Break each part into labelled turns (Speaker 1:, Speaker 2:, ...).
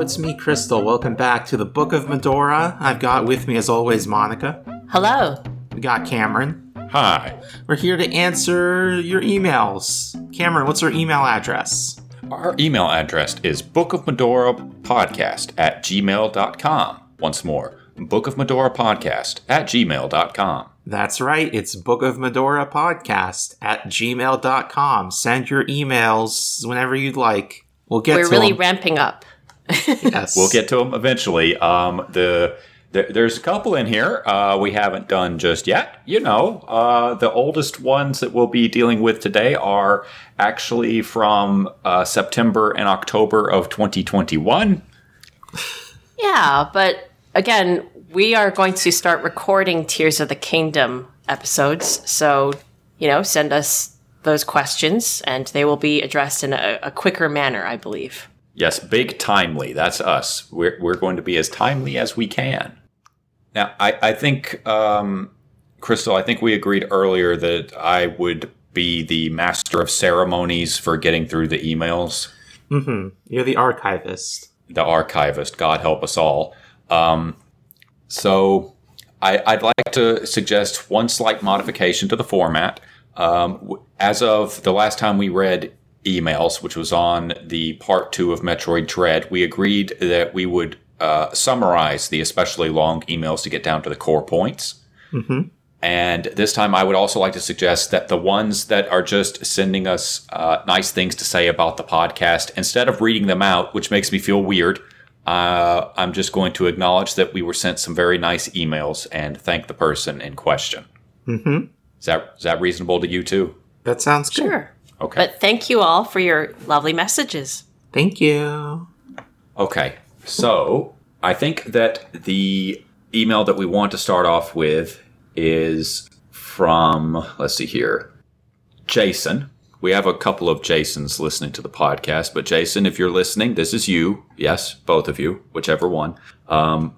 Speaker 1: Hello, it's me, Crystal. Welcome back to the Book of Mudora. I've got with me, as always, Monica.
Speaker 2: Hello.
Speaker 1: We got Cameron.
Speaker 3: Hi.
Speaker 1: We're here to answer your emails. Cameron, what's our email address?
Speaker 3: Our email address is bookofmudorapodcast at gmail.com. Once more, bookofmudorapodcast at gmail.com.
Speaker 1: That's right, it's Book of Mudora Podcast at gmail.com. Send your emails whenever you'd like. We'll get to
Speaker 2: We're
Speaker 1: to
Speaker 2: really
Speaker 1: them.
Speaker 2: ramping up.
Speaker 1: yes.
Speaker 3: We'll get to them eventually. Um, the, the there's a couple in here uh, we haven't done just yet. You know, uh, the oldest ones that we'll be dealing with today are actually from uh, September and October of 2021.
Speaker 2: Yeah, but again, we are going to start recording Tears of the Kingdom episodes. So, you know, send us those questions and they will be addressed in a, a quicker manner, I believe.
Speaker 3: Yes, big timely. That's us. We're, we're going to be as timely as we can. Now, I, I think, um, Crystal, I think we agreed earlier that I would be the master of ceremonies for getting through the emails,
Speaker 1: hmm You're the archivist.
Speaker 3: the archivist. God help us all. Um, so I, I'd like to suggest one slight modification to the format. Um, as of the last time we read emails, which was on the part two of Metroid Dread, we agreed that we would uh, summarize the especially long emails to get down to the core points.
Speaker 1: hmm
Speaker 3: And this time, I would also like to suggest that the ones that are just sending us uh, nice things to say about the podcast, instead of reading them out, which makes me feel weird, uh, I'm just going to acknowledge that we were sent some very nice emails and thank the person in question.
Speaker 1: hmm
Speaker 3: Is that is that reasonable to you too?
Speaker 1: That sounds good.
Speaker 2: Sure.
Speaker 3: Okay.
Speaker 2: But thank you all for your lovely messages.
Speaker 1: Thank you.
Speaker 3: Okay. So I think that the email that we want to start off with is from, let's see here, Jason. We have a couple of Jasons listening to the podcast, but Jason, if you're listening, this is you. Yes, both of you, whichever one. Um,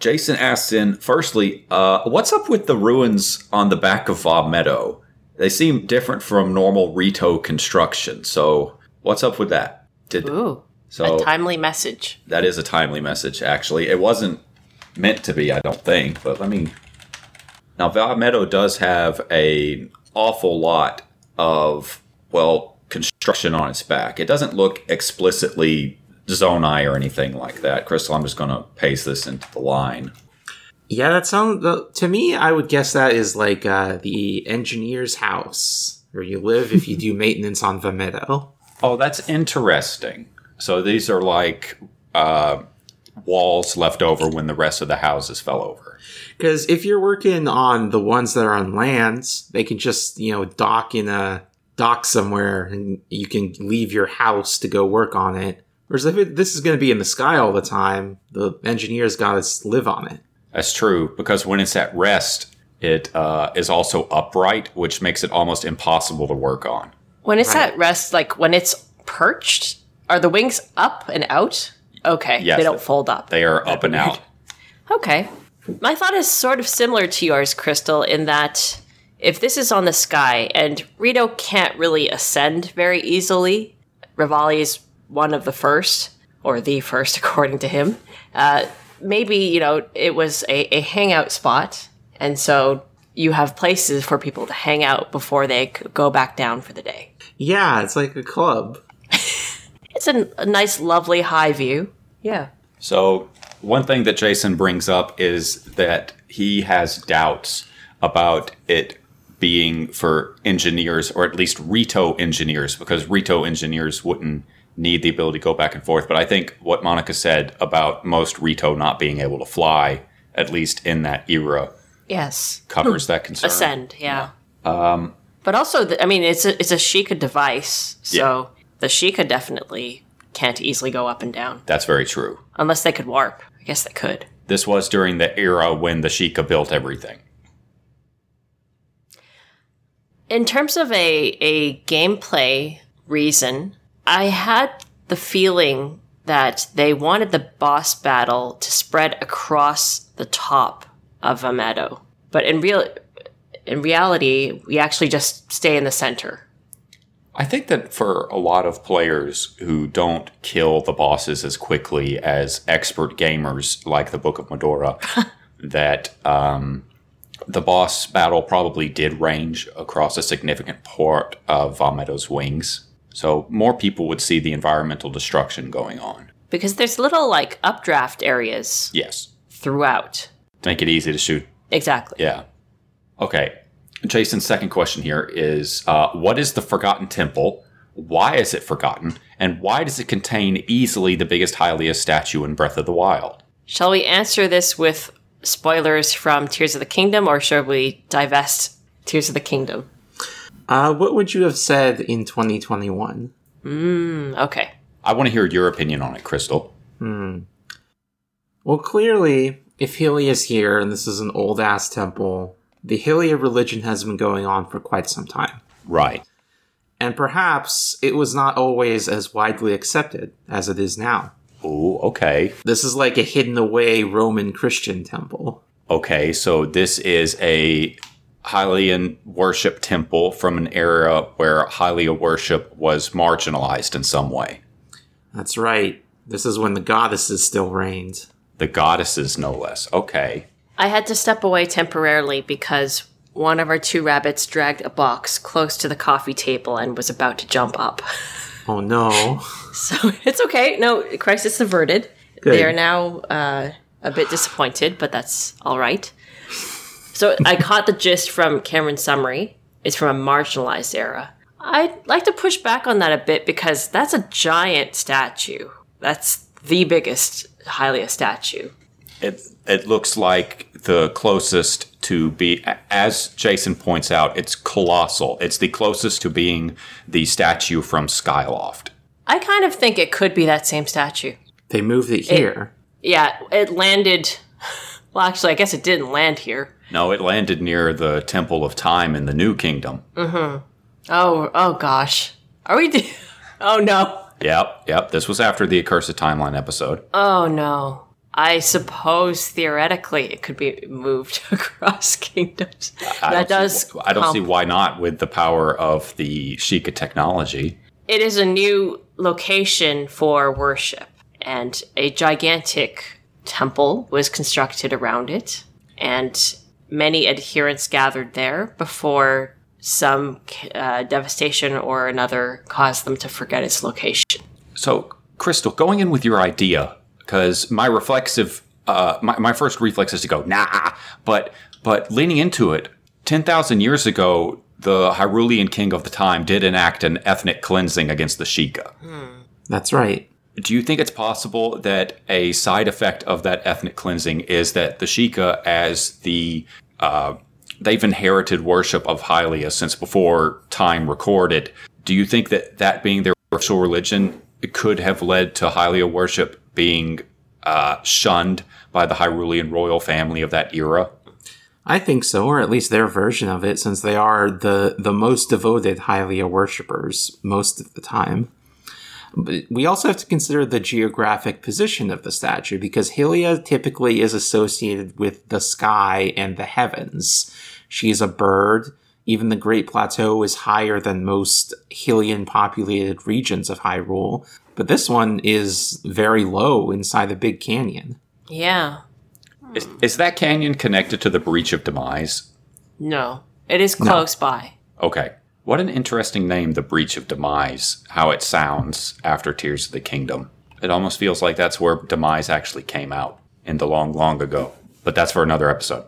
Speaker 3: Jason asks in, firstly, uh, what's up with the ruins on the back of Vah Medoh? They seem different from normal Rito construction. So, what's up with that? Did
Speaker 2: Ooh,
Speaker 3: so
Speaker 2: a timely message.
Speaker 3: that is a timely message, actually. It wasn't meant to be, I don't think, but let me. Now, Vah Medoh does have a awful lot of, well, construction on its back. It doesn't look explicitly zone Zonai or anything like that. Crystal, I'm just going to paste this into the line.
Speaker 1: Yeah, that sounds to me. I would guess that is like uh, the engineer's house where you live if you do maintenance on the Medoh.
Speaker 3: Oh, that's interesting. So these are like uh, walls left over when the rest of the houses fell over.
Speaker 1: Because if you're working on the ones that are on lands, they can just you know dock in a dock somewhere, and you can leave your house to go work on it. Whereas if it, this is going to be in the sky all the time, the engineers got to live on it.
Speaker 3: That's true because when it's at rest, it uh, is also upright, which makes it almost impossible to work on.
Speaker 2: When it's
Speaker 1: Right.
Speaker 2: at rest, like when it's perched, are the wings up and out? Okay,
Speaker 3: Yes,
Speaker 2: they don't
Speaker 3: they-
Speaker 2: fold up.
Speaker 3: They are up and out.
Speaker 2: Okay. My thought is sort of similar to yours, Crystal, in that if this is on the sky and Rito can't really ascend very easily, Revali is one of the first, or the first according to him. Uh, maybe, you know, it was a, a hangout spot, and so you have places for people to hang out before they go back down for the day.
Speaker 1: Yeah, it's like a club.
Speaker 2: It's a, a nice, lovely high view. Yeah.
Speaker 3: So, one thing that Jason brings up is that he has doubts about it being for engineers, or at least Rito engineers, because Rito engineers wouldn't need the ability to go back and forth. But I think what Monica said about most Rito not being able to fly, at least in that era,
Speaker 2: Yes.
Speaker 3: covers that concern.
Speaker 2: ascend yeah um but also the, i mean it's a it's a sheikah device so the sheikah definitely can't easily go up and down
Speaker 3: That's very true.
Speaker 2: unless they could warp i guess they could
Speaker 3: This was during the era when the Sheikah built everything.
Speaker 2: in terms of a a gameplay reason i had the feeling that they wanted the boss battle to spread across the top of a Medoh but in real in reality we actually just stay in the center
Speaker 3: I think that for a lot of players who don't kill the bosses as quickly as expert gamers like the Book of Mudora, that um, the boss battle probably did range across a significant part of Vah Medoh's wings. So more people would see the environmental destruction going on.
Speaker 2: Because there's little like updraft areas
Speaker 3: Yes.
Speaker 2: throughout.
Speaker 3: To make it easy to shoot.
Speaker 2: Exactly.
Speaker 3: Yeah. Okay. Jason's second question here is uh, What is the Forgotten Temple? Why is it forgotten? And why does it contain easily the biggest Hylia statue in Breath of the Wild?
Speaker 2: Shall we answer this with spoilers from Tears of the Kingdom or should we divest Tears of the Kingdom?
Speaker 1: Uh, what would you have said in 2021?
Speaker 2: Mm, okay.
Speaker 3: I want to hear your opinion on it, Crystal. Hmm.
Speaker 1: Well, clearly, if Hylia is here and this is an old ass temple, the Hylia religion has been going on for quite some time.
Speaker 3: Right.
Speaker 1: And perhaps it was not always as widely accepted as it is now.
Speaker 3: Oh, okay.
Speaker 1: This is like a hidden away Roman Christian temple.
Speaker 3: Okay, so this is a Hylian worship temple from an era where Hylia worship was marginalized in some way.
Speaker 1: That's right. This is when the goddesses still reigned.
Speaker 3: The goddesses, no less. Okay.
Speaker 2: I had to step away temporarily because one of our two rabbits dragged a box close to the coffee table and was about to jump up.
Speaker 1: Oh no.
Speaker 2: So it's okay. No, crisis averted.
Speaker 1: Good.
Speaker 2: They are now uh, a bit disappointed, but that's all right. So I caught the gist from Cameron's summary. It's from a marginalized era. I'd like to push back on that a bit because that's a giant statue. That's the biggest Hylia statue.
Speaker 3: It it looks like the closest to be as Jason points out, it's colossal. It's the closest to being the statue from Skyloft.
Speaker 2: I kind of think it could be that same statue.
Speaker 1: They moved it here.
Speaker 2: Yeah, it landed. Well, actually, I guess it didn't land here.
Speaker 3: No, it landed near the Temple of Time in the New Kingdom. Mm-hmm.
Speaker 2: Oh, oh gosh. Are we? Do- oh no.
Speaker 3: Yep, yep. This was after the Accursed Timeline episode.
Speaker 2: Oh no. I suppose theoretically it could be moved across kingdoms.
Speaker 3: I
Speaker 2: that
Speaker 3: don't
Speaker 2: does.
Speaker 3: See, I don't see why not with the power of the Sheikah technology.
Speaker 2: It is a new location for worship, and a gigantic temple was constructed around it, and many adherents gathered there before some uh, devastation or another caused them to forget its location.
Speaker 3: So, Crystal, going in with your idea, because my reflexive, uh, my, my first reflex is to go nah, but but leaning into it, ten thousand years ago, the Hyrulean king of the time did enact an ethnic cleansing against the Sheikah.
Speaker 1: That's right.
Speaker 3: Do you think it's possible that a side effect of that ethnic cleansing is that the Sheikah, as the uh, they've inherited worship of Hylia since before time recorded? Do you think that that being their official religion could have led to Hylia worship being uh, shunned by the Hyrulean royal family of that era?
Speaker 1: I think so, or at least their version of it, since they are the, the most devoted Hylia worshippers most of the time. But we also have to consider the geographic position of the statue, because Hylia typically is associated with the sky and the heavens. She is a bird. Even the Great Plateau is higher than most Hylian populated regions of Hyrule, but this one is very low inside the Big Canyon.
Speaker 2: Yeah.
Speaker 3: Is, is that canyon connected to the Breach of Demise?
Speaker 2: No. It is close by.
Speaker 3: Okay. What an interesting name, the Breach of Demise, how it sounds after Tears of the Kingdom. It almost feels like that's where Demise actually came out in the long, long ago. But that's for another episode.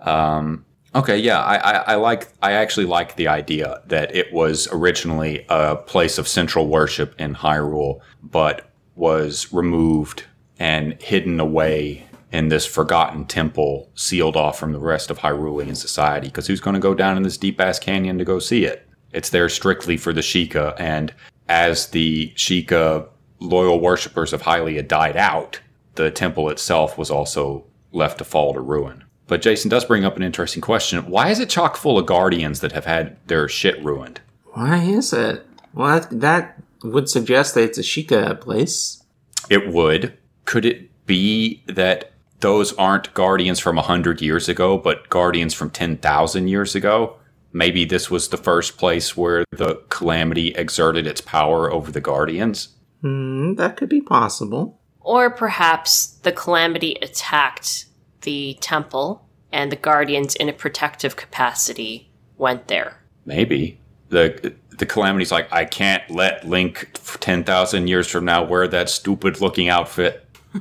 Speaker 3: Um, okay, yeah, I, I, I like. I actually like the idea that it was originally a place of central worship in Hyrule, but was removed and hidden away in this forgotten temple, sealed off from the rest of Hyrulean society. Because who's going to go down in this deep ass canyon to go see it? It's there strictly for the Sheikah, and as the Sheikah loyal worshippers of Hylia died out, the temple itself was also left to fall to ruin. But Jason does bring up an interesting question. Why is it chock full of guardians that have had their shit ruined?
Speaker 1: Why is it? Well, that, that would suggest that it's a Sheikah place.
Speaker 3: It would. Could it be that those aren't guardians from 100 years ago, but guardians from 10,000 years ago? Maybe this was the first place where the calamity exerted its power over the guardians.
Speaker 1: Hmm, that could be possible.
Speaker 2: Or perhaps the calamity attacked the temple and the guardians in a protective capacity went there.
Speaker 3: Maybe the the calamity's like I can't let Link ten thousand years from now wear that stupid looking outfit.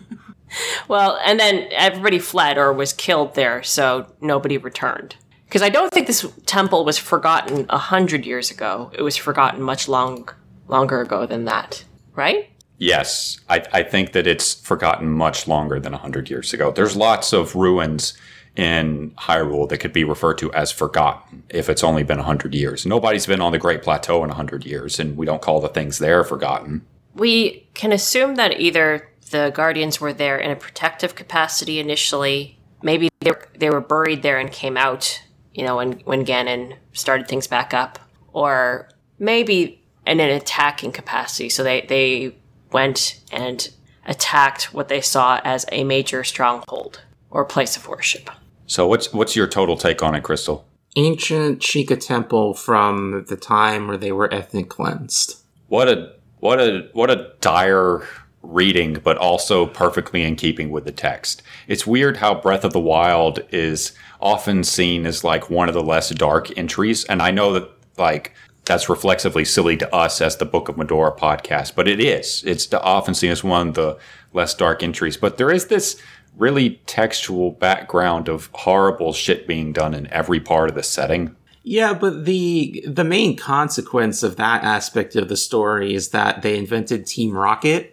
Speaker 2: Well, and then everybody fled or was killed there, so nobody returned. Because I don't think this temple was forgotten a hundred years ago. It was forgotten much long, longer ago than that, right?
Speaker 3: Yes, I, I think that it's forgotten much longer than a 100 years ago. There's lots of ruins in Hyrule that could be referred to as forgotten if it's only been a 100 years. Nobody's been on the Great Plateau in a 100 years, and we don't call the things there forgotten.
Speaker 2: We can assume that either the guardians were there in a protective capacity initially, maybe they were, they were buried there and came out, you know, when when Ganon started things back up, or maybe in an attacking capacity. So they they went and attacked what they saw as a major stronghold or place of worship.
Speaker 3: So what's what's your total take on it, Crystal?
Speaker 1: Ancient Sheikah temple from the time where they were ethnic cleansed.
Speaker 3: What a what a what a dire reading, but also perfectly in keeping with the text. It's weird how Breath of the Wild is often seen as like one of the less dark entries, and I know that like that's reflexively silly to us as the Book of Mudora podcast, but it is. It's often seen as one of the less dark entries. But there is this really textual background of horrible shit being done in every part of the setting.
Speaker 1: Yeah, but the the main consequence of that aspect of the story is that they invented Team Rocket.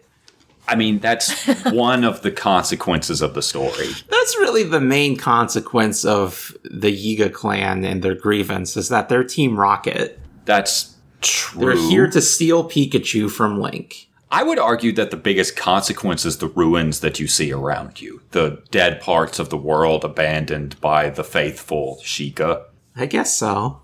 Speaker 3: I mean, that's one of the consequences of the story.
Speaker 1: That's really the main consequence of the Yiga clan and their grievance is that they're Team Rocket.
Speaker 3: That's true.
Speaker 1: They're here to steal Pikachu from Link.
Speaker 3: I would argue that the biggest consequence is the ruins that you see around you, the dead parts of the world abandoned by the faithful Sheikah.
Speaker 1: I guess so.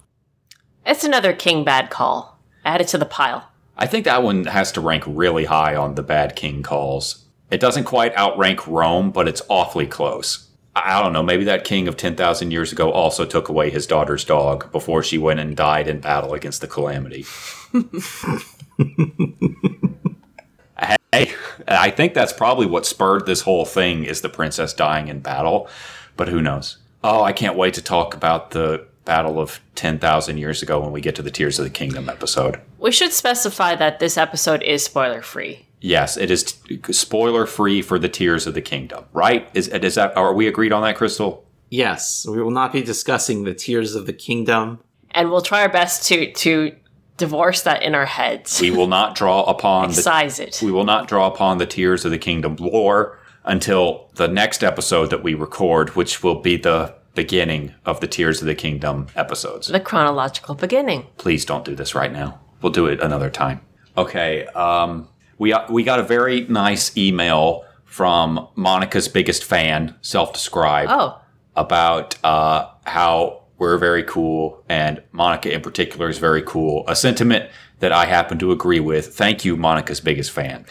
Speaker 2: It's another King bad call. Add it to the pile.
Speaker 3: I think that one has to rank really high on the bad king calls. It doesn't quite outrank Rhoam, but it's awfully close. I don't know, maybe that king of 10,000 years ago also took away his daughter's dog before she went and died in battle against the calamity. hey, I think that's probably what spurred this whole thing is the princess dying in battle, but who knows? Oh, I can't wait to talk about the battle of 10,000 years ago when we get to the Tears of the Kingdom episode.
Speaker 2: We should specify that this episode is spoiler free.
Speaker 3: Yes, it is t- spoiler free for the Tears of the Kingdom, right? Is, is that are we agreed on that, Crystal?
Speaker 1: Yes, we will not be discussing the Tears of the Kingdom.
Speaker 2: And we'll try our best to to divorce that in our heads.
Speaker 3: We will not draw upon the
Speaker 2: Size it.
Speaker 3: we will not draw upon the Tears of the Kingdom lore until the next episode that we record, which will be the beginning of the Tears of the Kingdom episodes.
Speaker 2: The chronological beginning.
Speaker 3: Please don't do this right now. We'll do it another time. Okay. Um, we we got a very nice email from Monica's biggest fan, self-described,
Speaker 2: Oh,
Speaker 3: about uh, how we're very cool, and Monica in particular is very cool. A sentiment that I happen to agree with. Thank you, Monica's biggest fan.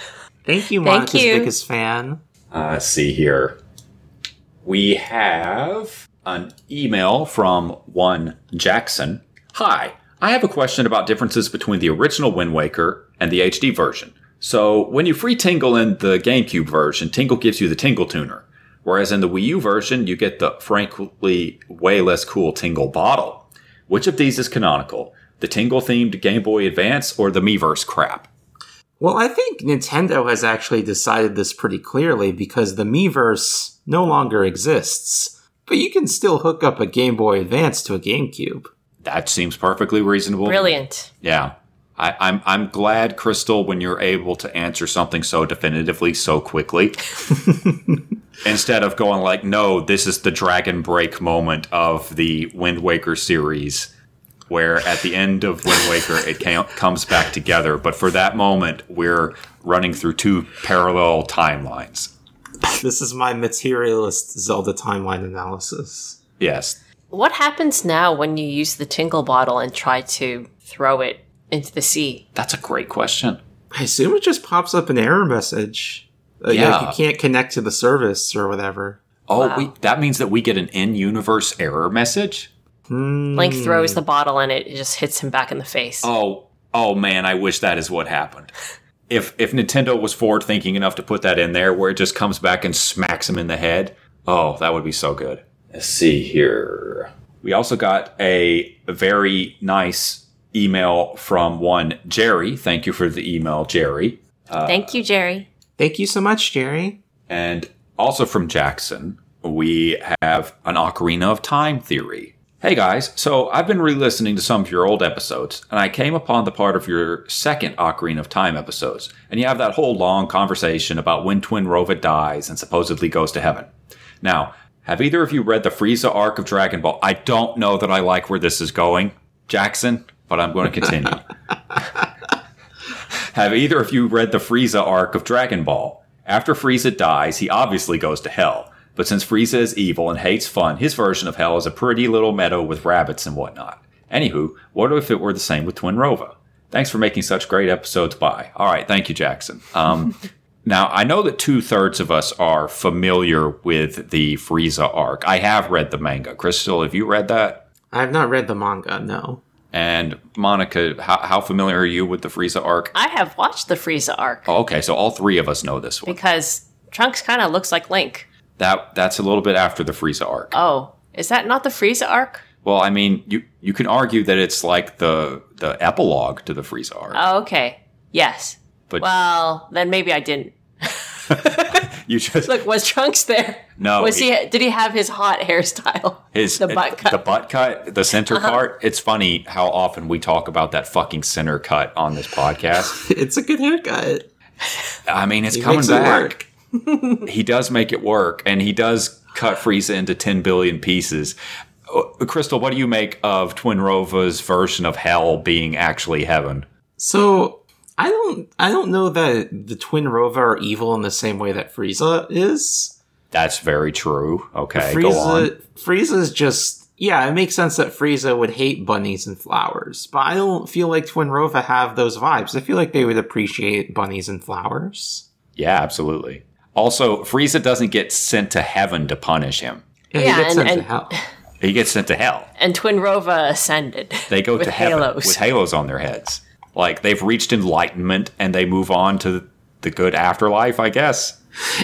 Speaker 1: Thank you,
Speaker 2: Thank
Speaker 1: Monica's
Speaker 2: you.
Speaker 1: biggest fan.
Speaker 3: Uh, let's see here. We have an email from one Jackson. Hi, I have a question about differences between the original Wind Waker and the HD version. So, when you free Tingle in the GameCube version, Tingle gives you the Tingle Tuner, whereas in the Wii U version, you get the frankly way less cool Tingle bottle. Which of these is canonical? The Tingle themed Game Boy Advance or the Miiverse crap?
Speaker 1: Well, I think Nintendo has actually decided this pretty clearly because the Miiverse no longer exists. But you can still hook up a Game Boy Advance to a GameCube.
Speaker 3: That seems perfectly reasonable.
Speaker 2: brilliant.
Speaker 3: Yeah. I, I'm I'm glad, Crystal, when you're able to answer something so definitively so quickly. Instead of going like, no, this is the Dragon Break moment of the Wind Waker series, where at the end of Wind Waker it ca- comes back together. But for that moment, we're running through two parallel timelines.
Speaker 1: This is my materialist Zelda timeline analysis.
Speaker 3: Yes.
Speaker 2: What happens now when you use the Tingle bottle and try to throw it into the sea?
Speaker 3: That's a great question.
Speaker 1: I assume it just pops up an error message. Uh, yeah.
Speaker 3: Yeah.
Speaker 1: you can't connect to the service or whatever.
Speaker 3: Oh,
Speaker 2: Wow.
Speaker 3: we, that means that we get an in universe error message?
Speaker 2: Link throws the bottle and it just hits him back in the face.
Speaker 3: Oh, oh man, I wish that is what happened. If if Nintendo was forward thinking enough to put that in there where it just comes back and smacks him in the head, oh, that would be so good. Let's see here. We also got a very nice email from one Jerry. Thank you for the email, Jerry.
Speaker 2: Uh, Thank you, Jerry.
Speaker 1: Thank you so much, Jerry.
Speaker 3: And also from Jackson, we have an Ocarina of Time theory. Hey guys, so I've been re listening to some of your old episodes, and I came upon the part of your second Ocarina of Time episodes, and you have that whole long conversation about when Twinrova dies and supposedly goes to heaven. Now, have either of you read the Frieza arc of Dragon Ball? I don't know that I like where this is going, Jackson, but I'm going to continue. Have either of you read the Frieza arc of Dragon Ball? After Frieza dies, he obviously goes to hell. But since Frieza is evil and hates fun, his version of hell is a pretty little meadow with rabbits and whatnot. Anywho, what if it were the same with Twinrova? Thanks for making such great episodes. Bye. All right, thank you, Jackson. Um, now I know that two thirds of us are familiar with the Frieza arc. I have read the manga. Crystal, have you read that?
Speaker 1: I have not read the manga, no.
Speaker 3: And Monica, how, how familiar are you with the Frieza arc?
Speaker 2: I have watched the Frieza arc
Speaker 3: Oh, okay, so all three of us know this one.
Speaker 2: because Trunks kind of looks like Link.
Speaker 3: That that's a little bit after the Frieza arc.
Speaker 2: Oh, is that not the Frieza arc?
Speaker 3: Well, I mean, you you can argue that it's like the the epilogue to the Frieza arc.
Speaker 2: Oh, okay. Yes.
Speaker 3: But-
Speaker 2: well, then maybe I didn't.
Speaker 3: you just
Speaker 2: Look, was Trunks there?
Speaker 3: No,
Speaker 2: Was
Speaker 3: he-
Speaker 2: he? Did he have his hot hairstyle?
Speaker 3: his
Speaker 2: the butt cut. Uh-huh.
Speaker 3: the butt cut, the center part. It's funny how often we talk about that fucking center cut on this podcast.
Speaker 1: It's a good haircut.
Speaker 3: I mean, it's
Speaker 1: He
Speaker 3: coming
Speaker 1: makes it
Speaker 3: back.
Speaker 1: work.
Speaker 3: He does make it work, and he does cut Frieza into ten billion pieces. Uh, Crystal, what do you make of Twinrova's version of hell being actually heaven?
Speaker 1: So I don't I don't know that the Twinrova are evil in the same way that Frieza is.
Speaker 3: That's very true. Okay, go on.
Speaker 1: Frieza Frieza's just yeah, it makes sense that Frieza would hate bunnies and flowers, but I don't feel like Twinrova have those vibes. I feel like they would appreciate bunnies and flowers.
Speaker 3: Yeah, absolutely. Also, Frieza doesn't get sent to heaven to punish him.
Speaker 1: Yeah,
Speaker 2: Yeah,
Speaker 1: he gets
Speaker 2: and-
Speaker 1: sent to hell.
Speaker 3: He gets sent to hell.
Speaker 2: And Twinrova ascended.
Speaker 3: They go to heaven
Speaker 2: halos.
Speaker 3: with halos on their heads. Like they've reached enlightenment and they move on to the good afterlife, I guess.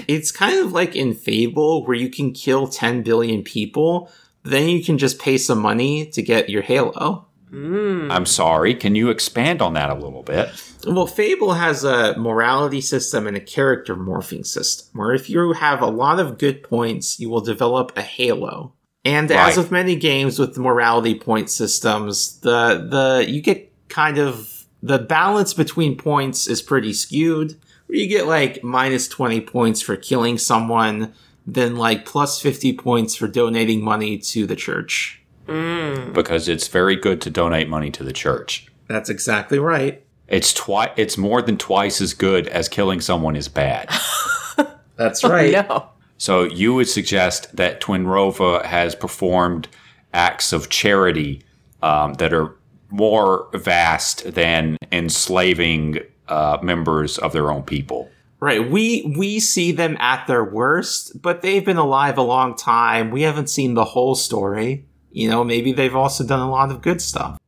Speaker 1: It's kind of like in Fable where you can kill 10 billion people, then you can just pay some money to get your halo. Hmm.
Speaker 3: I'm sorry. Can you expand on that a little bit?
Speaker 1: Well, Fable has a morality system and a character morphing system, where if you have a lot of good points, you will develop a halo. And
Speaker 3: Right.
Speaker 1: as with many games with morality point systems, the the you get kind of the balance between points is pretty skewed. Where you get like minus twenty points for killing someone, then like plus fifty points for donating money to the church.
Speaker 3: Because it's very good to donate money to the church.
Speaker 1: That's exactly right.
Speaker 3: It's twi- it's more than twice as good as killing someone is bad.
Speaker 1: That's right.
Speaker 2: No.
Speaker 3: So you would suggest that Twinrova has performed acts of charity um, that are more vast than enslaving uh, members of their own people.
Speaker 1: Right. We we see them at their worst, but they've been alive a long time. We haven't seen the whole story. You know, maybe they've also done a lot of good stuff.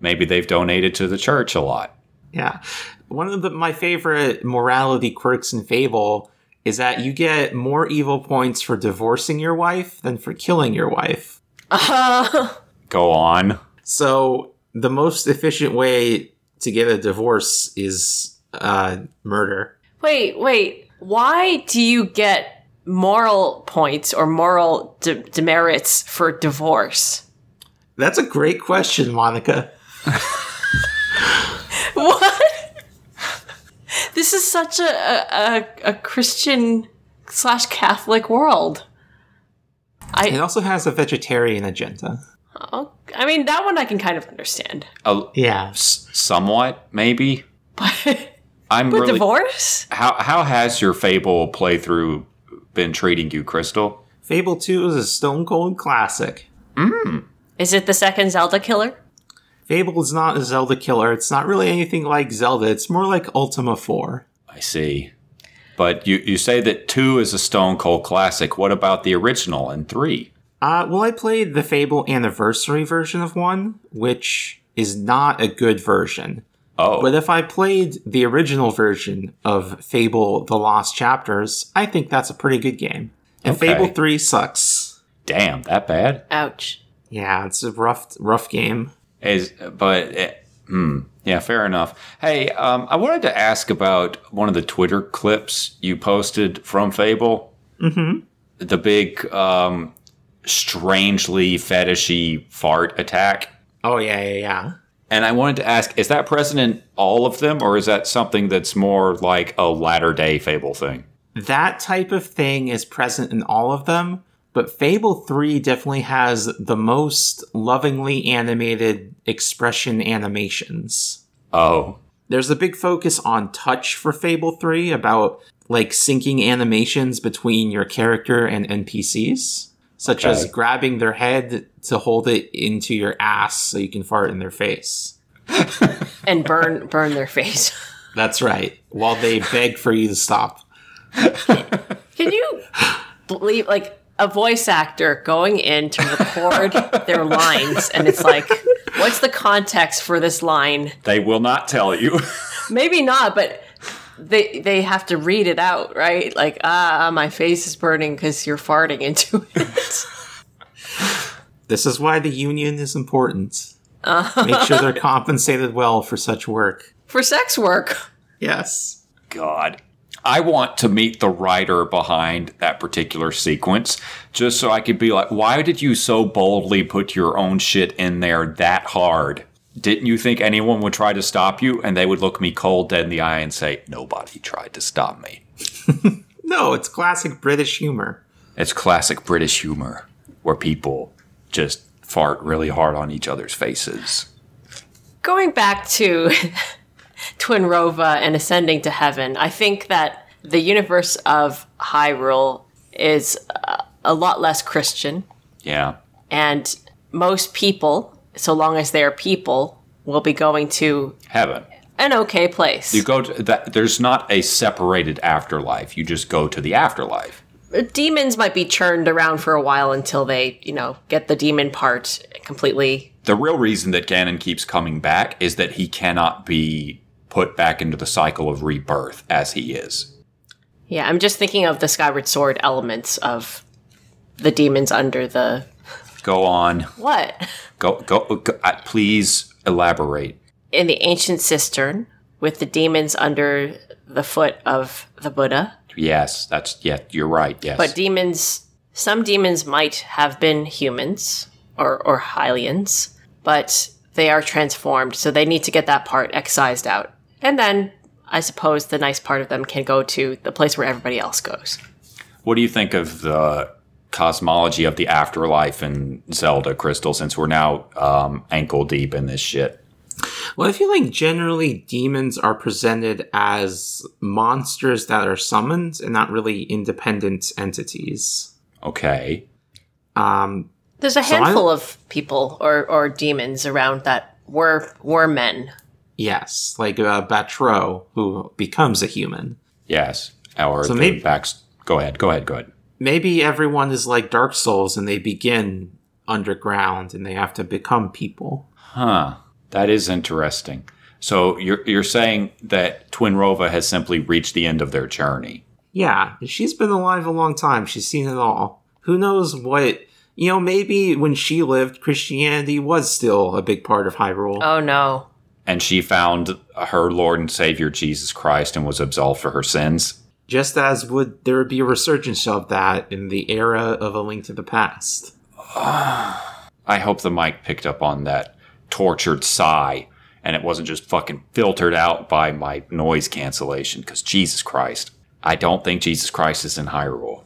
Speaker 3: Maybe they've donated to the church a lot.
Speaker 1: Yeah. One of the, my favorite morality quirks in Fable is that you get more evil points for divorcing your wife than for killing your wife.
Speaker 2: Uh,
Speaker 3: Go on.
Speaker 1: So the most efficient way to get a divorce is uh, murder.
Speaker 2: wait, wait. Why do you get moral points or moral de- demerits for divorce?
Speaker 1: That's a great question, Monica.
Speaker 2: What? this is such a a, a, a Christian slash Catholic world.
Speaker 1: It also has a vegetarian agenda.
Speaker 2: oh, I mean that one I can kind of understand,
Speaker 3: A,
Speaker 1: Yeah.
Speaker 3: s- somewhat, maybe.
Speaker 2: but
Speaker 3: I'm
Speaker 2: but
Speaker 3: really.
Speaker 2: divorce?
Speaker 3: How how has your Fable playthrough been treating you, Crystal?
Speaker 1: Fable 2 is a stone cold classic.
Speaker 2: Is it the second Zelda killer?
Speaker 1: Fable is not a Zelda killer. It's not really anything like Zelda. It's more like Ultima 4.
Speaker 3: I see. But you, you say that two is a Stone Cold classic. What about the original and three?
Speaker 1: Uh, well, I played the Fable Anniversary version of one, which is not a good version.
Speaker 3: Oh,
Speaker 1: But if I played the original version of Fable The Lost Chapters, I think that's a pretty good game. And
Speaker 3: Okay.
Speaker 1: Fable 3 sucks.
Speaker 3: damn, that bad?
Speaker 2: Ouch.
Speaker 1: Yeah, it's a rough rough game.
Speaker 3: Is but eh, hmm, yeah, fair enough. Hey, um, I wanted to ask about one of the Twitter clips you posted from Fable. Mm-hmm. The big, um, strangely fetishy fart attack.
Speaker 1: Oh yeah, yeah, yeah.
Speaker 3: And I wanted to ask, is that present in all of them, or is that something that's more like a latter day Fable thing?
Speaker 1: That type of thing is present in all of them, but Fable 3 definitely has the most lovingly animated expression animations.
Speaker 3: Oh,
Speaker 1: There's a big focus on touch for Fable 3 about like syncing animations between your character and NPCs, such as grabbing their head to hold it into your ass so you can fart in their face.
Speaker 2: And burn burn their face.
Speaker 1: That's right, while they beg for you to stop.
Speaker 2: Can you believe like a voice actor going in to record their lines and it's like what's the context for this line?
Speaker 3: they will not tell you.
Speaker 2: Maybe not, but they they have to read it out, right? Like, ah, my face is burning because you're farting into it.
Speaker 1: This is why the union is important. Make sure they're compensated well for such work.
Speaker 2: For sex work.
Speaker 1: Yes.
Speaker 3: God. I want to meet the writer behind that particular sequence just so I could be like, why did you so boldly put your own shit in there that hard? Didn't you think anyone would try to stop you? And they would look me cold dead in the eye and say, nobody tried to stop me.
Speaker 1: No, it's classic British humor.
Speaker 3: It's classic British humor where people just fart really hard on each other's faces.
Speaker 2: Going back to Twinrova and ascending to heaven, I think that the universe of Hyrule is uh, a lot less Christian,
Speaker 3: Yeah.
Speaker 2: and most people, so long as they're people, will be going to
Speaker 3: Heaven.
Speaker 2: an okay place.
Speaker 3: You go to that, there's not a separated afterlife. You just go to the afterlife.
Speaker 2: Demons might be churned around for a while until they, you know, get the demon part completely.
Speaker 3: the real reason that Ganon keeps coming back is that he cannot be put back into the cycle of rebirth as he is.
Speaker 2: Yeah, I'm just thinking of the Skyward Sword elements of the demons under the
Speaker 3: Go on.
Speaker 2: what
Speaker 3: Go go, go uh, please elaborate.
Speaker 2: in the ancient cistern with the demons under the foot of the Buddha.
Speaker 3: Yes, that's yeah, you're right. Yes.
Speaker 2: But demons, some demons might have been humans or or Hylians, but they are transformed, so they need to get that part excised out. And then I suppose the nice part of them can go to the place where everybody else goes.
Speaker 3: what do you think of the cosmology of the afterlife in Zelda Crystal since we're now um, ankle deep in this shit?
Speaker 1: Well, I feel like generally demons are presented as monsters that are summoned and not really independent entities.
Speaker 3: Okay.
Speaker 1: Um,
Speaker 2: There's a
Speaker 1: So I-
Speaker 2: handful of people or, or demons around that were were men.
Speaker 1: yes, like uh, Batreaux, who becomes a human.
Speaker 3: Yes. Our
Speaker 1: So maybe-
Speaker 3: backs go ahead, go ahead, go ahead.
Speaker 1: Maybe everyone is like Dark Souls and they begin underground and they have to become people.
Speaker 3: Huh. That is interesting. So you're you're saying that Twinrova has simply reached the end of their journey.
Speaker 1: Yeah, she's been alive a long time. She's seen it all. Who knows what. You know, maybe when she lived, Christianity was still a big part of Hyrule.
Speaker 2: Oh no.
Speaker 3: And she found her Lord and Savior Jesus Christ and was absolved for her sins.
Speaker 1: Just as would there be a resurgence of that in the era of A Link to the Past.
Speaker 3: I hope the mic picked up on that tortured sigh and it wasn't just fucking filtered out by my noise cancellation because Jesus Christ. I don't think Jesus Christ is in Hyrule.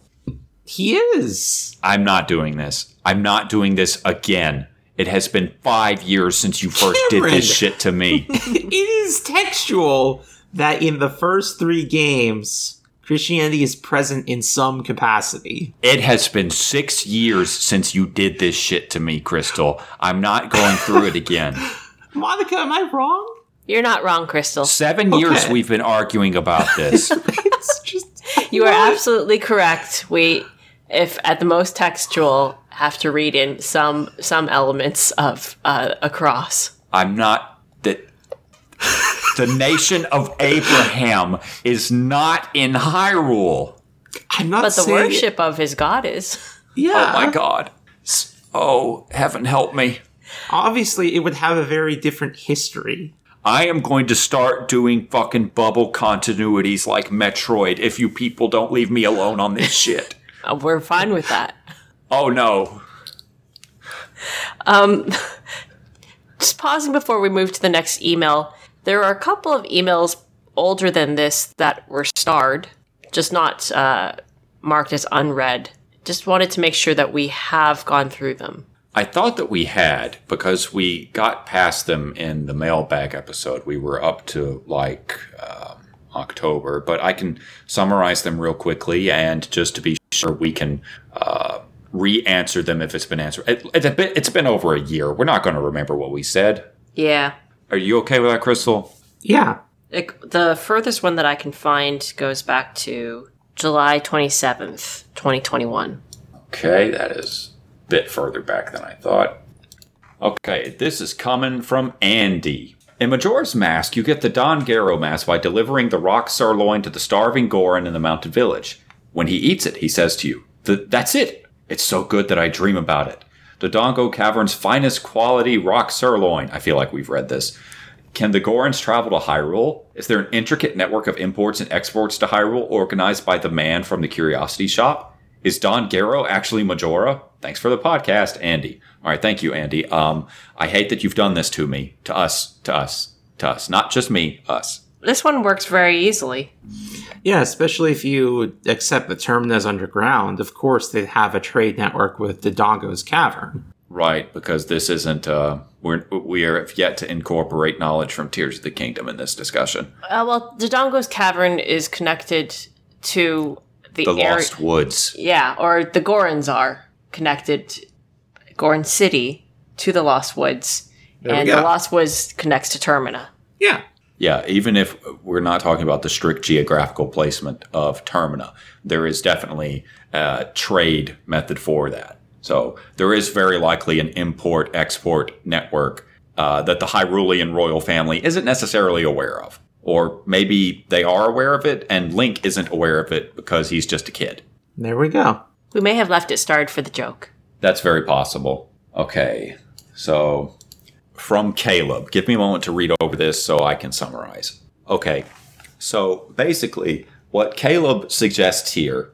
Speaker 1: He is.
Speaker 3: I'm not doing this. I'm not doing this again. It has been five years since you first did this shit to me.
Speaker 1: it is textual that in the first three games, Christianity is present in some capacity.
Speaker 3: It has been six years since you did this shit to me, Crystal. I'm not going through it again.
Speaker 1: Monica, am I wrong?
Speaker 2: You're not wrong, Crystal.
Speaker 3: Seven years we've been arguing about this.
Speaker 1: It's just
Speaker 2: You are absolutely correct. We, if at the most textual, have to read in some some elements of uh, across.
Speaker 3: I'm not that. The nation of Abraham is not in Hyrule.
Speaker 1: I'm not
Speaker 2: But the
Speaker 1: saying
Speaker 2: worship of his god is.
Speaker 1: Yeah.
Speaker 3: Oh my god. Oh, heaven help me.
Speaker 1: Obviously, it would have a very different history.
Speaker 3: I am going to start doing fucking bubble continuities like Metroid if you people don't leave me alone on this shit.
Speaker 2: Uh, We're fine with that.
Speaker 3: Oh no.
Speaker 2: Um, just pausing before we move to the next email, there are a couple of emails older than this that were starred, just not uh, marked as unread. Just wanted to make sure that we have gone through them.
Speaker 3: I thought that we had because we got past them in the mailbag episode. We were up to like um, October, but I can summarize them real quickly and just to be sure we can uh, re-answer them if it's been answered. It, it's a bit. It's been over a year. We're not going to remember what we said.
Speaker 2: Yeah.
Speaker 3: Are you okay with that, Crystal?
Speaker 1: Yeah.
Speaker 2: It, the furthest one that I can find goes back to July 27th, 2021.
Speaker 3: Okay, that is a bit further back than I thought. Okay, this is coming from Andy. In Majora's Mask, you get the Don Gero mask by delivering the rock sirloin to the starving Goron in the mountain village. When he eats it, he says to you, "Th- That's it! It's so good that I dream about it. The Dongo Cavern's finest quality rock sirloin. I feel like we've read this. Can the Gorons travel to Hyrule? Is there an intricate network of imports and exports to Hyrule organized by the man from the Curiosity Shop? Is Don Gero actually Majora? Thanks for the podcast, Andy. All right, thank you, Andy. Um, I hate that you've done this to me, to us, to us, to us. Not just me, us.
Speaker 2: This one works very easily.
Speaker 1: Yeah, especially if you accept the Termina's underground. Of course, they have a trade network with the Dongo's Cavern.
Speaker 3: Right, because this isn't. Uh, we're we are yet to incorporate knowledge from Tears of the Kingdom in this discussion.
Speaker 2: Uh, well, Dodongo's Cavern is connected to the,
Speaker 3: The
Speaker 2: area.
Speaker 3: Lost Woods.
Speaker 2: Yeah, or the Gorons are connected, Goron City to the Lost Woods,
Speaker 1: There
Speaker 2: and the Lost Woods connects to Termina.
Speaker 1: Yeah.
Speaker 3: Yeah, even if we're not talking about the strict geographical placement of Termina, there is definitely a trade method for that. So there is very likely an import export network uh, that the Hyrulean royal family isn't necessarily aware of. Or maybe they are aware of it and Link isn't aware of it because he's just a kid.
Speaker 1: There we go.
Speaker 2: We may have left it starred for the joke.
Speaker 3: That's very possible. Okay, so from Caleb, give me a moment to read over this so I can summarize. Okay, so basically, what Caleb suggests here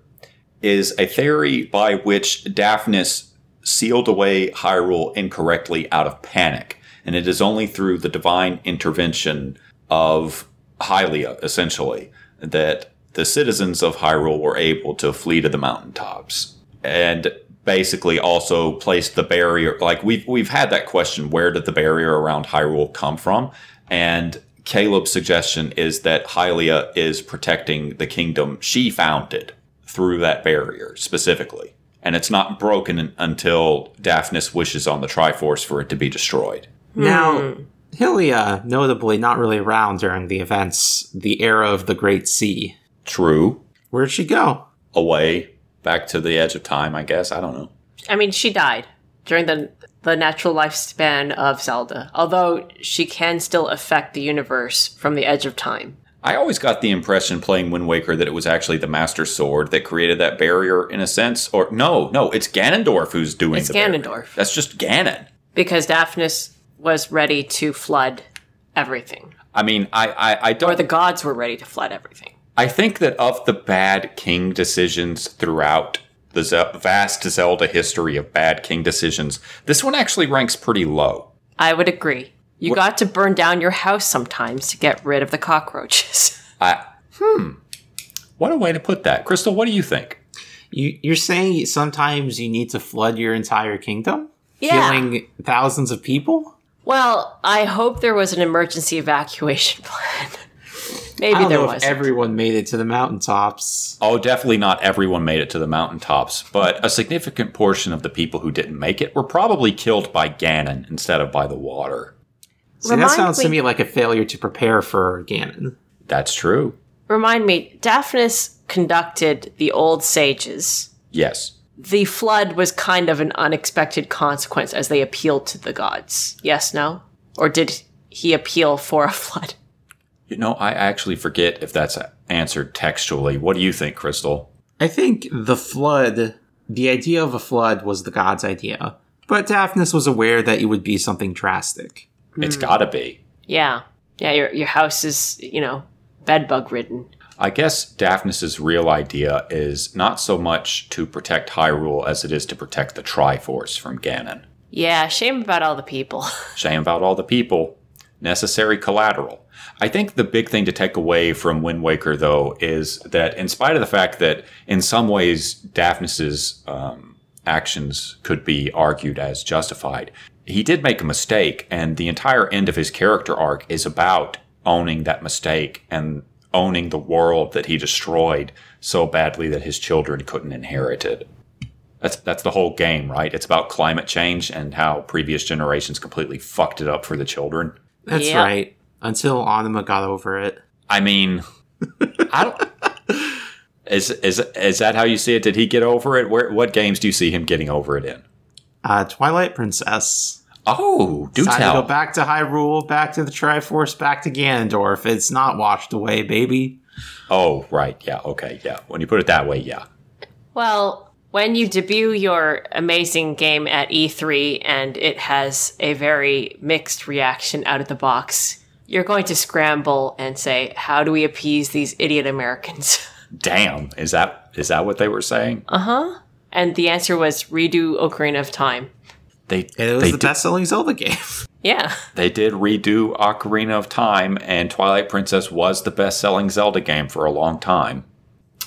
Speaker 3: is a theory by which Daphnes sealed away Hyrule incorrectly out of panic, and it is only through the divine intervention of Hylia, essentially, that the citizens of Hyrule were able to flee to the mountaintops. And basically also placed the barrier like we've we've had that question, where did the barrier around Hyrule come from? And Caleb's suggestion is that Hylia is protecting the kingdom she founded through that barrier specifically. And it's not broken until Daphnes wishes on the Triforce for it to be destroyed.
Speaker 1: Now, hmm. Hylia, notably not really around during the events, the era of the Great Sea.
Speaker 3: True.
Speaker 1: Where'd she go?
Speaker 3: Away, back to the edge of time, I guess. I don't know.
Speaker 2: I mean, she died during the the natural lifespan of Zelda, although she can still affect the universe from the edge of time.
Speaker 3: I always got the impression playing Wind Waker that it was actually the Master Sword that created that barrier in a sense. Or no, no, it's Ganondorf who's doing
Speaker 2: It's
Speaker 3: the barrier.
Speaker 2: Ganondorf.
Speaker 3: That's just Ganon.
Speaker 2: Because Daphnes was ready to flood everything.
Speaker 3: I mean, I, I, I don't.
Speaker 2: Or the gods were ready to flood everything.
Speaker 3: I think that of the bad king decisions throughout the Ze- vast Zelda history of bad king decisions, this one actually ranks pretty low.
Speaker 2: I would agree. You got to burn down your house sometimes to get rid of the cockroaches.
Speaker 3: I, hmm. What a way to put that. Crystal, what do you think?
Speaker 1: You, you're saying sometimes you need to flood your entire kingdom?
Speaker 2: Yeah.
Speaker 1: Killing thousands of people?
Speaker 2: well, I hope there was an emergency evacuation plan. Maybe
Speaker 1: I don't
Speaker 2: there
Speaker 1: know
Speaker 2: was.
Speaker 1: if everyone made it to the mountaintops.
Speaker 3: Oh, definitely not everyone made it to the mountaintops, but a significant portion of the people who didn't make it were probably killed by Ganon instead of by the water.
Speaker 1: See, that
Speaker 2: Remind
Speaker 1: sounds to
Speaker 2: me-
Speaker 1: me like a failure to prepare for Ganon.
Speaker 3: That's true.
Speaker 2: Remind me, Daphnes conducted the old sages.
Speaker 3: Yes.
Speaker 2: the flood was kind of an unexpected consequence as they appealed to the gods. Yes, no? Or did he appeal for a flood?
Speaker 3: You know, I actually forget if that's answered textually. What do you think, Crystal?
Speaker 1: I think the flood, the idea of a flood was the god's idea, but Daphnes was aware that it would be something drastic.
Speaker 3: It's hmm. gotta be.
Speaker 2: Yeah. Yeah, your your house is, you know, bedbug ridden.
Speaker 3: I guess Daphnes's real idea is not so much to protect Hyrule as it is to protect the Triforce from Ganon.
Speaker 2: Yeah, shame about all the people.
Speaker 3: Shame about all the people. Necessary collateral. I think the big thing to take away from Wind Waker, though, is that in spite of the fact that in some ways Daphnes's um, actions could be argued as justified, he did make a mistake, and the entire end of his character arc is about owning that mistake and owning the world that he destroyed so badly that his children couldn't inherit it. That's that's the whole game, right? It's about climate change and how previous generations completely fucked it up for the children.
Speaker 1: That's
Speaker 2: Yep.
Speaker 1: right. Until Aonuma got over it.
Speaker 3: I mean, I don't. Is is is that how you see it? Did he get over it? Where what games do you see him getting over it in?
Speaker 1: Uh, Twilight Princess.
Speaker 3: Oh, do
Speaker 1: Decided to
Speaker 3: tell.
Speaker 1: go back to Hyrule, back to the Triforce, back to Ganondorf. It's not washed away, baby.
Speaker 3: Oh, right. Yeah. Okay. Yeah. When you put it that way, yeah.
Speaker 2: Well, when you debut your amazing game at E3 and it has a very mixed reaction out of the box, you're going to scramble and say, "How do we appease these idiot Americans?"
Speaker 3: Damn. Is that is that what they were saying? Uh huh.
Speaker 2: And the answer was redo Ocarina of Time.
Speaker 3: They
Speaker 1: And it was
Speaker 3: they
Speaker 1: the best selling Zelda game.
Speaker 2: Yeah.
Speaker 3: they did redo Ocarina of Time, and Twilight Princess was the best selling Zelda game for a long time.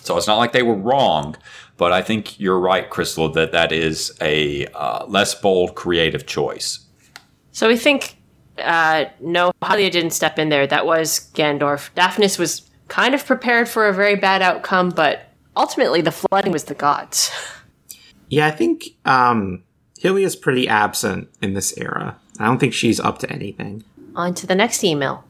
Speaker 3: So it's not like they were wrong, but I think you're right, Crystal, that that is a uh, less bold, creative choice.
Speaker 2: So we think, uh, no, Hylia didn't step in there. That was Ganondorf. Daphnes was kind of prepared for a very bad outcome, but ultimately the flooding was the gods.
Speaker 1: yeah, I think um, Hylia's pretty absent in this era. I don't think she's up to anything.
Speaker 2: On to the next email.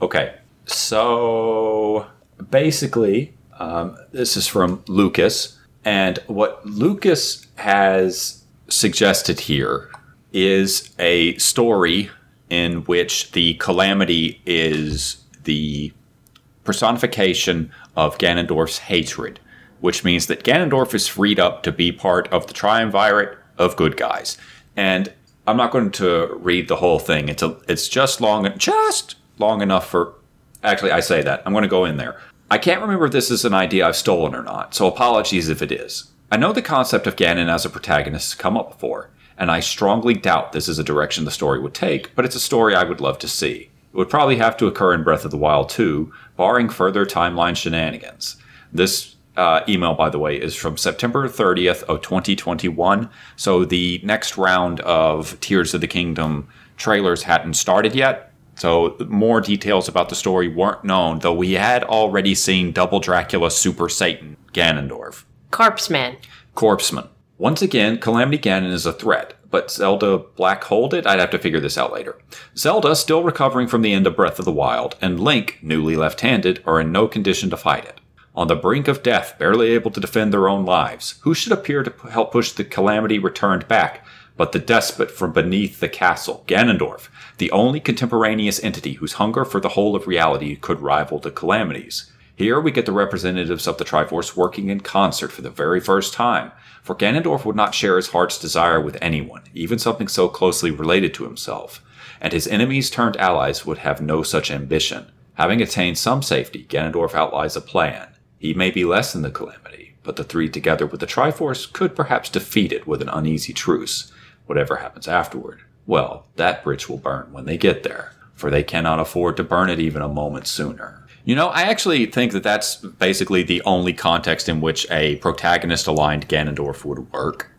Speaker 3: Okay, so basically, um, this is from Lucas, and what Lucas has suggested here is a story in which the calamity is the personification of Ganondorf's hatred, which means that Ganondorf is freed up to be part of the triumvirate of good guys. And I'm not going to read the whole thing. It's a, it's just long, just long enough for. Actually, I say that. I'm going to go in there. I can't remember if this is an idea I've stolen or not, so apologies if it is. I know the concept of Ganon as a protagonist has come up before, and I strongly doubt this is a direction the story would take, but it's a story I would love to see. It would probably have to occur in Breath of the Wild 2, barring further timeline shenanigans. This uh, email, by the way, is from September 30th of 2021, so the next round of Tears of the Kingdom trailers hadn't started yet. So more details about the story weren't known, though we had already seen Double Dracula Super Satan Ganondorf.
Speaker 2: Corpse Man.
Speaker 3: Corpseman. Once again, Calamity Ganon is a threat, but Zelda black holed it? I'd have to figure this out later. Zelda, still recovering from the end of Breath of the Wild, and Link, newly left handed, are in no condition to fight it. On the brink of death, barely able to defend their own lives, who should appear to help push the Calamity returned back but the despot from beneath the castle, Ganondorf, the only contemporaneous entity whose hunger for the whole of reality could rival the Calamities? Here we get the representatives of the Triforce working in concert for the very first time, for Ganondorf would not share his heart's desire with anyone, even something so closely related to himself, and his enemies turned allies would have no such ambition. Having attained some safety, Ganondorf outlines a plan. He may be less than the Calamity, but the three together with the Triforce could perhaps defeat it with an uneasy truce. Whatever happens afterward, well, that bridge will burn when they get there, for they cannot afford to burn it even a moment sooner. You know, I actually think that that's basically the only context in which a protagonist aligned Ganondorf would work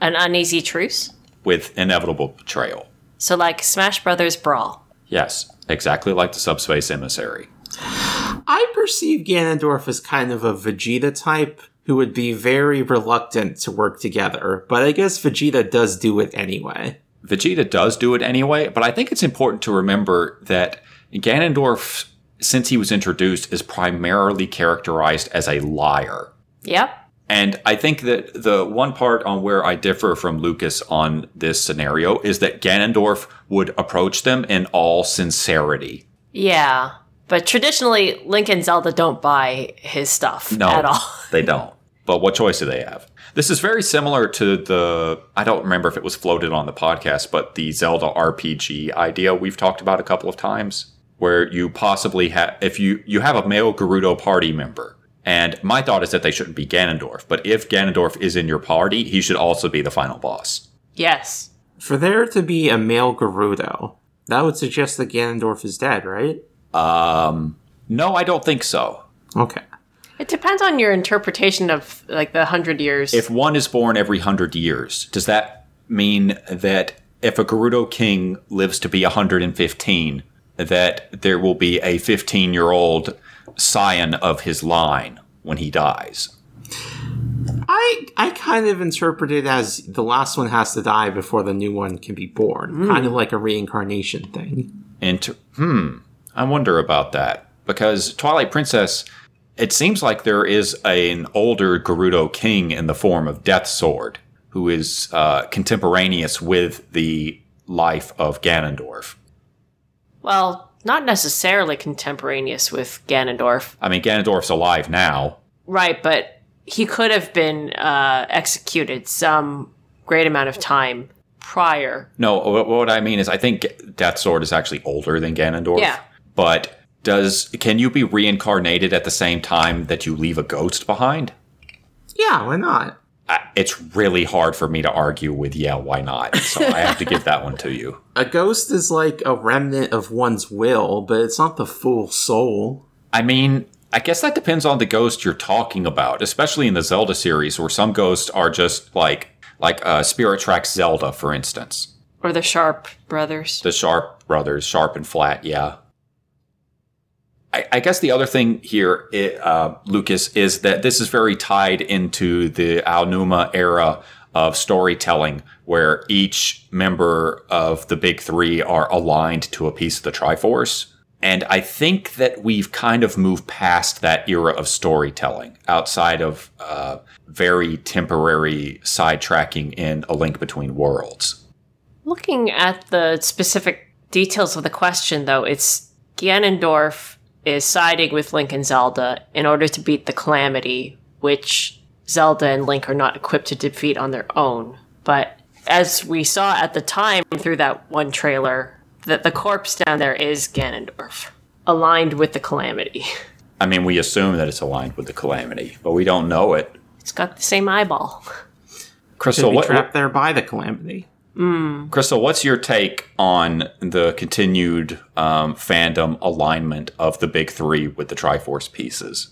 Speaker 2: An uneasy truce.
Speaker 3: with inevitable betrayal.
Speaker 2: So like Smash Brothers Brawl.
Speaker 3: Yes, exactly like the subspace emissary.
Speaker 1: I perceive Ganondorf as kind of a Vegeta type who would be very reluctant to work together, but I guess Vegeta does do it anyway.
Speaker 3: Vegeta does do it anyway, but I think it's important to remember that Ganondorf, since he was introduced, is primarily characterized as a liar.
Speaker 2: Yep.
Speaker 3: And I think that the one part on where I differ from Lucas on this scenario is that Ganondorf would approach them in all sincerity.
Speaker 2: Yeah. But traditionally, Link and Zelda don't buy his stuff
Speaker 3: No,
Speaker 2: at all.
Speaker 3: they don't. But what choice do they have? This is very similar to the, I don't remember if it was floated on the podcast, but the Zelda RPG idea we've talked about a couple of times, where you possibly have, if you, you have a male Gerudo party member, and my thought is that they shouldn't be Ganondorf, but if Ganondorf is in your party, he should also be the final boss.
Speaker 2: Yes.
Speaker 1: For there to be a male Gerudo, that would suggest that Ganondorf is dead, right?
Speaker 3: Um, no, I don't think so.
Speaker 1: Okay.
Speaker 2: It depends on your interpretation of like the hundred years.
Speaker 3: If one is born every hundred years, does that mean that if a Gerudo king lives to be 115, that there will be a 15 year old scion of his line when he dies?
Speaker 1: I I kind of interpret it as the last one has to die before the new one can be born, kind of like a reincarnation thing.
Speaker 3: Inter- hmm. I wonder about that because Twilight Princess. It seems like there is an older Gerudo king in the form of Death Sword, who is uh, contemporaneous with the life of Ganondorf.
Speaker 2: Well, not necessarily contemporaneous with Ganondorf.
Speaker 3: I mean, Ganondorf's alive now.
Speaker 2: Right, but he could have been uh, executed some great amount of time prior.
Speaker 3: No, what, what I mean is, I think Death Sword is actually older than Ganondorf.
Speaker 2: Yeah.
Speaker 3: But does can you be reincarnated at the same time that you leave a ghost behind?
Speaker 1: Yeah, why not?
Speaker 3: I, it's really hard for me to argue with. Yeah, why not? So I have to give that one to you.
Speaker 1: A ghost is like a remnant of one's will, but it's not the full soul.
Speaker 3: I mean, I guess that depends on the ghost you're talking about, especially in the Zelda series, where some ghosts are just like like uh, Spirit Tracks Zelda, for instance.
Speaker 2: Or the Sharp brothers.
Speaker 3: The Sharp brothers, Sharp and Flat, yeah. I, I guess the other thing here, uh, Lucas, is that this is very tied into the Aonuma era of storytelling, where each member of the big three are aligned to a piece of the Triforce. And I think that we've kind of moved past that era of storytelling outside of uh, very temporary sidetracking in A Link Between Worlds.
Speaker 2: Looking at the specific details of the question, though, it's Ganondorf is siding with Link and Zelda in order to beat the Calamity, which Zelda and Link are not equipped to defeat on their own. But as we saw at the time through that one trailer, that the corpse down there is Ganondorf, aligned with the Calamity.
Speaker 3: I mean, we assume that it's aligned with the calamity, but we don't know it.
Speaker 2: It's got the same eyeball.
Speaker 3: Crystal,
Speaker 1: Could be
Speaker 3: what,
Speaker 1: trapped there by the calamity.
Speaker 3: Crystal, what's your take on the continued um, fandom alignment of the big three with the Triforce pieces?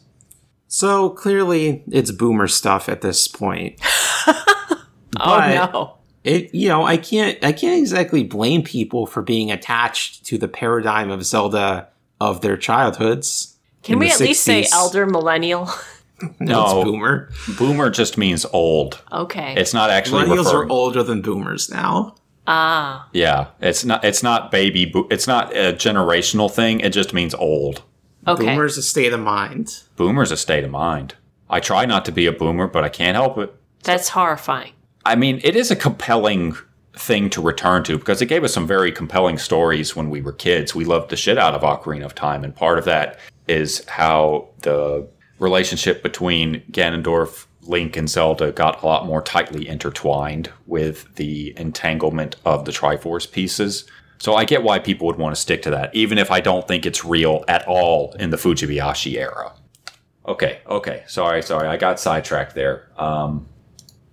Speaker 1: So clearly, it's boomer stuff at this point.
Speaker 2: oh
Speaker 1: But-
Speaker 2: no.
Speaker 1: It, you know, I can't, I can't exactly blame people for being attached to the paradigm of Zelda of their childhoods.
Speaker 2: Can we
Speaker 1: the
Speaker 2: at least say elder millennial?
Speaker 1: No,
Speaker 3: No.
Speaker 1: it's boomer.
Speaker 3: Boomer just means old.
Speaker 2: Okay.
Speaker 3: It's not actually
Speaker 1: Millennials
Speaker 3: referring.
Speaker 1: are older than boomers now.
Speaker 2: ah.
Speaker 3: Yeah, it's not. It's not baby. Bo- it's not a generational thing. It just means old.
Speaker 2: Okay.
Speaker 1: Boomer's a state of mind.
Speaker 3: Boomer's a state of mind. I try not to be a boomer, but I can't help it.
Speaker 2: That's horrifying.
Speaker 3: I mean, it is a compelling thing to return to because it gave us some very compelling stories when we were kids. We loved the shit out of Ocarina of Time, and part of that is how the relationship between Ganondorf, Link, and Zelda got a lot more tightly intertwined with the entanglement of the Triforce pieces. So I get why people would want to stick to that, even if I don't think it's real at all in the Fujibayashi era. Okay, okay. Sorry, sorry. I got sidetracked there. Um,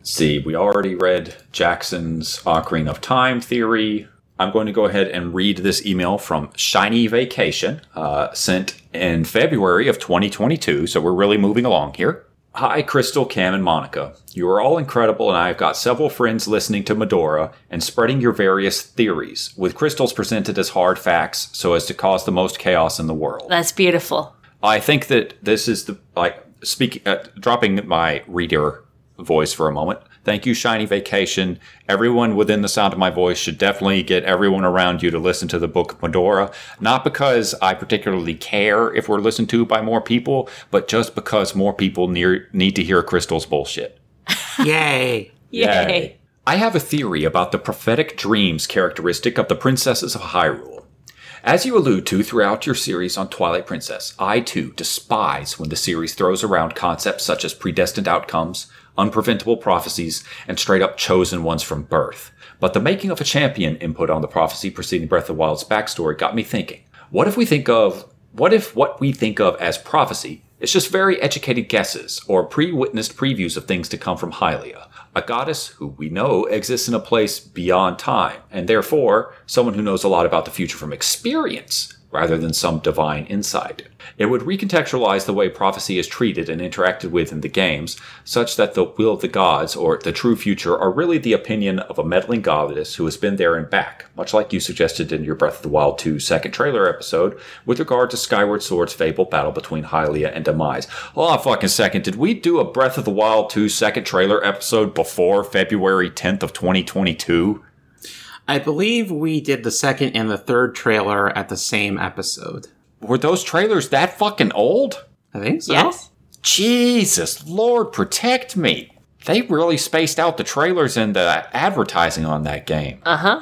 Speaker 3: see, we already read Jackson's Ocarina of Time theory. I'm going to go ahead and read this email from Shiny Vacation, uh, sent in February of 2022. So we're really moving along here. Hi, Crystal, Cam, and Monica. You are all incredible, and I have got several friends listening to Mudora and spreading your various theories, with crystals presented as hard facts so as to cause the most chaos in the world.
Speaker 2: That's beautiful.
Speaker 3: I think that this is the like speaking, uh, dropping my reader voice for a moment. Thank you, Shiny Vacation. Everyone within the sound of my voice should definitely get everyone around you to listen to the Book of Mudora. Not because I particularly care if we're listened to by more people, but just because more people near, need to hear Crystal's bullshit.
Speaker 1: Yay!
Speaker 2: Yay.
Speaker 3: I have a theory about the prophetic dreams characteristic of the princesses of Hyrule. As you allude to throughout your series on Twilight Princess, I too despise when the series throws around concepts such as predestined outcomes, unpreventable prophecies, and straight up chosen ones from birth. But the making of a champion input on the prophecy preceding Breath of the Wild's backstory got me thinking. What if we think of what if what we think of as prophecy is just very educated guesses or pre-witnessed previews of things to come from Hylia, a goddess who we know exists in a place beyond time, and therefore someone who knows a lot about the future from experience rather than some divine insight. It would recontextualize the way prophecy is treated and interacted with in the games, such that the will of the gods, or the true future, are really the opinion of a meddling goddess who has been there and back, much like you suggested in your Breath of the Wild 2 second trailer episode with regard to Skyward Sword's fabled battle between Hylia and Demise. Hold on a fucking second, did we do a Breath of the Wild 2 second trailer episode before February 10th of 2022?
Speaker 1: I believe we did the second and the third trailer at the same episode.
Speaker 3: Were those trailers that fucking old?
Speaker 1: I think so.
Speaker 2: Yes.
Speaker 3: Jesus, Lord, protect me. They really spaced out the trailers and the advertising on that game.
Speaker 2: Uh huh.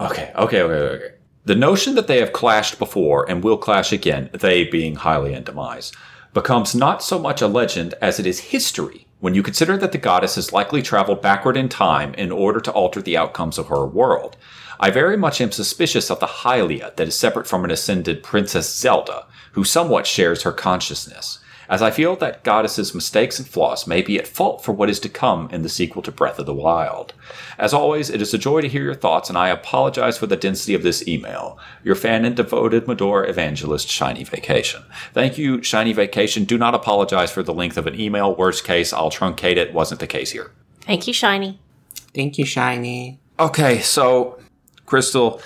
Speaker 3: Okay, okay, okay, okay. The notion that they have clashed before and will clash again, they being Hylia and Demise, becomes not so much a legend as it is history when you consider that the goddess has likely traveled backward in time in order to alter the outcomes of her world. I very much am suspicious of the Hylia that is separate from an ascended Princess Zelda, who somewhat shares her consciousness, as I feel that goddess's mistakes and flaws may be at fault for what is to come in the sequel to Breath of the Wild. As always, it is a joy to hear your thoughts, and I apologize for the density of this email. Your fan and devoted Mudora evangelist, Shiny Vacation. Thank you, Shiny Vacation. Do not apologize for the length of an email. Worst case, I'll truncate it. Wasn't the case here.
Speaker 2: Thank you, Shiny.
Speaker 1: Thank you, Shiny.
Speaker 3: Okay, so Crystal,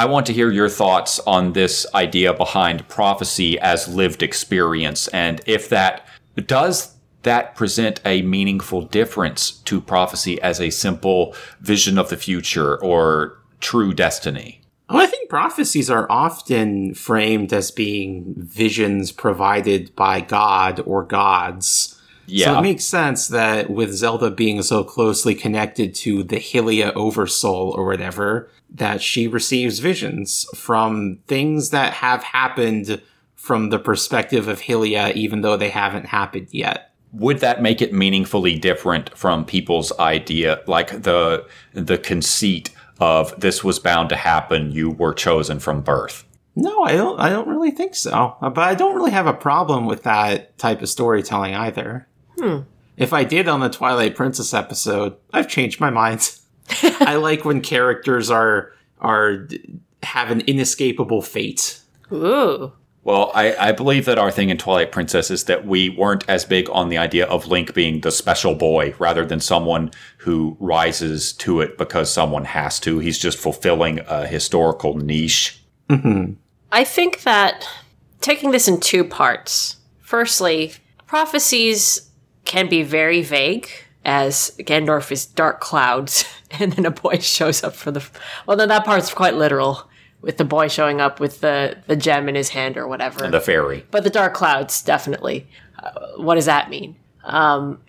Speaker 3: I want to hear your thoughts on this idea behind prophecy as lived experience and if that does that present a meaningful difference to prophecy as a simple vision of the future or true destiny.
Speaker 1: Oh, I think prophecies are often framed as being visions provided by God or gods. So
Speaker 3: Yeah.
Speaker 1: it makes sense that with Zelda being so closely connected to the Hylia Oversoul or whatever, that she receives visions from things that have happened from the perspective of Hylia, even though they haven't happened yet.
Speaker 3: would that make it meaningfully different from people's idea like the the conceit of this was bound to happen you were chosen from birth
Speaker 1: No, I don't. I don't really think so. But I don't really have a problem with that type of storytelling either. Hmm. If I did on the Twilight Princess episode, I've changed my mind. I like when characters are are have an inescapable fate.
Speaker 2: Ooh.
Speaker 3: well I, I believe that our thing in twilight princess is that we weren't as big on the idea of link being the special boy rather than someone who rises to it because someone has to he's just fulfilling a historical niche mm-hmm.
Speaker 2: I think that taking this in two parts. Firstly, prophecies can be very vague, as Ganondorf is dark clouds, and then a boy shows up for the. Well, then that part's quite literal, with the boy showing up with the, the gem in his hand or whatever.
Speaker 3: and a fairy
Speaker 2: but the dark clouds definitely uh, what does that mean um,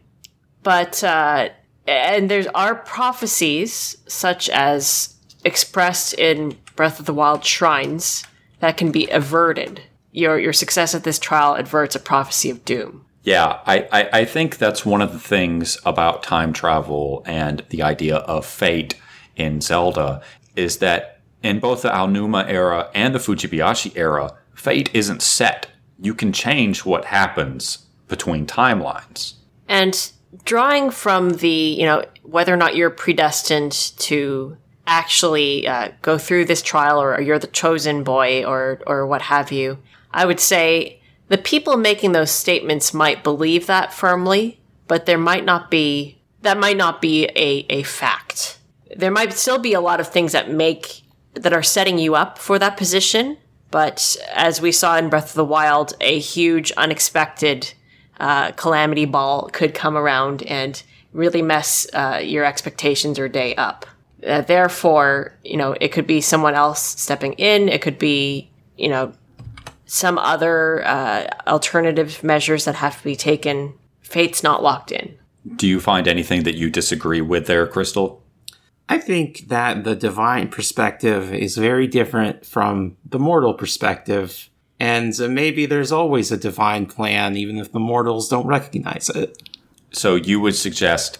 Speaker 2: but uh, and there's are prophecies such as expressed in breath of the wild shrines that can be averted your your success at this trial averts a prophecy of doom
Speaker 3: Yeah, I, I, I think that's one of the things about time travel and the idea of fate in Zelda is that in both the Aonuma era and the Fujibayashi era, fate isn't set. You can change what happens between timelines.
Speaker 2: and drawing from the you know whether or not you're predestined to actually uh, go through this trial or you're the chosen boy or or what have you i would say the people making those statements might believe that firmly but there might not be that might not be a, a fact there might still be a lot of things that make that are setting you up for that position but as we saw in breath of the wild a huge unexpected uh, calamity ball could come around and really mess uh, your expectations or day up. Uh, therefore, you know, it could be someone else stepping in. It could be, you know, some other uh, alternative measures that have to be taken. Fate's not locked in.
Speaker 3: Do you find anything that you disagree with there, Crystal?
Speaker 1: I think that the divine perspective is very different from the mortal perspective. And maybe there's always a divine plan, even if the mortals don't recognize it.
Speaker 3: So you would suggest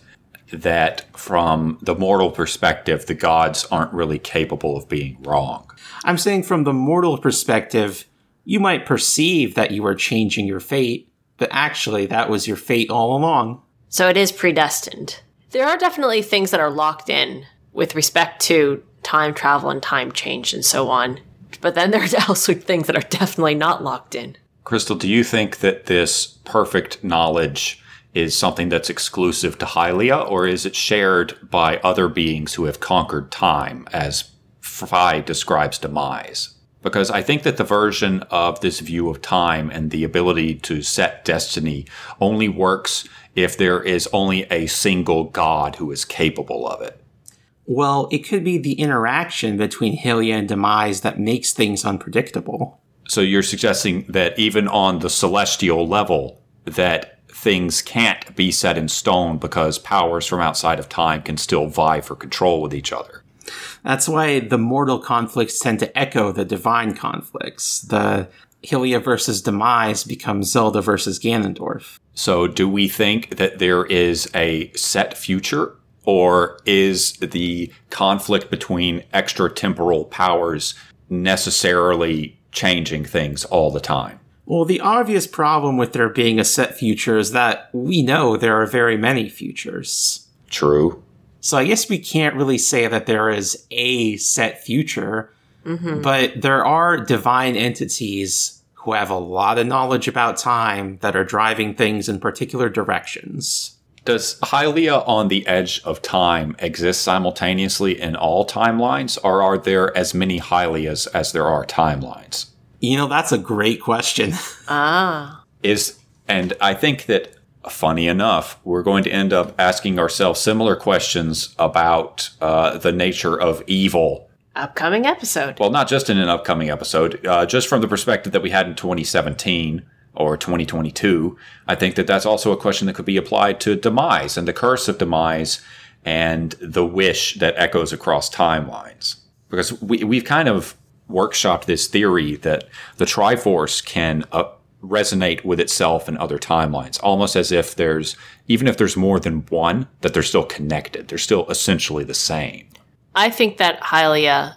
Speaker 3: that from the mortal perspective, the gods aren't really capable of being wrong.
Speaker 1: I'm saying from the mortal perspective, you might perceive that you are changing your fate, but actually that was your fate all along.
Speaker 2: So it is predestined. There are definitely things that are locked in with respect to time travel and time change and so on. But then there are also things that are definitely not locked in.
Speaker 3: Crystal, do you think that this perfect knowledge is something that's exclusive to Hylia, or is it shared by other beings who have conquered time, as Phi describes demise? Because I think that the version of this view of time and the ability to set destiny only works if there is only a single god who is capable of it.
Speaker 1: Well, it could be the interaction between Hylia and Demise that makes things unpredictable.
Speaker 3: So you're suggesting that even on the celestial level, that things can't be set in stone because powers from outside of time can still vie for control with each other.
Speaker 1: That's why the mortal conflicts tend to echo the divine conflicts. The Hylia versus Demise becomes Zelda versus Ganondorf.
Speaker 3: So, do we think that there is a set future, or is the conflict between extra temporal powers necessarily changing things all the time?
Speaker 1: Well, the obvious problem with there being a set future is that we know there are very many futures.
Speaker 3: True.
Speaker 1: So I guess we can't really say that there is a set future, but there are divine entities who have a lot of knowledge about time that are driving things in particular directions.
Speaker 3: Does Hylia on the edge of time exist simultaneously in all timelines, or are there as many Hylias as there are timelines?
Speaker 1: You know, that's a great question.
Speaker 2: Ah.
Speaker 3: Is and I think that funny enough, we're going to end up asking ourselves similar questions about uh, the nature of evil.
Speaker 2: Upcoming episode.
Speaker 3: Well, not just in an upcoming episode, uh, just from the perspective that we had in 2017 or 2022. I think that that's also a question that could be applied to demise and the curse of demise and the wish that echoes across timelines. Because we, we've kind of workshopped this theory that the Triforce can uh, resonate with itself in other timelines, almost as if there's, even if there's more than one, that they're still connected. They're still essentially the same.
Speaker 2: I think that Hylia,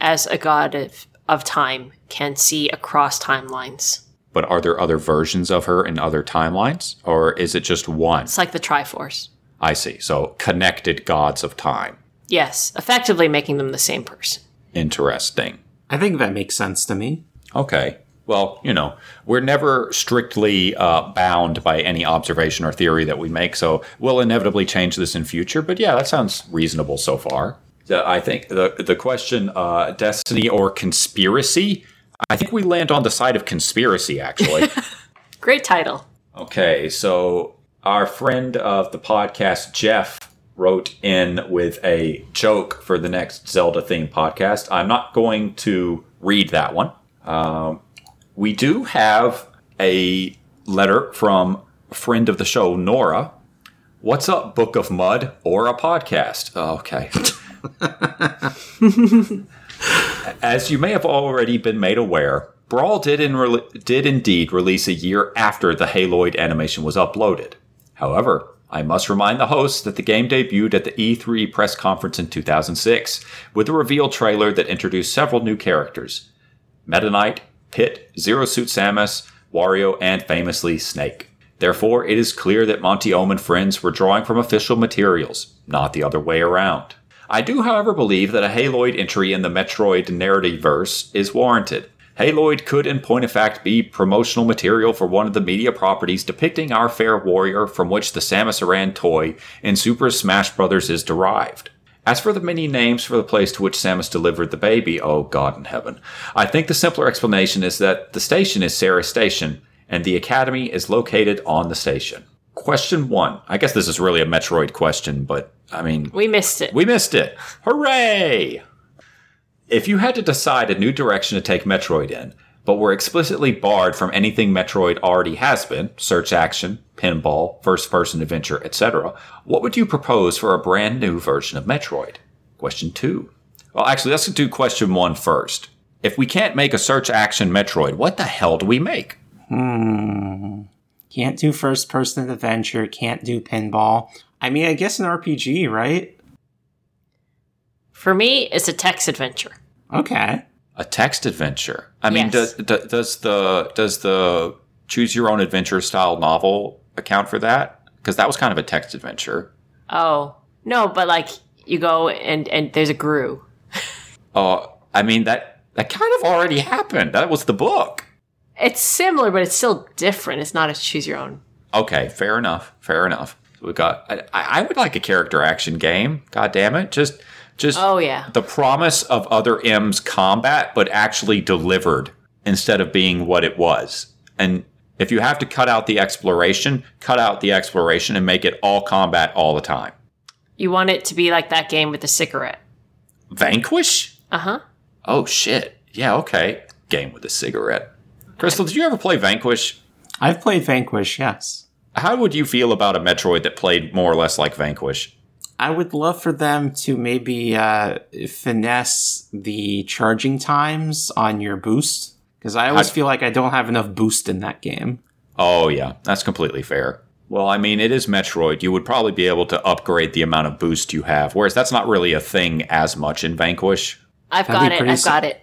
Speaker 2: as a god of, of time, can see across timelines.
Speaker 3: But are there other versions of her in other timelines? Or is it just one?
Speaker 2: It's like the Triforce.
Speaker 3: I see. So connected gods of time.
Speaker 2: Yes, effectively making them the same person.
Speaker 3: Interesting.
Speaker 1: I think that makes sense to me.
Speaker 3: Okay. Well, you know, we're never strictly uh, bound by any observation or theory that we make, so we'll inevitably change this in future. But yeah, that sounds reasonable so far. The- I think the the question, uh, destiny or conspiracy, I think we land on the side of conspiracy. Actually,
Speaker 2: Great title.
Speaker 3: Okay, so our friend of the podcast, Jeff, wrote in with a joke for the next Zelda themed podcast. I'm not going to read that one. Um, we do have a letter from friend of the show, Nora. What's up, Book of Mud or a podcast? Okay. As you may have already been made aware, Brawl did, in rel did indeed release a year after the Haloid animation was uploaded. However, I must remind the hosts that the game debuted at the E3 press conference in 2006 with a reveal trailer that introduced several new characters Meta Knight, Pit, Zero Suit Samus, Wario, and famously Snake. Therefore, it is clear that Monty Oum and friends were drawing from official materials, not the other way around. I do, however, believe that a Haloid entry in the Metroid narrative verse is warranted. Haloid could, in point of fact, be promotional material for one of the media properties depicting our fair warrior from which the Samus Aran toy in Super Smash Bros. is derived. As for the many names for the place to which Samus delivered the baby, oh God in heaven, I think the simpler explanation is that the station is Ceres Station, and the Academy is located on the station. question one. I guess this is really a Metroid question, but I mean,
Speaker 2: We missed it.
Speaker 3: we missed it. Hooray! If you had to decide a new direction to take Metroid in, but were explicitly barred from anything Metroid already has been search action, pinball, first person adventure, etc., what would you propose for a brand new version of Metroid? Question two. Well, actually, let's do question one first. If we can't make a search action Metroid, what the hell do we make? Hmm.
Speaker 1: Can't do first person adventure, can't do pinball. I mean, I guess an RPG, right?
Speaker 2: For me, it's a text adventure.
Speaker 1: Okay.
Speaker 3: A text adventure. I mean,
Speaker 2: Yes.
Speaker 3: does, does the does the choose your own adventure style novel account for that? Because that was kind of a text adventure.
Speaker 2: Oh no, but like you go and and there's a grue.
Speaker 3: Uh, I mean that that kind of already happened. That was the book.
Speaker 2: It's similar, but it's still different. It's not a choose your own.
Speaker 3: Okay, fair enough. Fair enough. We got. I, I would like a character action game. God damn it! Just just
Speaker 2: Oh yeah,
Speaker 3: the promise of other M's combat, but actually delivered instead of being what it was. And if you have to cut out the exploration, cut out the exploration and make it all combat all the time.
Speaker 2: you want it to be like that game with the cigarette.
Speaker 3: Vanquish?
Speaker 2: Uh huh.
Speaker 3: Oh shit. Yeah, okay. Game with a cigarette. Crystal, did you ever play Vanquish?
Speaker 1: I've played Vanquish, yes.
Speaker 3: How would you feel about a Metroid that played more or less like Vanquish?
Speaker 1: I would love for them to maybe uh, finesse the charging times on your boost. Because I always
Speaker 3: How-
Speaker 1: feel like I don't have enough boost in that game.
Speaker 3: Oh, yeah, that's completely fair. Well, I mean, it is Metroid. You would probably be able to upgrade the amount of boost you have, whereas that's not really a thing as much in Vanquish.
Speaker 2: I've
Speaker 1: That'd
Speaker 2: got it. I've
Speaker 1: s-
Speaker 2: got it.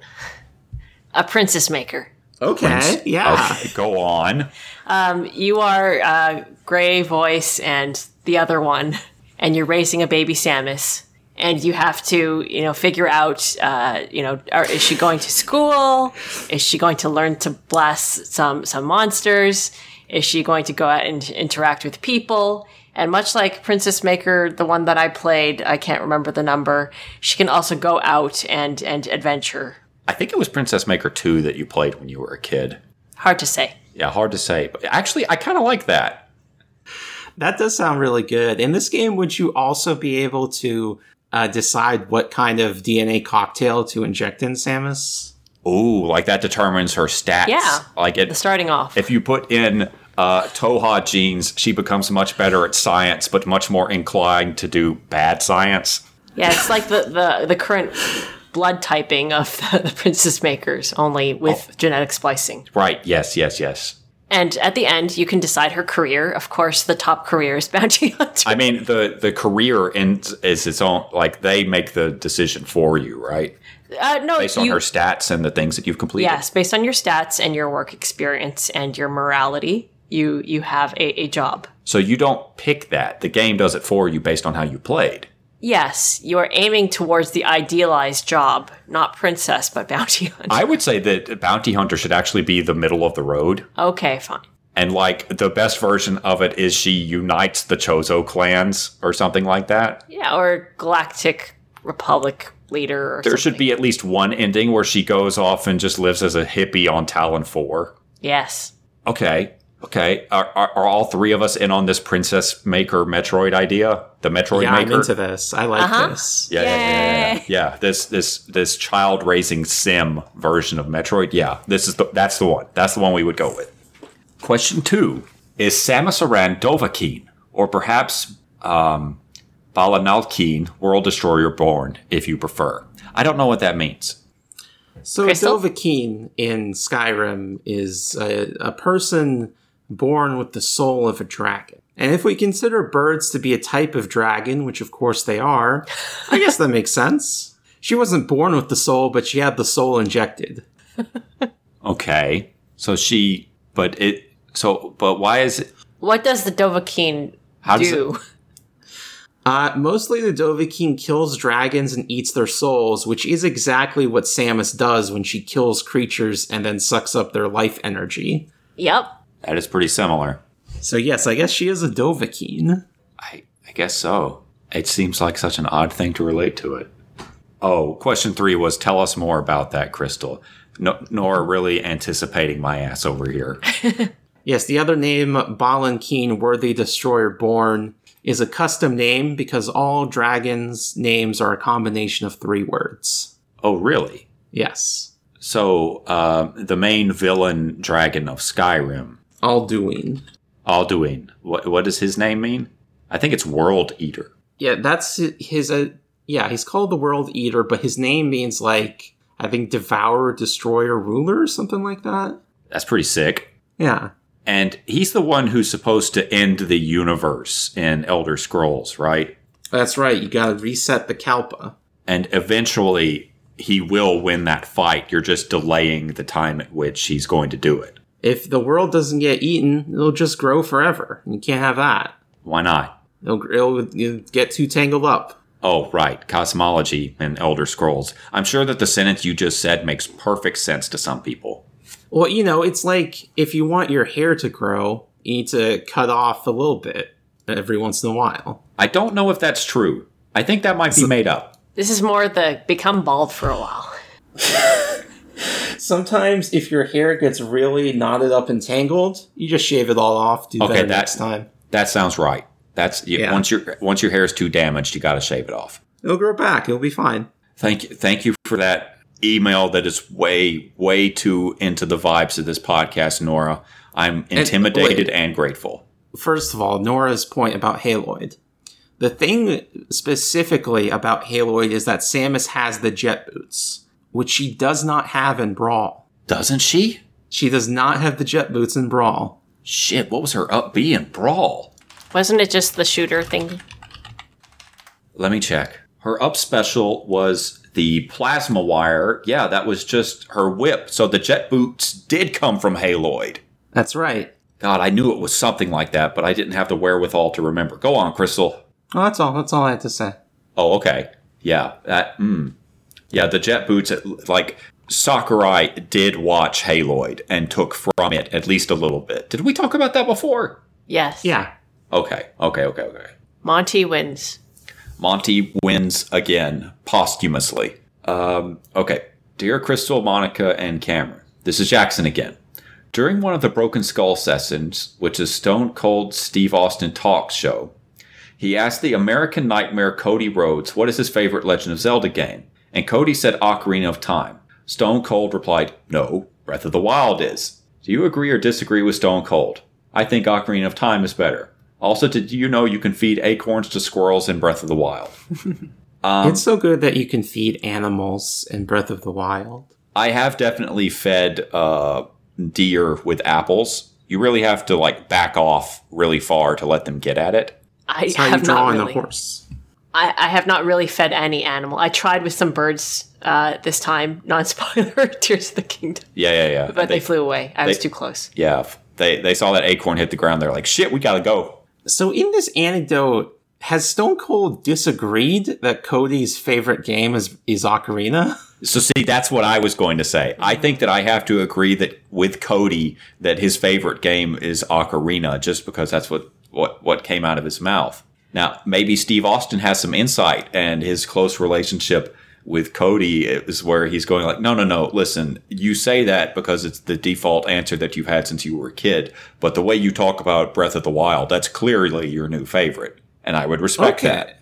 Speaker 2: A princess maker.
Speaker 1: Okay, yeah.
Speaker 3: Okay, go on.
Speaker 2: Um, you are uh, Gray Voice and the other one, and you're raising a baby Samus, and you have to, you know, figure out, uh, you know, are, is she going to school? Is she going to learn to bless some some monsters? Is she going to go out and interact with people? And much like Princess Maker, the one that I played, I can't remember the number. She can also go out and and adventure.
Speaker 3: I think it was Princess Maker 2 that you played when you were a kid.
Speaker 2: Hard to say.
Speaker 3: Yeah, hard to say. But actually, I kind of like that.
Speaker 1: That does sound really good. In this game, would you also be able to uh, decide what kind of DNA cocktail to inject in Samus?
Speaker 3: Ooh, like that determines her stats.
Speaker 2: Yeah.
Speaker 3: Like
Speaker 2: The
Speaker 3: it,
Speaker 2: starting off.
Speaker 3: if you put in uh, Thoha genes, she becomes much better at science, but much more inclined to do bad science.
Speaker 2: Yeah, it's like the, the, the current blood typing of the, the Princess Makers, only with genetic splicing.
Speaker 3: Right. Yes, yes, yes.
Speaker 2: And at the end, you can decide her career. Of course, the top career is bounty hunter.
Speaker 3: I mean, the the career in, is its own. Like they make the decision for you, right?
Speaker 2: Uh, no,
Speaker 3: Based on
Speaker 2: you,
Speaker 3: her stats and the things that you've completed.
Speaker 2: yes, based on your stats and your work experience and your morality, you you have a, a job.
Speaker 3: So you don't pick that. The game does it for you based on how you played.
Speaker 2: Yes, you are aiming towards the idealized job, not princess, but bounty hunter.
Speaker 3: I would say that Bounty Hunter should actually be the middle of the road.
Speaker 2: okay, fine.
Speaker 3: And like the best version of it is she unites the Chozo clans or something like that.
Speaker 2: Yeah, or Galactic Republic leader or
Speaker 3: There should be at least one ending where she goes off and just lives as a hippie on Tallon 4.
Speaker 2: Yes.
Speaker 3: Okay. Okay. Are, are, are all three of us in on this Princess Maker Metroid idea? The Metroid
Speaker 1: yeah, I'm into this. I like
Speaker 2: Uh-huh.
Speaker 1: this.
Speaker 3: yeah, yeah, yeah, yeah,
Speaker 2: Yay.
Speaker 3: yeah. This this this child raising sim version of Metroid. Yeah, this is the that's the one. That's the one we would go with. Question two: Is Samus Aran Dovahkiin, or perhaps um, Balanalkeen, World Destroyer born, if you prefer? I don't know what that means.
Speaker 1: So
Speaker 2: Crystal?
Speaker 1: Dovahkiin in Skyrim is a, a person born with the soul of a dragon. And if we consider birds to be a type of dragon, which of course they are, I guess that makes sense. She wasn't born with the soul, but she had the soul injected.
Speaker 3: Okay, so she, but it, so, but why is it?
Speaker 2: What does the Dovahkiin
Speaker 3: How does
Speaker 2: do?
Speaker 1: Uh, mostly the Dovahkiin kills dragons and eats their souls, which is exactly what Samus does when she kills creatures and then sucks up their life energy.
Speaker 2: Yep.
Speaker 3: That is pretty similar.
Speaker 1: So yes, I guess she is a Dovahkiin.
Speaker 3: I, I guess so. It seems like such an odd thing to relate to it. Oh, question three was tell us more about that crystal. No, Nora really anticipating my ass over here.
Speaker 1: Yes, the other name, Balankeen Worthy Destroyer Born, is a custom name because all dragons' names are a combination of three words.
Speaker 3: Oh, really?
Speaker 1: Yes.
Speaker 3: So, uh, the main villain dragon of Skyrim,
Speaker 1: Alduin.
Speaker 3: Alduin, what, what does his name mean? I think it's World Eater.
Speaker 1: Yeah, that's his. Uh, yeah, he's called the World Eater, but his name means like I think Devourer, Destroyer, Ruler, or something like that.
Speaker 3: That's pretty sick.
Speaker 1: Yeah.
Speaker 3: And he's the one who's supposed to end the universe in Elder Scrolls, right?
Speaker 1: That's right. You got to reset the Kalpa.
Speaker 3: And eventually he will win that fight. You're just delaying the time at which he's going to do it.
Speaker 1: If the world doesn't get eaten, it'll just grow forever. You can't have that.
Speaker 3: Why not?
Speaker 1: It'll, it'll, it'll get too tangled up.
Speaker 3: Oh, right. Cosmology and Elder Scrolls. I'm sure that the sentence you just said makes perfect sense to some people.
Speaker 1: Well, you know, it's like if you want your hair to grow, you need to cut off a little bit every once in a while.
Speaker 3: I don't know if that's true. I think that might be made up.
Speaker 2: This is more the become bald for a while.
Speaker 1: Sometimes, if your hair gets really knotted up and tangled, you just shave it all off. Do
Speaker 3: Okay,
Speaker 1: better
Speaker 3: that-
Speaker 1: next time.
Speaker 3: That sounds right. That's you,
Speaker 1: Yeah.
Speaker 3: once your once your hair is too damaged, you got to shave it off.
Speaker 1: It'll grow back. It'll be fine.
Speaker 3: Thank you, thank you for that email. That is way way too into the vibes of this podcast, Nora. I'm intimidated
Speaker 1: wait.
Speaker 3: and grateful.
Speaker 1: First of all, Nora's point about Haloid. The thing specifically about Haloid is that Samus has the jet boots, which she does not have in Brawl.
Speaker 3: Doesn't she?
Speaker 1: She does not have the jet boots in Brawl.
Speaker 3: Shit, what was her up B in Brawl?
Speaker 2: Wasn't it just the shooter thing?
Speaker 3: Let me check. Her up special was the plasma wire. Yeah, that was just her whip. So the jet boots did come from Haloid.
Speaker 1: That's right.
Speaker 3: God, I knew it was something like that, but I didn't have the wherewithal to remember. Go on, Crystal.
Speaker 1: Oh, that's all. That's all I had to say.
Speaker 3: Oh, okay. Yeah, that. Mm. Yeah, the jet boots. Like Sakurai did watch Haloid and took from it at least a little bit. Did we talk about that before?
Speaker 2: Yes.
Speaker 1: Yeah.
Speaker 3: Okay. Okay. Okay. Okay.
Speaker 2: Monty wins.
Speaker 3: Monty wins again posthumously. Um, okay. Dear Crystal, Monica, and Cameron, this is Jackson again. During one of the Broken Skull sessions, which is Stone Cold Steve Austin Talks show, he asked the American Nightmare Cody Rhodes what is his favorite Legend of Zelda game, and Cody said Ocarina of Time. Stone Cold replied, No, Breath of the Wild is. Do you agree or disagree with Stone Cold? I think Ocarina of Time is better. Also, did you know you can feed acorns to squirrels in Breath of the Wild? Um,
Speaker 1: it's so good that you can feed animals in Breath of the Wild.
Speaker 3: I have definitely fed uh, deer with apples. You really have to like back off really far to let them get at it.
Speaker 2: I
Speaker 1: That's how you
Speaker 2: have
Speaker 1: draw
Speaker 2: not
Speaker 1: on
Speaker 2: really.
Speaker 1: a horse.
Speaker 2: I, I have not really fed any animal. I tried with some birds uh, this time. Non spoiler, Tears of the Kingdom,
Speaker 3: Yeah, yeah, yeah.
Speaker 2: but they, flew away. I was too close.
Speaker 3: yeah, they they saw that acorn hit the ground. They're like, "Shit, we gotta go."
Speaker 1: So, in this anecdote, has Stone Cold disagreed that Cody's favorite game is, is Ocarina?
Speaker 3: So see, that's what I was going to say. I think that I have to agree that with Cody that his favorite game is Ocarina, just because that's what what what came out of his mouth. Now, maybe Steve Austin has some insight, and his close relationship with Cody is where he's going like, no, no, no. Listen, you say that because it's the default answer that you've had since you were a kid, but the way you talk about Breath of the Wild, that's clearly your new favorite, and I would respect that.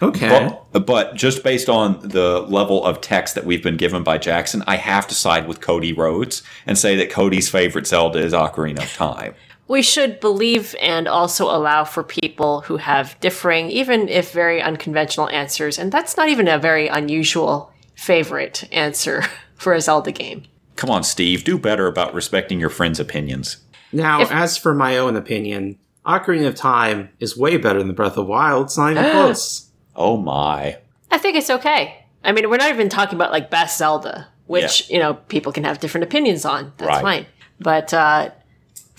Speaker 1: Okay.
Speaker 3: But, but just based on the level of text that we've been given by Jackson, I have to side with Cody Rhodes and say that Cody's favorite Zelda is Ocarina of Time.
Speaker 2: We should believe and also allow for people who have differing, even if very unconventional answers. And that's not even a very unusual favorite answer for a Zelda game.
Speaker 3: Come on, Steve, do better about respecting your friends' opinions.
Speaker 1: Now,
Speaker 2: If-
Speaker 1: as for my own opinion, Ocarina of Time is way better than Breath of the Wild. It's not even close.
Speaker 3: Oh my.
Speaker 2: I think it's okay. I mean, we're not even talking about like best Zelda, which, you know, people can have different opinions on. That's
Speaker 3: Right.
Speaker 2: fine. But uh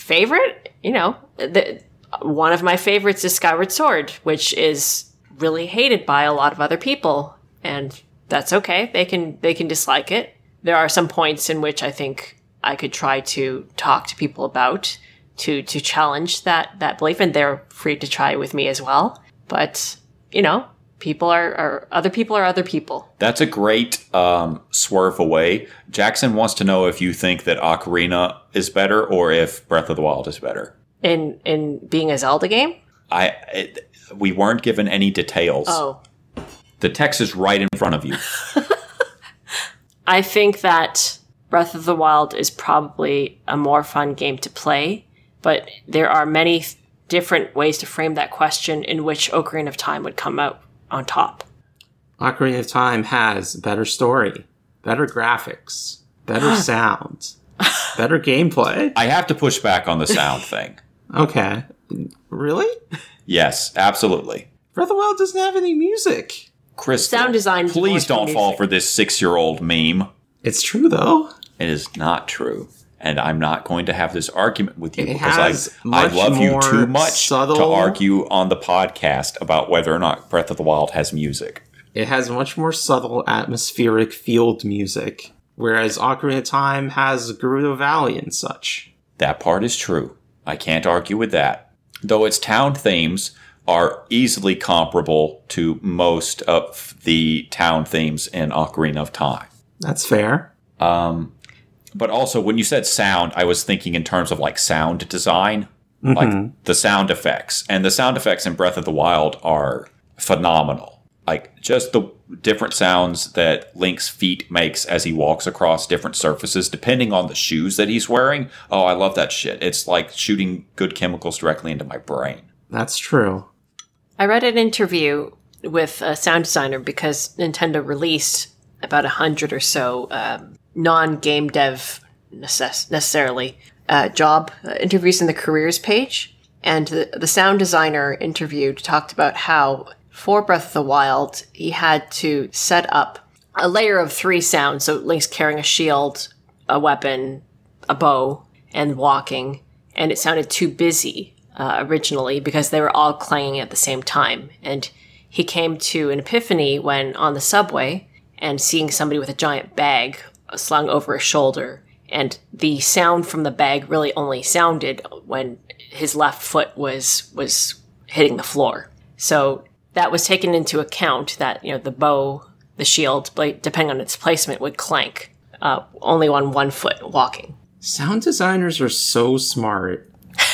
Speaker 2: favorite, you know, the, one of my favorites is Skyward Sword, which is really hated by a lot of other people, and that's okay. They can they can dislike it. There are some points in which I think I could try to talk to people about to to challenge that that belief, and they're free to try with me as well. But you know, people are, are other people are other people.
Speaker 3: That's a great um, swerve away. Jackson wants to know if you think that Ocarina is better or if Breath of the Wild is better.
Speaker 2: In in being a Zelda game?
Speaker 3: I it, we weren't given any details.
Speaker 2: Oh.
Speaker 3: The text is right in front of you.
Speaker 2: I think that Breath of the Wild is probably a more fun game to play, but there are many different ways to frame that question in which Ocarina of Time would come out on top.
Speaker 1: Ocarina of Time has better story, better graphics, better sound, better gameplay.
Speaker 3: I have to push back on the sound thing.
Speaker 1: Okay. Really?
Speaker 3: Yes, absolutely.
Speaker 1: Breath of the Wild doesn't have any music.
Speaker 3: Chris,
Speaker 2: Sound design is
Speaker 3: please
Speaker 2: more for
Speaker 3: don't fall
Speaker 2: music.
Speaker 3: for this six-year-old meme.
Speaker 1: It's true though.
Speaker 3: It is not true. And I'm not going to have this argument with you
Speaker 1: It
Speaker 3: because I, I love you too much to argue on the podcast about whether or not Breath of the Wild has music.
Speaker 1: It has much more subtle atmospheric field music, whereas Ocarina of Time has Gerudo Valley and such.
Speaker 3: That part is true. I can't argue with that. Though its town themes are easily comparable to most of the town themes in Ocarina of Time.
Speaker 1: That's fair.
Speaker 3: Um, but also, when you said sound, I was thinking in terms of like sound design, like the sound effects. And the sound effects in Breath of the Wild are phenomenal. Like just the different sounds that Link's feet makes as he walks across different surfaces, depending on the shoes that he's wearing. Oh, I love that shit. It's like shooting good chemicals directly into my brain.
Speaker 1: That's true.
Speaker 2: I read an interview with a sound designer because Nintendo released about a hundred or so um, non-game dev necess- necessarily uh, job uh, interviews in the careers page, and the, the sound designer interviewed talked about how for Breath of the Wild he had to set up a layer of three sounds. So Link's carrying a shield, a weapon, a bow, and walking, and it sounded too busy uh, originally because they were all clanging at the same time. And he came to an epiphany when on the subway and seeing somebody with a giant bag slung over his shoulder. And the sound from the bag really only sounded when his left foot was was hitting the floor. So that was taken into account that you know the bow, the shield, depending on its placement, would clank uh, only on one foot walking.
Speaker 1: Sound designers are so smart.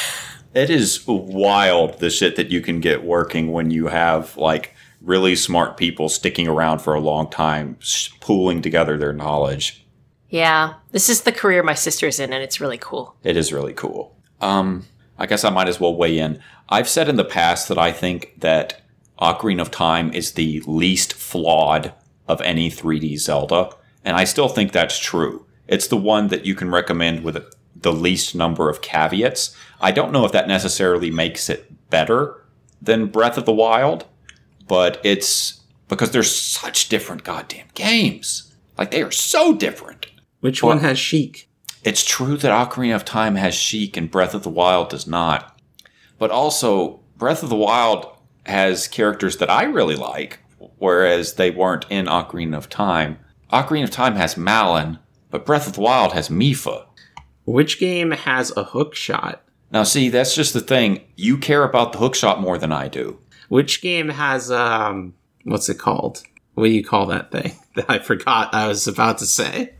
Speaker 3: It is wild the shit that you can get working when you have like really smart people sticking around for a long time, sh- pooling together their knowledge.
Speaker 2: Yeah, this is the career my sister's in, and it's really cool.
Speaker 3: It is really cool. Um, I guess I might as well weigh in. I've said in the past that I think that Ocarina of Time is the least flawed of any 3D Zelda, and I still think that's true. It's the one that you can recommend with the least number of caveats. I don't know if that necessarily makes it better than Breath of the Wild, but it's because they're such different goddamn games. Like they are so different.
Speaker 1: Which one has Sheik?
Speaker 3: It's true that Ocarina of Time has Sheik and Breath of the Wild does not. But also, Breath of the Wild has characters that I really like, whereas they weren't in Ocarina of Time. Ocarina of Time has Malon, but Breath of the Wild has Mipha.
Speaker 1: Which game has a hook shot?
Speaker 3: Now, see, that's just the thing. You care about the hookshot more than I do.
Speaker 1: Which game has um what's it called? What do you call that thing? That I forgot I was about to say.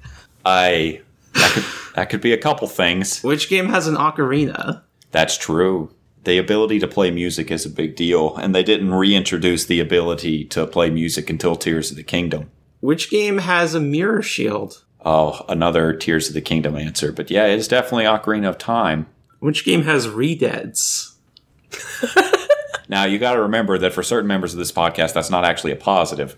Speaker 3: I that could that could be a couple things.
Speaker 1: Which game has an ocarina?
Speaker 3: That's true. The ability to play music is a big deal, and they didn't reintroduce the ability to play music until Tears of the Kingdom.
Speaker 1: Which game has a mirror shield?
Speaker 3: Oh, another Tears of the Kingdom answer. But yeah, it's definitely Ocarina of Time.
Speaker 1: Which game has redeads?
Speaker 3: Now, you got to remember that for certain members of this podcast, that's not actually a positive.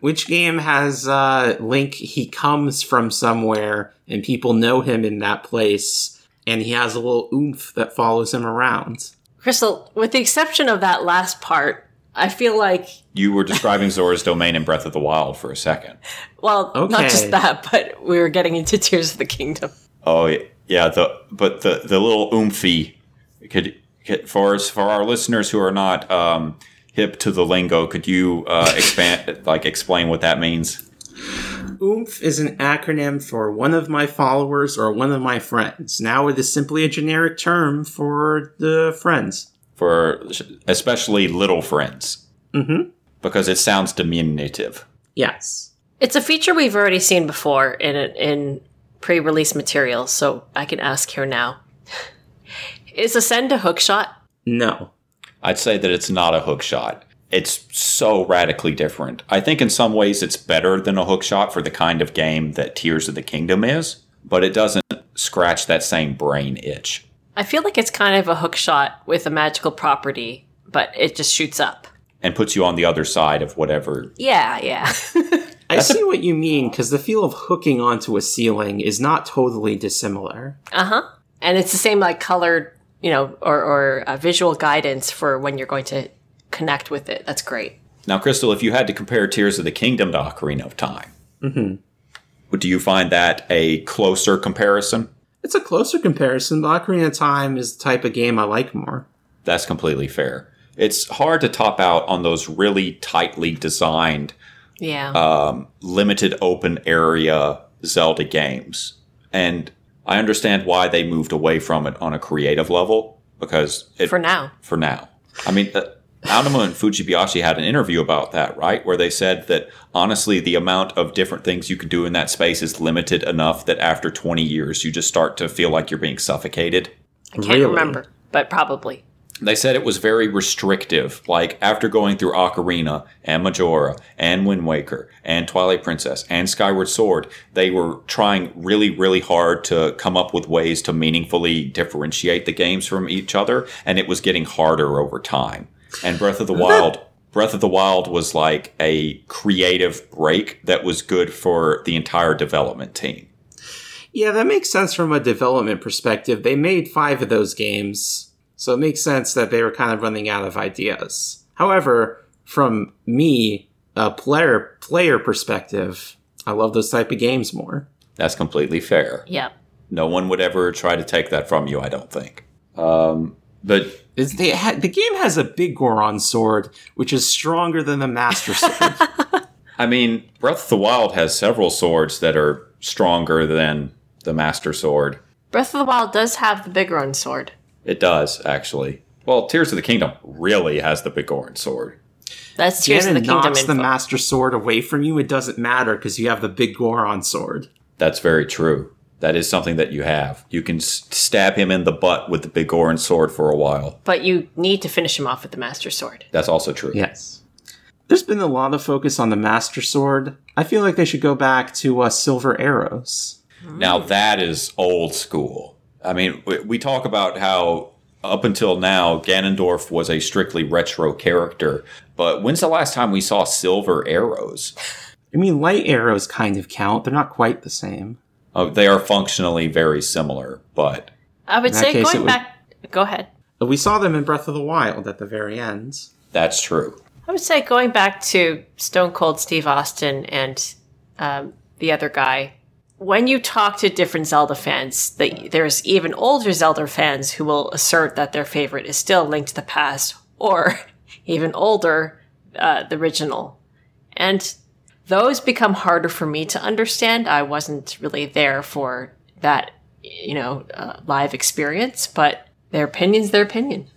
Speaker 1: Which game has uh Link he comes from somewhere and people know him in that place and he has a little oomph that follows him around?
Speaker 2: Crystal, with the exception of that last part, I feel like,
Speaker 3: You were describing Zora's Domain in Breath of the Wild for a second.
Speaker 2: well, not just that, but we were getting into Tears of the Kingdom.
Speaker 3: Oh, yeah, the but the the little oomphy could, could for us for our listeners who are not um, hip to the lingo, could you uh, expand like explain what that means?
Speaker 1: Oomph is an acronym for one of my followers or one of my friends. Now it is simply a generic term for the friends.
Speaker 3: For especially little friends.
Speaker 1: Mm-hmm.
Speaker 3: because it sounds diminutive.
Speaker 1: Yes.
Speaker 2: It's a feature we've already seen before in in pre-release materials, so I can ask here now. Is Ascend a hookshot?
Speaker 1: No.
Speaker 3: I'd say that it's not a hook shot. It's so radically different. I think in some ways it's better than a hook shot for the kind of game that Tears of the Kingdom is, but it doesn't scratch that same brain itch.
Speaker 2: I feel like it's kind of a hookshot with a magical property, but it just shoots up.
Speaker 3: And puts you on the other side of whatever.
Speaker 2: Yeah, yeah.
Speaker 1: I see what you mean because the feel of hooking onto a ceiling is not totally dissimilar.
Speaker 2: uh huh. And it's the same like colored, you know, or or uh, visual guidance for when you're going to connect with it. That's great.
Speaker 3: Now, Crystal, if you had to compare Tears of the Kingdom to Ocarina of Time, do you find that a closer comparison?
Speaker 1: It's a closer comparison, but Ocarina of Time is the type of game I like more.
Speaker 3: That's completely fair. It's hard to top out on those really tightly designed
Speaker 2: Yeah.
Speaker 3: limited open area Zelda games. And I understand why they moved away from it on a creative level because it,
Speaker 2: for now.
Speaker 3: for now. I mean, uh, Aonuma and Fujibayashi had an interview about that, right? Where they said that honestly, the amount of different things you could do in that space is limited enough that after 20 years, you just start to feel like you're being suffocated.
Speaker 2: I can't
Speaker 1: Really?
Speaker 2: remember, but probably.
Speaker 3: They said it was very restrictive. Like after going through Ocarina and Majora and Wind Waker and Twilight Princess and Skyward Sword, they were trying really, really hard to come up with ways to meaningfully differentiate the games from each other, and it was getting harder over time. And Breath of the Wild, Breath of the Wild was like a creative break that was good for the entire development team.
Speaker 1: Yeah, that makes sense from a development perspective. They made five of those games, so it makes sense that they were kind of running out of ideas. However, from me, a player player perspective, I love those type of games more.
Speaker 3: That's completely fair.
Speaker 2: Yeah.
Speaker 3: No one would ever try to take that from you, I don't think. Um, but
Speaker 1: It's, they ha- the game has a big Goron sword, which is stronger than the Master Sword.
Speaker 3: I mean, Breath of the Wild has several swords that are stronger than the Master Sword.
Speaker 2: Breath of the Wild does have the Biggoron sword.
Speaker 3: It does, actually. Well, Tears of the Kingdom really has the Biggoron sword.
Speaker 2: That's Tears of the
Speaker 1: Ganon
Speaker 2: Kingdom
Speaker 1: knocks the. Master Sword away from you. It doesn't matter because you have the big Goron sword.
Speaker 3: That's very true. That is something that you have. You can s- stab him in the butt with the Biggoron sword for a while.
Speaker 2: but you need to finish him off with the Master Sword.
Speaker 3: That's also true.
Speaker 1: Yes. There's been a lot of focus on the Master Sword. I feel like they should go back to uh, silver arrows.
Speaker 3: Now that is old school. I mean, we, we talk about how up until now Ganondorf was a strictly retro character, but when's the last time we saw silver arrows?
Speaker 1: I mean, light arrows kind of count. They're not quite the same.
Speaker 3: Uh, they are functionally very similar, but
Speaker 2: I would say
Speaker 1: case, it
Speaker 2: going
Speaker 1: would-
Speaker 2: back. Go ahead.
Speaker 1: We saw them in Breath of the Wild at the very end.
Speaker 3: that's true.
Speaker 2: I would say going back to Stone Cold Steve Austin and um, the other guy. When you talk to different Zelda fans, the, there's even older Zelda fans who will assert that their favorite is still Link to the Past, or even older, uh, the original. And those become harder for me to understand. I wasn't really there for that, you know, uh, live experience, but their opinion's their opinion.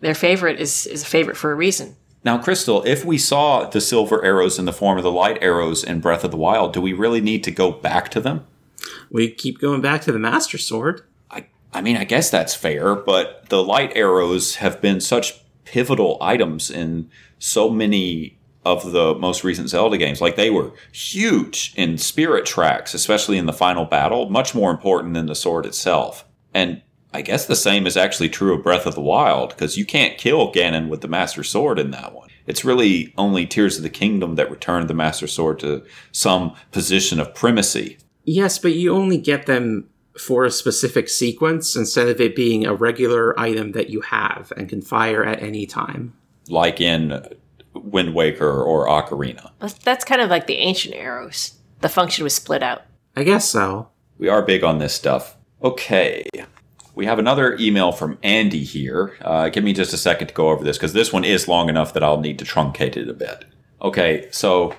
Speaker 2: Their favorite is, is a favorite for a reason.
Speaker 3: Now, Crystal, if we saw the silver arrows in the form of the light arrows in Breath of the Wild, do we really need to go back to them?
Speaker 1: We keep going back to the Master Sword.
Speaker 3: I, I mean, I guess that's fair, but the light arrows have been such pivotal items in so many of the most recent Zelda games. Like they were huge in spirit tracks, especially in the final battle, much more important than the sword itself. And I guess the same is actually true of Breath of the Wild, because you can't kill Ganon with the Master Sword in that one. It's really only Tears of the Kingdom that returned the Master Sword to some position of primacy.
Speaker 1: Yes, but you only get them for a specific sequence instead of it being a regular item that you have and can fire at any time.
Speaker 3: like in Wind Waker or Ocarina.
Speaker 2: That's- That's kind of like the ancient arrows. The function was split out.
Speaker 1: I guess so.
Speaker 3: We are big on this stuff. Okay. We have another email from Andy here. Uh, give me just a second to go over this because this one is long enough that I'll need to truncate it a bit. Okay, so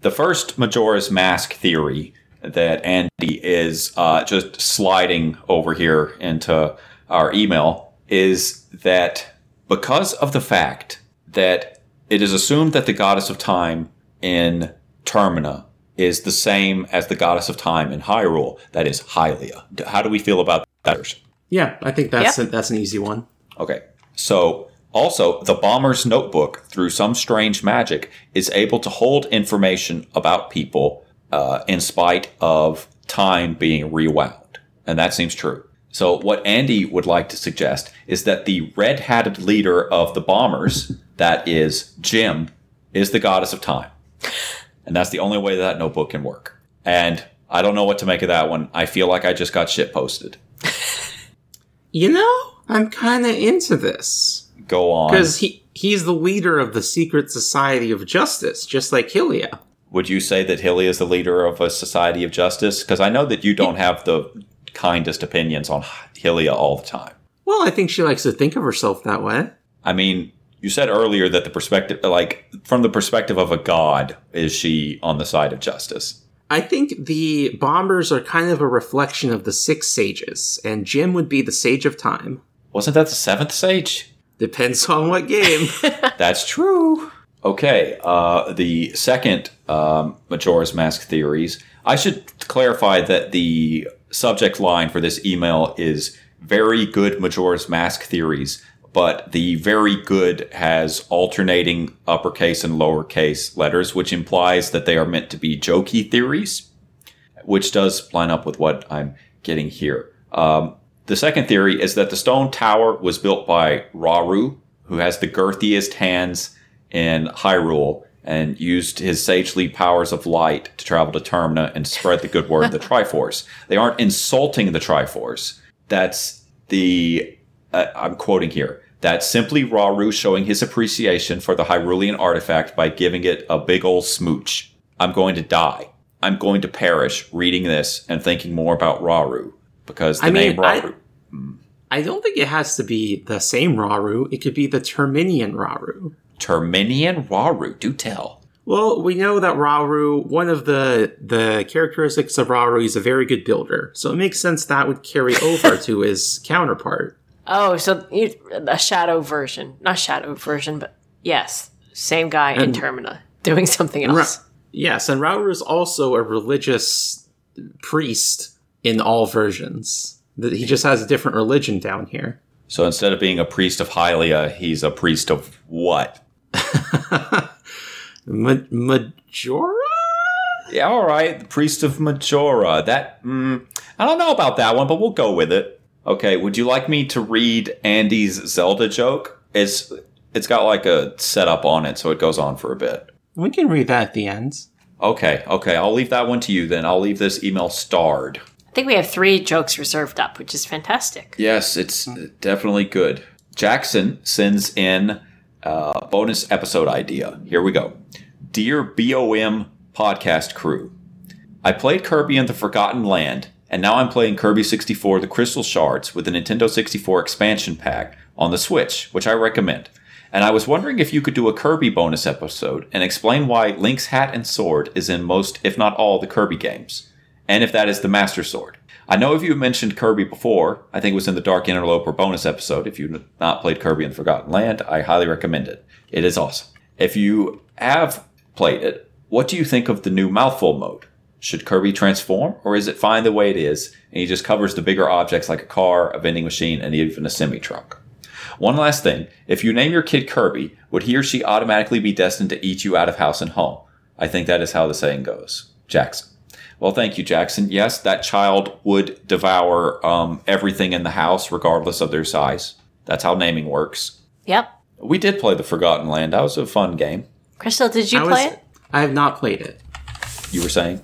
Speaker 3: the first Majora's Mask theory that Andy is uh, just sliding over here into our email is that because of the fact that it is assumed that the goddess of time in Termina is the same as the goddess of time in Hyrule. That is Hylia. How do we feel about that?
Speaker 1: Yeah, I think that's
Speaker 2: Yeah.
Speaker 1: a, that's an easy one.
Speaker 3: Okay. So, also, the bomber's notebook, through some strange magic, is able to hold information about people uh, in spite of time being rewound. And that seems true. So, what Andy would like to suggest is that the red hatted leader of the bombers, that is Jim, is the goddess of time. And that's the only way that notebook can work. And I don't know what to make of that one. I feel like I just got shit posted.
Speaker 1: You know, I'm kind of into this
Speaker 3: Go on.
Speaker 1: because he he's the leader of the secret society of justice, just like Hylia.
Speaker 3: Would you say that Hylia is the leader of a society of justice? Because I know that you don't have the kindest opinions on Hylia all the time.
Speaker 1: Well, I think she likes to think of herself that way.
Speaker 3: I mean, you said earlier that the perspective, like from the perspective of a god, is she on the side of justice?
Speaker 1: I think the bombers are kind of a reflection of the six sages, and Jim would be the sage of time.
Speaker 3: Wasn't that the seventh sage?
Speaker 1: Depends on what game.
Speaker 3: That's true. Okay, uh, the second um, Majora's Mask theories. I should clarify that the subject line for this email is very good Majora's Mask theories, but the very good has alternating uppercase and lowercase letters, which implies that they are meant to be jokey theories, which does line up with what I'm getting here. Um, the second theory is that the stone tower was built by Rauru, who has the girthiest hands in Hyrule and used his sagely powers of light to travel to Termina and spread the good word of the Triforce. They aren't insulting the Triforce. That's the, uh, I'm quoting here, that's simply Rauru showing his appreciation for the Hyrulean artifact by giving it a big old smooch. I'm going to die. I'm going to perish reading this and thinking more about Rauru because the
Speaker 1: I mean,
Speaker 3: name Rauru.
Speaker 1: I don't think it has to be the same Rauru. It could be the Terminian Rauru.
Speaker 3: Terminian Rauru, do tell.
Speaker 1: Well, we know that Rauru, one of the the characteristics of Rauru, is a very good builder. So it makes sense that would carry over to his counterpart.
Speaker 2: Oh, so you, a shadow version, not shadow version, but yes, same guy in Termina doing something
Speaker 1: Ra-
Speaker 2: else.
Speaker 1: yes, and Rauru is also a religious priest in all versions. That He just has a different religion down here.
Speaker 3: So instead of being a priest of Hylia, he's a priest of what?
Speaker 1: Ma- Majora?
Speaker 3: Yeah, all right, the priest of Majora. That mm, I don't know about that one, but we'll go with it. Okay, would you like me to read Andy's Zelda joke? It's it's got like a setup on it, so it goes on for a bit.
Speaker 1: We can read that at the end.
Speaker 3: Okay, okay, I'll leave that one to you then. I'll leave this email starred.
Speaker 2: I think we have three jokes reserved up, which is fantastic.
Speaker 3: Yes, it's definitely good. Jackson sends in a bonus episode idea. Here we go. Dear BOM podcast crew, I played Kirby and the Forgotten Land, and now I'm playing Kirby 64 The Crystal Shards with the Nintendo 64 expansion pack on the Switch, which I recommend. And I was wondering if you could do a Kirby bonus episode and explain why Link's hat and sword is in most, if not all, the Kirby games, and if that is the Master Sword. I know if you mentioned Kirby before, I think it was in the Dark Interloper bonus episode. If you've not played Kirby and Forgotten Land, I highly recommend it. It is awesome. If you have played it, what do you think of the new mouthful mode? Should Kirby transform, or is it fine the way it is, and he just covers the bigger objects like a car, a vending machine, and even a semi truck? One last thing if you name your kid Kirby, would he or she automatically be destined to eat you out of house and home? I think that is how the saying goes. Jackson. Well, thank you, Jackson. Yes, that child would devour um, everything in the house, regardless of their size. That's how naming works.
Speaker 2: Yep.
Speaker 3: We did play The Forgotten Land. That was a fun game.
Speaker 2: Crystal, did you
Speaker 1: I
Speaker 2: play
Speaker 1: was-
Speaker 2: it?
Speaker 1: I have not played it.
Speaker 3: You were saying?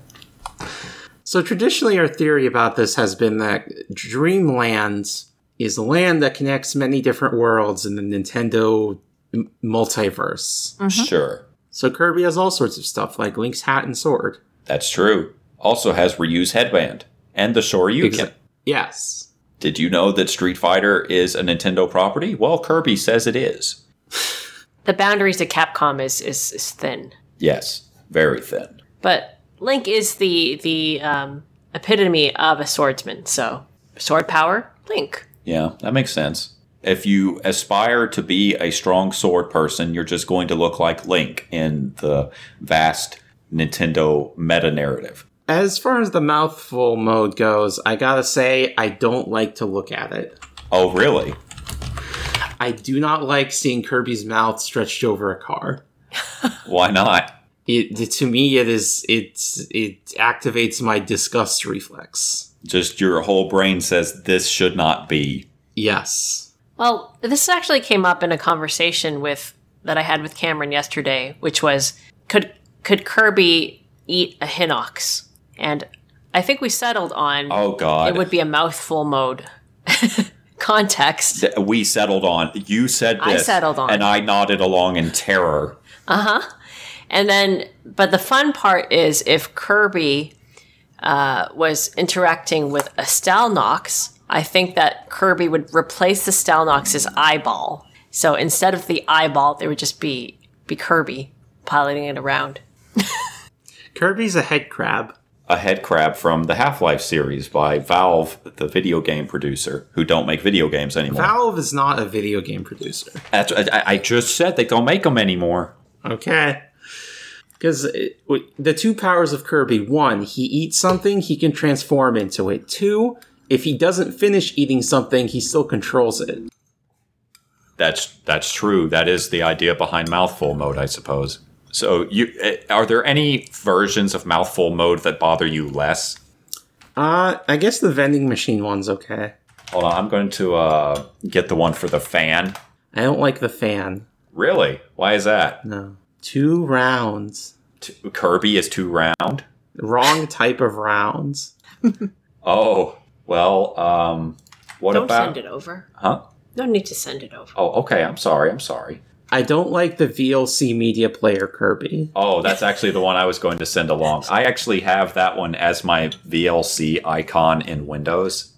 Speaker 1: So traditionally, our theory about this has been that Dreamland is a land that connects many different worlds in the Nintendo m- multiverse.
Speaker 3: Sure.
Speaker 1: So Kirby has all sorts of stuff like Link's hat and sword.
Speaker 3: That's true. Also has Ryu's headband and the Shoryuken.
Speaker 1: Exa- yes.
Speaker 3: Did you know that Street Fighter is a Nintendo property? Well, Kirby says it is.
Speaker 2: The boundaries of Capcom is, is, is thin.
Speaker 3: Yes, very thin.
Speaker 2: But Link is the the um, epitome of a swordsman. So sword power, Link.
Speaker 3: Yeah, that makes sense. If you aspire to be a strong sword person, you're just going to look like Link in the vast Nintendo meta narrative.
Speaker 1: As far as the mouthful mode goes, I gotta say, I don't like to look at it.
Speaker 3: Oh, really?
Speaker 1: I do not like seeing Kirby's mouth stretched over a car.
Speaker 3: Why not?
Speaker 1: It to me, it is it it activates my disgust reflex.
Speaker 3: Just your whole brain says this should not be.
Speaker 1: Yes.
Speaker 2: Well, this actually came up in a conversation with that I had with Cameron yesterday, which was could could Kirby eat a Hinox? And I think we settled on
Speaker 3: Oh God!
Speaker 2: it would be a mouthful mode. Context.
Speaker 3: We settled on. You said this.
Speaker 2: I
Speaker 3: this,
Speaker 2: settled on.
Speaker 3: and I nodded along in terror. Uh huh.
Speaker 2: And then, but the fun part is if Kirby uh, was interacting with a Stalnox, I think that Kirby would replace the Stalnox's eyeball. So instead of the eyeball, there would just be be Kirby piloting it around.
Speaker 1: Kirby's a head crab.
Speaker 3: A head crab from the Half Life series by Valve, the video game producer, who don't make video games anymore.
Speaker 1: Valve is not a video game producer.
Speaker 3: That's, I, I just said they don't make them anymore.
Speaker 1: Okay. Because the two powers of Kirby one, he eats something, he can transform into it. Two, if he doesn't finish eating something, he still controls it.
Speaker 3: That's that's true. That is the idea behind mouthful mode, I suppose. So, you eh, are there any versions of mouthful mode that bother you less?
Speaker 1: Uh, I guess the vending machine one's okay.
Speaker 3: Hold on, I'm going to uh, get the one for the fan.
Speaker 1: I don't like the fan.
Speaker 3: Really? Why is that?
Speaker 1: No. Two rounds.
Speaker 3: T- Kirby is too round.
Speaker 1: Wrong type of rounds.
Speaker 3: Oh, well, um, what
Speaker 2: Don't
Speaker 3: about?
Speaker 2: send it over.
Speaker 3: Huh?
Speaker 2: No need to send it over.
Speaker 3: Oh, okay. I'm sorry. I'm sorry.
Speaker 1: I don't like the VLC media player Kirby.
Speaker 3: Oh, that's actually the one I was going to send along. I actually have that one as my VLC icon in Windows.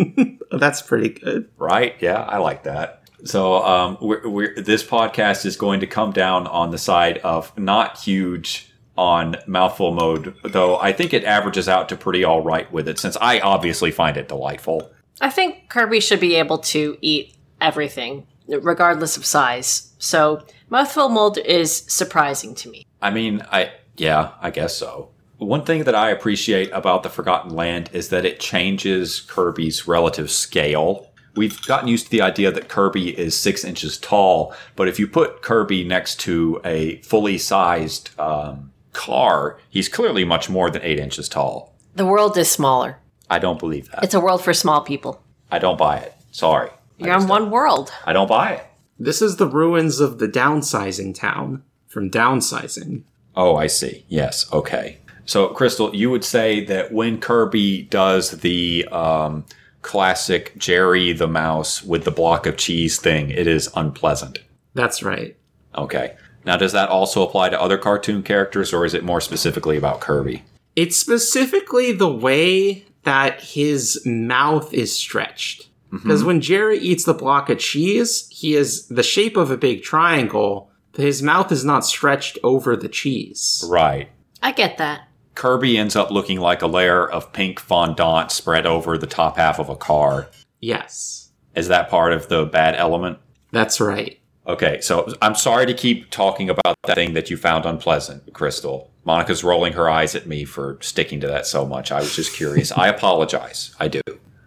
Speaker 1: That's pretty good.
Speaker 3: Right? Yeah, I like that. So, um, we're, we're, this podcast is going to come down on the side of not huge on mouthful mode, though I think it averages out to pretty all right with it, since I obviously find it delightful.
Speaker 2: I think Kirby should be able to eat everything, regardless of size. So mouthful mode is surprising to me.
Speaker 3: I mean, I yeah, I guess so. One thing that I appreciate about the Forgotten Land is that it changes Kirby's relative scale. We've gotten used to the idea that Kirby is six inches tall, but if you put Kirby next to a fully sized um, car, he's clearly much more than eight inches tall.
Speaker 2: The world is smaller.
Speaker 3: I don't believe that.
Speaker 2: It's a world for small people.
Speaker 3: I don't buy it. Sorry. I
Speaker 2: You're on one world.
Speaker 3: I don't buy it.
Speaker 1: This is the ruins of the downsizing town from downsizing.
Speaker 3: Oh, I see. Yes. Okay. So, Crystal, you would say that when Kirby does the um, classic Jerry the mouse with the block of cheese thing, it is unpleasant.
Speaker 1: That's right.
Speaker 3: Okay. Now, does that also apply to other cartoon characters, or is it more specifically about Kirby?
Speaker 1: It's specifically the way that his mouth is stretched. Mm-hmm. Because when Jerry eats the block of cheese, he is the shape of a big triangle, but his mouth is not stretched over the cheese.
Speaker 3: Right.
Speaker 2: I get that.
Speaker 3: Kirby ends up looking like a layer of pink fondant spread over the top half of a car.
Speaker 1: Yes,
Speaker 3: Is that part of the bad element?
Speaker 1: that's right.
Speaker 3: Okay, so I'm sorry to keep talking about that thing that you found unpleasant, Crystal. Monica's rolling her eyes at me for sticking to that so much. I was just curious. I apologize. I do.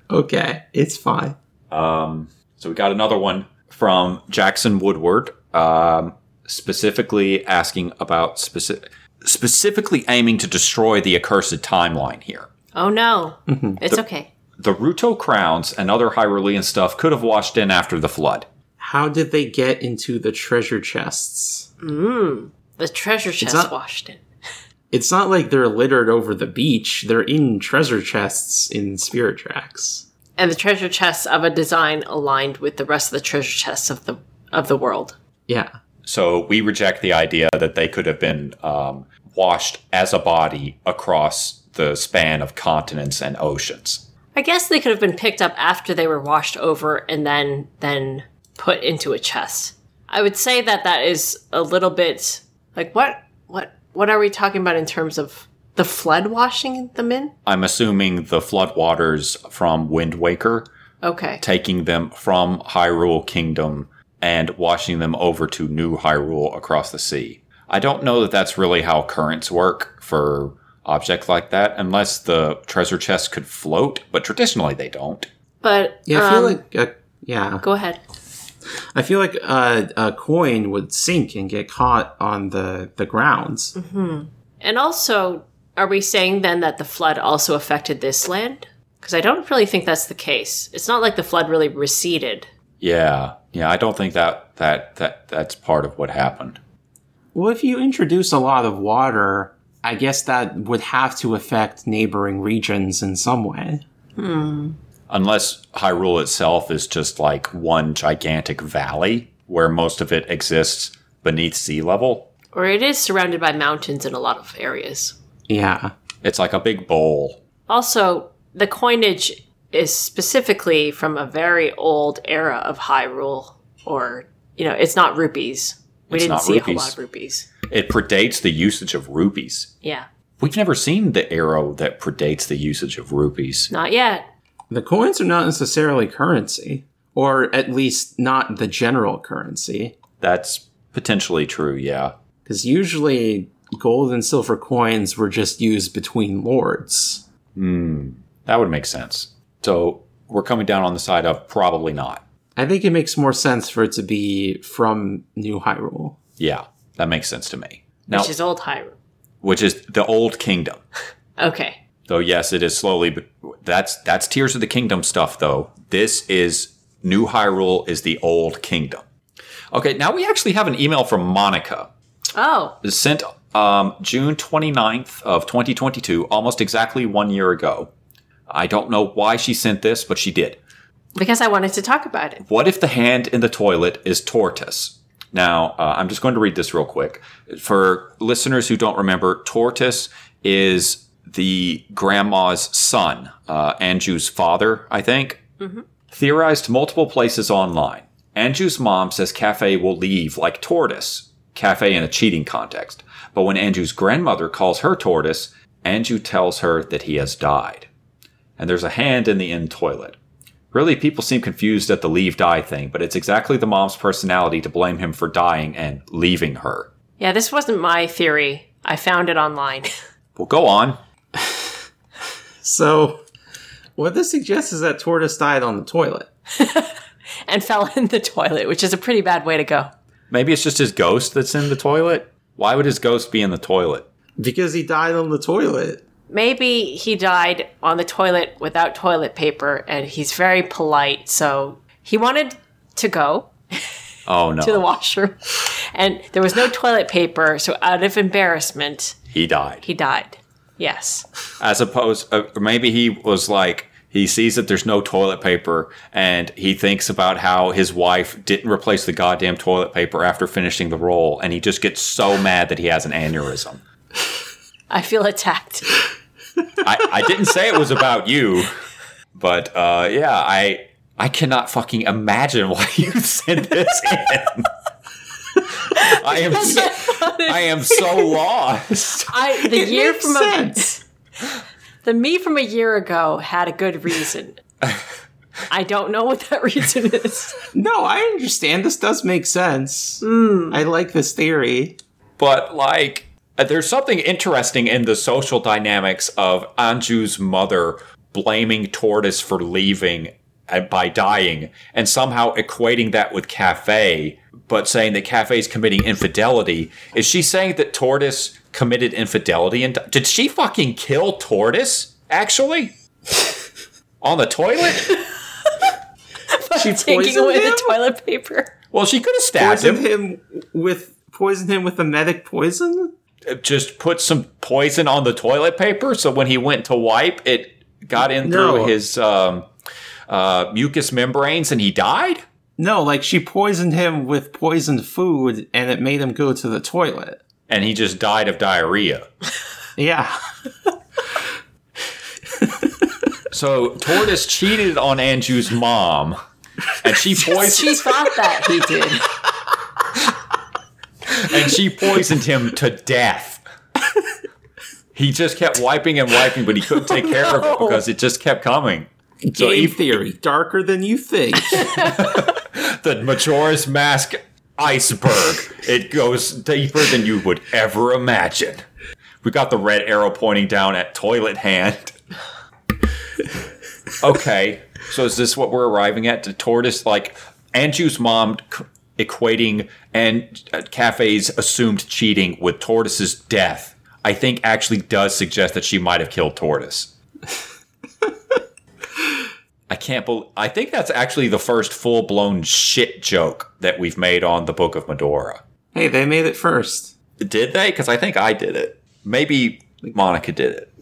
Speaker 1: Okay, it's fine.
Speaker 3: Um, so we got another one from Jackson Woodward, um, specifically asking about specific, specifically aiming to destroy the accursed timeline here.
Speaker 2: Oh no. It's okay.
Speaker 3: The Ruto crowns and other Hyrulean stuff could have washed in after the flood.
Speaker 1: How did they get into the treasure chests?
Speaker 2: The treasure chest
Speaker 1: not-
Speaker 2: washed in.
Speaker 1: It's not like they're littered over the beach. They're in treasure chests in Spirit Tracks.
Speaker 2: And the treasure chests of a design aligned with the rest of the treasure chests of the of the world.
Speaker 1: Yeah.
Speaker 3: So we reject the idea that they could have been um, washed as a body across the span of continents and oceans.
Speaker 2: I guess they could have been picked up after they were washed over and then then put into a chest. I would say that that is a little bit like what what what are we talking about in terms of the flood washing them in?
Speaker 3: I'm assuming the floodwaters from Wind Waker
Speaker 2: Okay.
Speaker 3: taking them from Hyrule Kingdom and washing them over to New Hyrule across the sea. I don't know that that's really how currents work for objects like that, unless the treasure chests could float, but traditionally they don't.
Speaker 2: But
Speaker 1: Yeah, I feel
Speaker 2: um,
Speaker 1: like uh, yeah,
Speaker 2: go ahead.
Speaker 1: I feel like uh, a coin would sink and get caught on the the grounds.
Speaker 2: And also, are we saying then that the flood also affected this land? Because I don't really think that's the case. It's not like the flood really receded.
Speaker 3: Yeah, yeah, I don't think that that that that's part of what happened.
Speaker 1: Well, if you introduce a lot of water, I guess that would have to affect neighboring regions in some way.
Speaker 3: Unless Hyrule itself is just like one gigantic valley where most of it exists beneath sea level.
Speaker 2: Or it is surrounded by mountains in a lot of areas.
Speaker 1: Yeah.
Speaker 3: It's like a big bowl.
Speaker 2: Also, the coinage is specifically from a very old era of Hyrule, or, you know, it's not rupees. We
Speaker 3: It's
Speaker 2: didn't
Speaker 3: not
Speaker 2: see a whole lot of rupees.
Speaker 3: It predates the usage of rupees.
Speaker 2: Yeah.
Speaker 3: We've never seen the arrow that predates the usage of rupees.
Speaker 2: Not yet.
Speaker 1: The coins are not necessarily currency, or at least not the general currency,
Speaker 3: That's potentially true, yeah.
Speaker 1: because usually gold and silver coins were just used between lords. Hmm.
Speaker 3: That would make sense. So we're coming down on the side of probably not.
Speaker 1: I think it makes more sense for it to be from New Hyrule.
Speaker 3: Yeah, that makes sense to me. Now,
Speaker 2: Which is old Hyrule.
Speaker 3: which is the old kingdom.
Speaker 2: Okay.
Speaker 3: Though yes, it is slowly, but that's that's Tears of the Kingdom stuff. Though this is New Hyrule is the old kingdom. Okay, now we actually have an email from Monica.
Speaker 2: Oh,
Speaker 3: sent um, June 29th of 2022, almost exactly one year ago. I don't know why she sent this, but she did.
Speaker 2: because I wanted to talk about it.
Speaker 3: What if the hand in the toilet is Tortus? Now, uh, I'm just going to read this real quick. For listeners who don't remember, Tortus is the grandma's son, uh, Anju's father, I think. Theorized multiple places online. Anju's mom says Kafei will leave like Tortus, Kafei in a cheating context. But when Anju's grandmother calls her Tortus, Anju tells her that he has died. And there's a hand in the end toilet. Really, people seem confused at the leave die thing, but it's exactly the mom's personality to blame him for dying and leaving her.
Speaker 2: Yeah, this wasn't my theory. I found it online.
Speaker 3: Well, go on.
Speaker 1: So, what this suggests is that Tortus died on the toilet.
Speaker 2: and fell in the toilet, which is a pretty bad way to go.
Speaker 3: Maybe it's just his ghost that's in the toilet? Why would his ghost be in the toilet?
Speaker 1: Because he died on the toilet.
Speaker 2: Maybe he died on the toilet without toilet paper and he's very polite, so he wanted to go
Speaker 3: Oh no.
Speaker 2: to the washroom and there was no toilet paper, so out of embarrassment,
Speaker 3: he died.
Speaker 2: he died. Yes.
Speaker 3: As opposed, uh, or maybe he was like, he sees that there's no toilet paper and he thinks about how his wife didn't replace the goddamn toilet paper after finishing the roll and he just gets so mad that he has an aneurysm.
Speaker 2: I feel attacked.
Speaker 3: I, I didn't say it was about you, but uh, yeah, I I cannot fucking imagine why you sent this in. I am so, I am so lost.
Speaker 2: I the
Speaker 1: It
Speaker 2: year
Speaker 1: makes
Speaker 2: from
Speaker 1: sense.
Speaker 2: a the me from a year ago had a good reason. I don't know what that reason is.
Speaker 1: No, I understand. This does make sense. I like this theory.
Speaker 3: But like, uh, there's something interesting in the social dynamics of Anju's mother blaming Tortus for leaving by dying, and somehow equating that with Kafei, but saying that Kafei is committing infidelity. Is she saying that Tortus committed infidelity? And did she fucking kill Tortus? Actually, on the toilet?
Speaker 1: She
Speaker 2: Taking away
Speaker 1: him?
Speaker 2: the toilet paper.
Speaker 3: Well, she could have stabbed
Speaker 1: Poisoned
Speaker 3: him.
Speaker 1: him with poisoned him with a medic poison.
Speaker 3: just put some poison on the toilet paper so when he went to wipe it got in
Speaker 1: No.
Speaker 3: through his um, uh, mucous membranes and he died
Speaker 1: No, like she poisoned him with poisoned food, and it made him go to the toilet.
Speaker 3: and he just died of diarrhea.
Speaker 1: Yeah,
Speaker 3: so Tortus cheated on anju's mom and she poisoned She
Speaker 2: thought that he did.
Speaker 3: and she poisoned him to death. He just kept wiping and wiping but he couldn't take care of it because it just kept coming So
Speaker 1: Game
Speaker 3: if-
Speaker 1: theory, darker than you think.
Speaker 3: the Majora's Mask iceberg. It goes deeper than you would ever imagine. We got the red arrow pointing down at toilet hand. okay, so is this what we're arriving at? The tortoise, like Anju's mom, c- equating and uh, Kafei's assumed cheating with Tortus's death. I think actually does suggest that she might have killed Tortus. I can't believe. I think that's actually the first full blown shit joke that we've made on the Book of Mudora.
Speaker 1: hey, they made it first.
Speaker 3: Did they? Because I think I did it. Maybe Monica did it.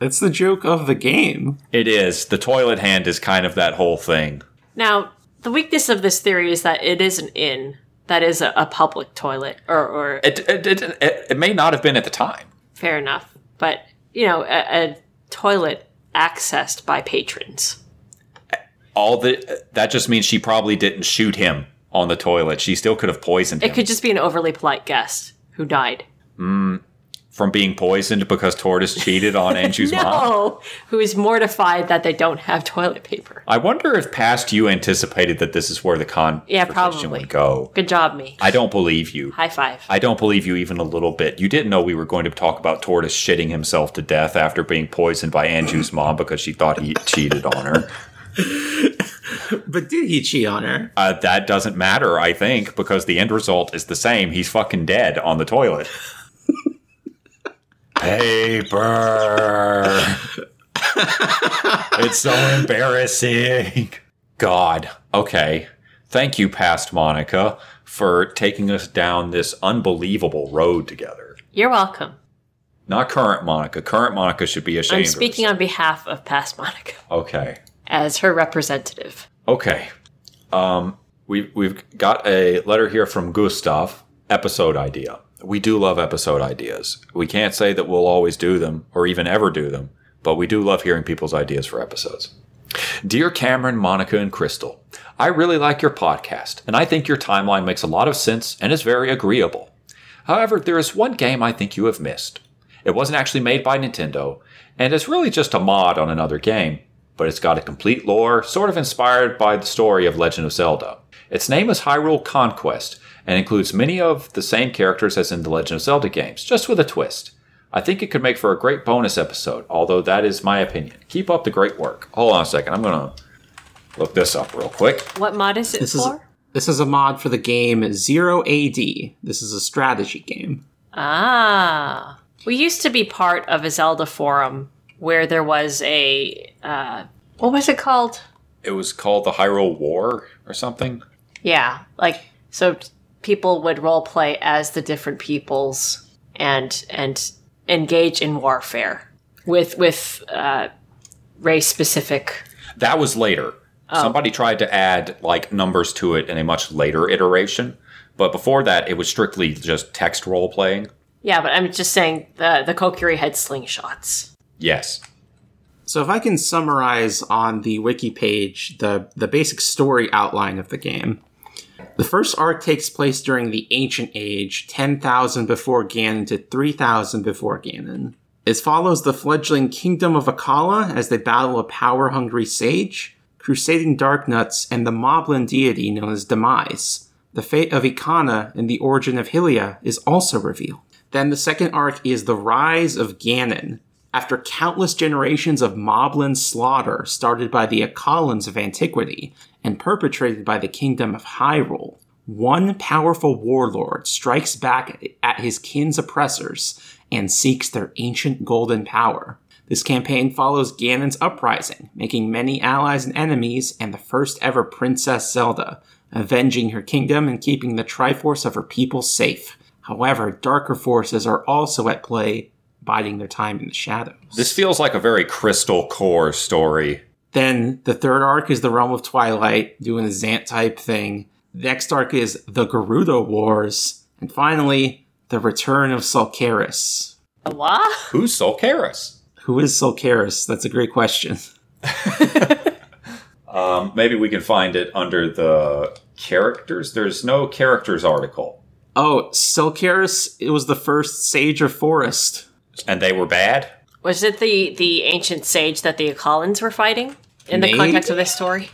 Speaker 1: It's the joke of the game.
Speaker 3: It is. The toilet hand is kind of that whole thing.
Speaker 2: Now, the weakness of this theory is that it is an inn that is a, a public toilet, or, or
Speaker 3: It, it, it, it, it may not have been at the time.
Speaker 2: fair enough, but you know, a, a toilet accessed by patrons.
Speaker 3: All the that just means she probably didn't shoot him on the toilet. She still could have poisoned him
Speaker 2: It could just be an overly polite guest who died. Hmm.
Speaker 3: from being poisoned because Tortus cheated on Anju's mom.
Speaker 2: Who is mortified that they don't have toilet paper.
Speaker 3: I wonder if past you anticipated that this is where the con
Speaker 2: Yeah, probably.
Speaker 3: would go.
Speaker 2: Good job, me.
Speaker 3: I don't believe you.
Speaker 2: High five.
Speaker 3: I don't believe you even a little bit. You didn't know we were going to talk about Tortus shitting himself to death after being poisoned by Anju's mom because she thought he cheated on her.
Speaker 1: But did he cheat on her?
Speaker 3: Uh, that doesn't matter, I think, because the end result is the same. He's fucking dead on the toilet. Paper. it's so embarrassing. God. Okay. Thank you, past Monica, for taking us down this unbelievable road together.
Speaker 2: You're welcome.
Speaker 3: Not current Monica. Current Monica should be ashamed.
Speaker 2: I'm speaking
Speaker 3: herself.
Speaker 2: on behalf of past Monica
Speaker 3: Okay.
Speaker 2: As her representative.
Speaker 3: Okay. Um, we've we've got a letter here from Gustav. Episode idea. We do love episode ideas. We can't say that we'll always do them or even ever do them, but we do love hearing people's ideas for episodes. Dear Cameron, Monica, and Crystal, I really like your podcast, and I think your timeline makes a lot of sense and is very agreeable. However, there is one game I think you have missed. It wasn't actually made by Nintendo, and is really just a mod on another game, but it's got a complete lore, sort of inspired by the story of Legend of Zelda. Its name is Hyrule Conquest, and includes many of the same characters as in the Legend of Zelda games, just with a twist. I think it could make for a great bonus episode, although that is my opinion. Keep up the great work. Hold on a second, I'm gonna look this up real quick.
Speaker 2: What mod is it
Speaker 1: This is
Speaker 2: for?
Speaker 1: this is a mod for the game Zero AD. This is a strategy game.
Speaker 2: Ah. We used to be part of a Zelda forum where there was a uh what was it called?
Speaker 3: It was called the Hyrule War or something.
Speaker 2: Yeah, like so people would role play as the different peoples and and engage in warfare with with uh race specific
Speaker 3: That was later. Somebody tried to add like numbers to it in a much later iteration, but before that, it was strictly just text role playing.
Speaker 2: Yeah, but I'm just saying the the Kokiri had slingshots.
Speaker 3: Yes.
Speaker 1: So if I can summarize on the wiki page the, the basic story outline of the game. The first arc takes place during the Ancient Age, 10,000 before Ganon to 3,000 before Ganon. It follows the fledgling kingdom of Akala as they battle a power-hungry sage, crusading Darknuts, and the Moblin deity known as Demise. The fate of Ikana and the origin of Hylia is also revealed. Then the second arc is the rise of Ganon, after countless generations of moblin slaughter started by the Akalans of antiquity and perpetrated by the kingdom of Hyrule, one powerful warlord strikes back at his kin's oppressors and seeks their ancient golden power. This campaign follows Ganon's uprising, making many allies and enemies, and the first ever Princess Zelda, avenging her kingdom and keeping the Triforce of her people safe. However, darker forces are also at play, biding their time in the shadows.
Speaker 3: This feels like a very crystal core story.
Speaker 1: Then the third arc is the Realm of Twilight, doing the Zant type thing. Next arc is the Gerudo Wars. And finally, the Return of Sulcaris.
Speaker 2: What?
Speaker 3: Who's Solcaris?
Speaker 1: Who is Sulcaris? That's a great question.
Speaker 3: Um, maybe we can find it under the characters. There's no characters article.
Speaker 1: Oh, Sulcaris, it was the first Sage of Forest.
Speaker 3: And they were bad?
Speaker 2: Was it the the ancient sage that the Akalans were fighting? in the context of this story?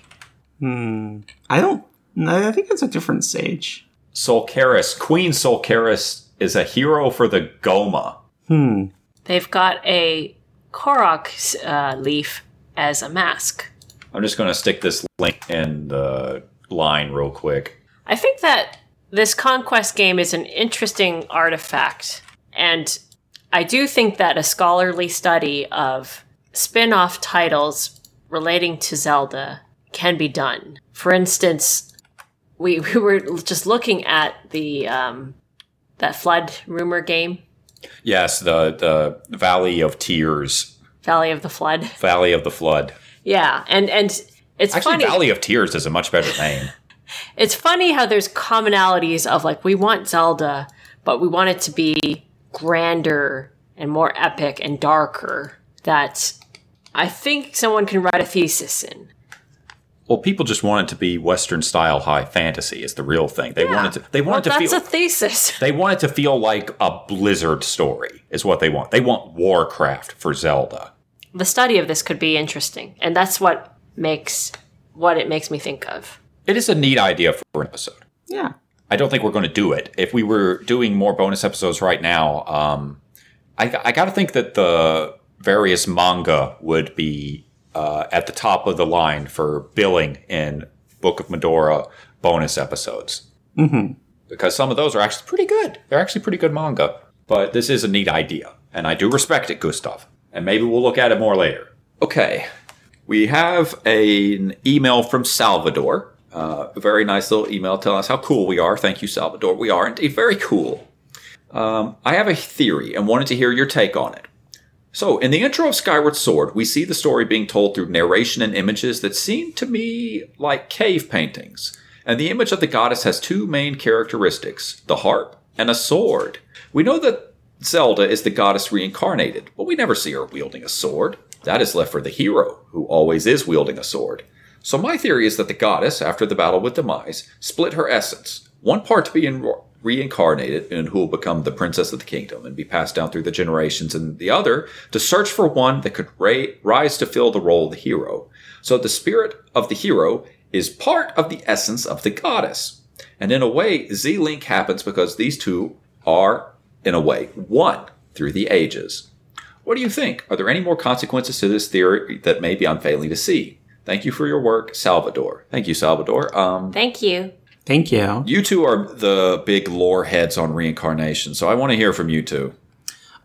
Speaker 4: Hmm. I don't. No, I think it's a different sage.
Speaker 3: Solcaris, Queen Solcaris is a hero for the Goma.
Speaker 4: Hmm.
Speaker 2: They've got a Korok uh, leaf as a mask.
Speaker 3: I'm just going to stick this link in the line real quick.
Speaker 2: I think that this conquest game is an interesting artifact, and I do think that a scholarly study of spin off titles relating to Zelda can be done. For instance, we, we were just looking at the um, that flood rumor game,
Speaker 3: Yes, the the Valley of Tears,
Speaker 2: Valley of the Flood.
Speaker 3: Valley of the Flood.
Speaker 2: Yeah, and and it's
Speaker 3: Actually,
Speaker 2: funny.
Speaker 3: Valley of Tears is a much better name.
Speaker 2: it's funny how there's commonalities of like we want Zelda, but we want it to be grander and more epic and darker. That I think someone can write a thesis in.
Speaker 3: well, people just want it to be Western style high fantasy. Is the real thing. They want it to. They
Speaker 2: Well,
Speaker 3: want it to
Speaker 2: that's
Speaker 3: feel.
Speaker 2: a thesis.
Speaker 3: they want it to feel like a Blizzard story. Is what they want. They want Warcraft for Zelda.
Speaker 2: the study of this could be interesting, and that's what makes what it makes me think of.
Speaker 3: It is a neat idea for an episode.
Speaker 4: Yeah.
Speaker 3: I don't think we're going to do it. If we were doing more bonus episodes right now, um, I, I got to think that the various manga would be uh, at the top of the line for billing in Book of Mudora bonus episodes.
Speaker 4: Mm-hmm.
Speaker 3: Because some of those are actually pretty good. They're actually pretty good manga. But this is a neat idea, and I do respect it, Gustav. And maybe we'll look at it more later. Okay. We have a- an email from Salvador. Uh, a very nice little email telling us how cool we are. Thank you, Salvador. We are indeed very cool. Um, I have a theory and wanted to hear your take on it. So, in the intro of Skyward Sword, we see the story being told through narration and images that seem to me like cave paintings. And the image of the goddess has two main characteristics the harp and a sword. We know that Zelda is the goddess reincarnated, but we never see her wielding a sword. That is left for the hero, who always is wielding a sword. So, my theory is that the goddess, after the battle with Demise, split her essence. One part to be in- reincarnated and who will become the princess of the kingdom and be passed down through the generations, and the other to search for one that could ra- rise to fill the role of the hero. So the spirit of the hero is part of the essence of the goddess. And in a way, Z Link happens because these two are, in a way, one through the ages. What do you think? Are there any more consequences to this theory that maybe I'm failing to see? Thank you for your work, Salvador. Thank you, Salvador. Um,
Speaker 2: Thank you.
Speaker 4: Thank you.
Speaker 3: you two are the big lore heads on reincarnation, so I want to hear from you two.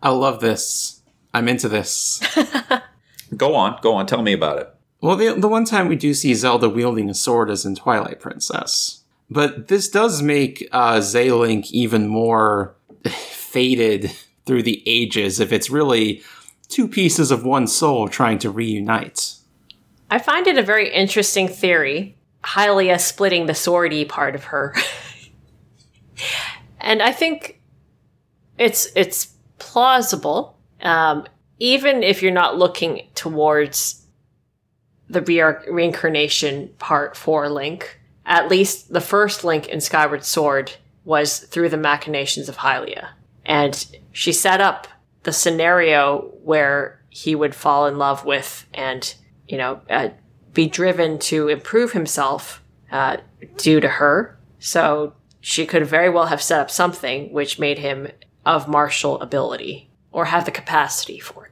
Speaker 4: I love this. I'm into this.
Speaker 3: Go on, go on, tell me about it.
Speaker 4: Well, the, the one time we do see Zelda wielding a sword is in Twilight Princess. But this does make uh, Zaylink even more faded through the ages if it's really two pieces of one soul trying to reunite.
Speaker 2: I find it a very interesting theory. Hylia splitting the swordy part of her. and I think it's it's plausible. Um, even if you're not looking towards the re- reincarnation part for Link, at least the first Link in Skyward Sword was through the machinations of Hylia. And she set up the scenario where he would fall in love with and, you know, uh, be driven to improve himself uh, due to her. So she could very well have set up something which made him of martial ability or have the capacity for it.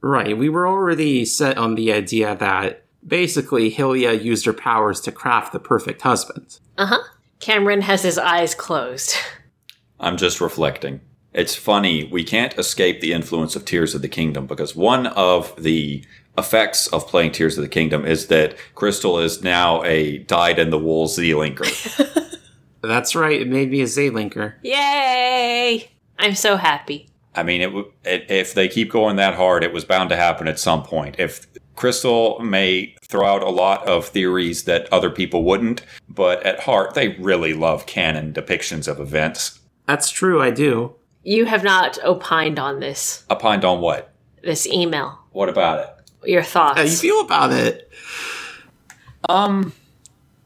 Speaker 4: Right, we were already set on the idea that basically Hylia used her powers to craft the perfect husband.
Speaker 2: Uh huh. Cameron has his eyes closed.
Speaker 3: I'm just reflecting. It's funny, we can't escape the influence of Tears of the Kingdom because one of the effects of playing Tears of the Kingdom is that Crystal is now a dyed in the wool Z linker.
Speaker 4: That's right, it made me a Z linker.
Speaker 2: Yay! I'm so happy.
Speaker 3: I mean, it, it, if they keep going that hard, it was bound to happen at some point. If Crystal may throw out a lot of theories that other people wouldn't, but at heart, they really love canon depictions of events.
Speaker 4: That's true, I do.
Speaker 2: You have not opined on this
Speaker 3: Opined on what?
Speaker 2: this email.
Speaker 3: What about it?
Speaker 2: Your thoughts?
Speaker 4: How you feel about it?
Speaker 3: Um,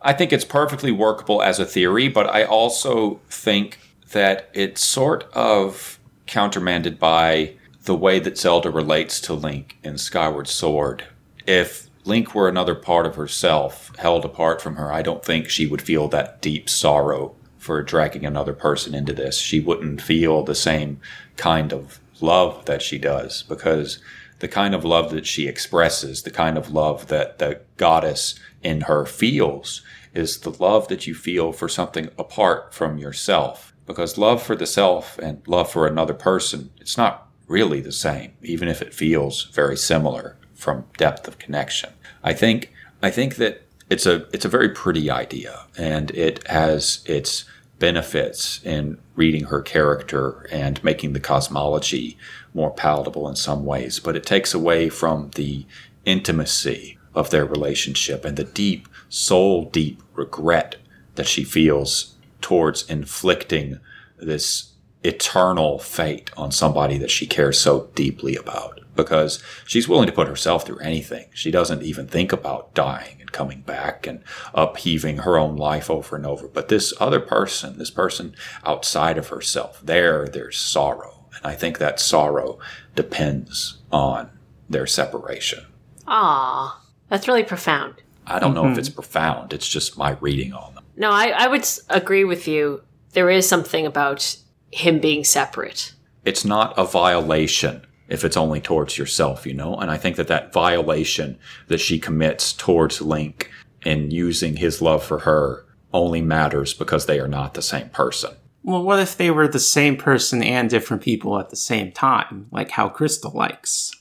Speaker 3: I think it's perfectly workable as a theory, but I also think that it's sort of countermanded by the way that Zelda relates to Link in Skyward Sword. If Link were another part of herself held apart from her, I don't think she would feel that deep sorrow for dragging another person into this. She wouldn't feel the same kind of love that she does because the kind of love that she expresses, the kind of love that the goddess in her feels, is the love that you feel for something apart from yourself. Because love for the self and love for another person, it's not really the same, even if it feels very similar from depth of connection. I think I think that it's a it's a very pretty idea and it has its benefits in reading her character and making the cosmology more palatable in some ways, but it takes away from the intimacy of their relationship and the deep, soul deep regret that she feels towards inflicting this eternal fate on somebody that she cares so deeply about because she's willing to put herself through anything. She doesn't even think about dying and coming back and upheaving her own life over and over. But this other person, this person outside of herself, there, there's sorrow. And I think that sorrow depends on their separation.
Speaker 2: Ah, that's really profound.
Speaker 3: I don't know if it's profound. It's just my reading on them.
Speaker 2: No, I, I would agree with you. There is something about him being separate.
Speaker 3: it's not a violation if it's only towards yourself, you know? And I think that that violation that she commits towards Link in using his love for her only matters because they are not the same person.
Speaker 4: Well, what if they were the same person and different people at the same time, like how Crystal likes?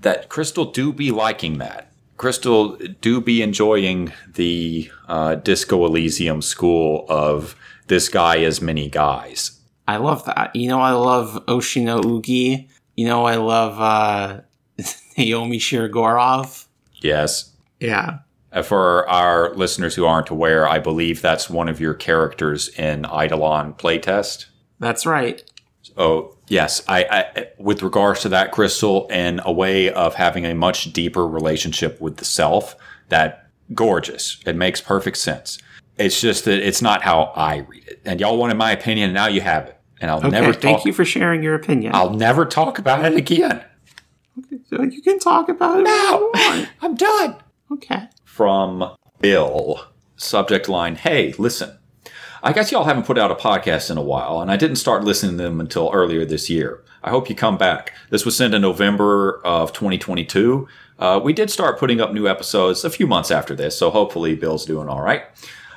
Speaker 3: That Crystal do be liking that. Crystal do be enjoying the uh, Disco Elysium school of this guy as many guys.
Speaker 4: I love that. You know, I love Oshino Ougi. You know, I love uh, Naomi Shirogorov.
Speaker 3: Yes.
Speaker 4: Yeah.
Speaker 3: Uh, For our listeners who aren't aware, I believe that's one of your characters in Eidolon playtest.
Speaker 4: That's right.
Speaker 3: Oh, yes. I, I with regards to that crystal and a way of having a much deeper relationship with the self, that gorgeous. It makes perfect sense. It's just that it's not how I read it. And y'all wanted my opinion, and now you have it. And I'll
Speaker 4: Okay,
Speaker 3: never talk.
Speaker 4: thank you for sharing your opinion.
Speaker 3: I'll never talk about it again.
Speaker 4: So you can talk about it.
Speaker 3: No.
Speaker 4: if you want.
Speaker 3: I'm done.
Speaker 4: Okay.
Speaker 3: From Bill. Subject line, hey, listen. I guess y'all haven't put out a podcast in a while, and I didn't start listening to them until earlier this year. I hope you come back. This was sent in November of 2022. Uh, we did start putting up new episodes a few months after this, so hopefully Bill's doing all right.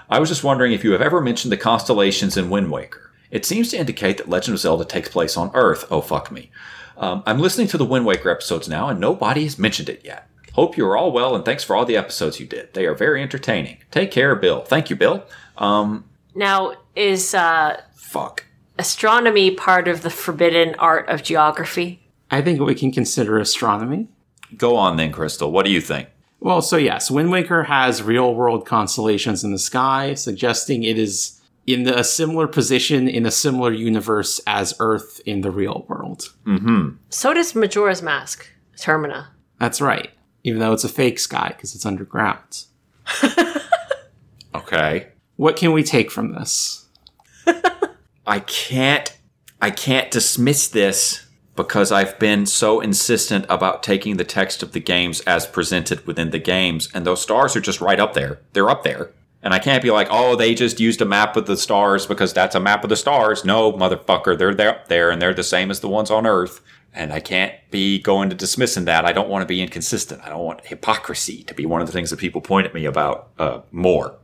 Speaker 3: I was just wondering if you have ever mentioned the constellations in Wind Waker. It seems to indicate that Legend of Zelda takes place on Earth. Oh, fuck me. Um, I'm listening to the Wind Waker episodes now, and nobody has mentioned it yet. Hope you are all well, and thanks for all the episodes you did. They are very entertaining. Take care, Bill. Thank you, Bill. Um,
Speaker 2: Now, is uh,
Speaker 3: fuck.
Speaker 2: astronomy part of the forbidden art of geography?
Speaker 4: I think we can consider astronomy.
Speaker 3: Go on then, Crystal. What do you think?
Speaker 4: Well, so yes, Wind Waker has real world constellations in the sky, suggesting it is in a similar position in a similar universe as Earth in the real world.
Speaker 2: So does Majora's Mask, Termina.
Speaker 4: That's right, even though it's a fake sky because it's underground.
Speaker 3: Okay.
Speaker 4: What can we take from this?
Speaker 3: I can't I can't dismiss this because I've been so insistent about taking the text of the games as presented within the games and those stars are just right up there. They're up there. And I can't be like, "Oh, they just used a map of the stars because that's a map of the stars." No, motherfucker, they're there up there and they're the same as the ones on Earth. And I can't be going to dismissing that. I don't want to be inconsistent. I don't want hypocrisy to be one of the things that people point at me about uh, more.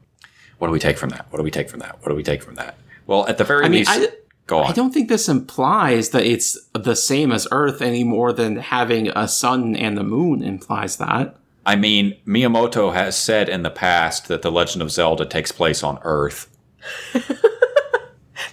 Speaker 3: What do we take from that? What do we take from that? What do we take from that? Well, at the very
Speaker 4: I mean,
Speaker 3: least,
Speaker 4: I,
Speaker 3: go on.
Speaker 4: I don't think this implies that it's the same as Earth any more than having a sun and the moon implies that.
Speaker 3: I mean, Miyamoto has said in the past that The Legend of Zelda takes place on Earth.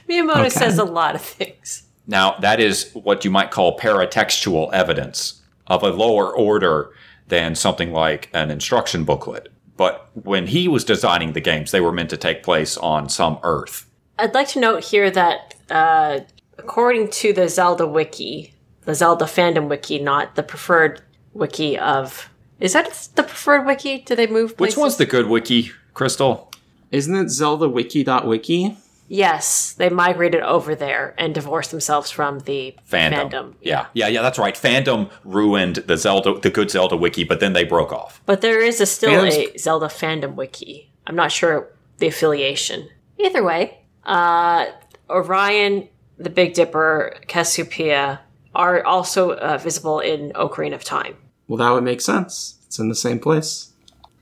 Speaker 2: Miyamoto
Speaker 4: Okay.
Speaker 2: says a lot of things.
Speaker 3: Now, that is what you might call paratextual evidence of a lower order than something like an instruction booklet. But when he was designing the games, they were meant to take place on some Earth.
Speaker 2: I'd like to note here that, uh, according to the Zelda wiki, the Zelda fandom wiki, not the preferred wiki of. Is that the preferred wiki? Do they move?
Speaker 3: Which one's the good wiki, Crystal?
Speaker 4: Isn't it Zelda Wiki.wiki?
Speaker 2: Yes, they migrated over there and divorced themselves from the
Speaker 3: Fandom.
Speaker 2: fandom.
Speaker 3: Yeah. Yeah, yeah, that's right. Fandom ruined the Zelda the good Zelda wiki, but then they broke off.
Speaker 2: But there is a still
Speaker 4: Fandom's-
Speaker 2: a Zelda fandom wiki. I'm not sure the affiliation. Either way, uh, Orion, the Big Dipper, Cassiopeia are also uh, visible in Ocarina of Time.
Speaker 4: Well, that would make sense. It's in the same place.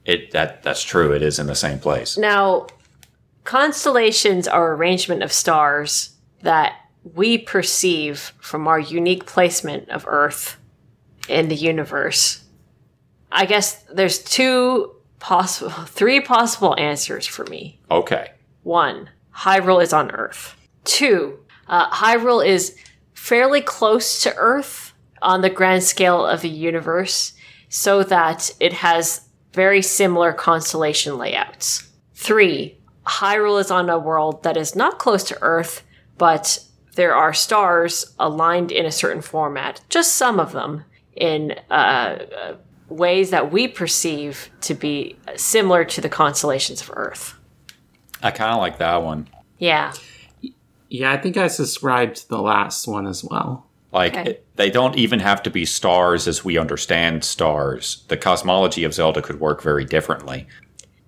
Speaker 3: It that that's true. It is in the same place.
Speaker 2: Now, constellations are arrangement of stars that we perceive from our unique placement of Earth in the universe. I guess there's two possible, three possible answers for me.
Speaker 3: Okay.
Speaker 2: One, Hyrule is on Earth. Two, uh, Hyrule is fairly close to Earth on the grand scale of the universe, so that it has very similar constellation layouts. Three, Hyrule is on a world that is not close to Earth, but there are stars aligned in a certain format, just some of them, in uh, uh, ways that we perceive to be similar to the constellations of Earth.
Speaker 3: I kind of like that one.
Speaker 2: Yeah.
Speaker 4: Yeah, I think I subscribed to the last one as well.
Speaker 3: Like
Speaker 2: Okay.
Speaker 3: it- they don't even have to be stars as we understand stars. The cosmology of Zelda could work very differently.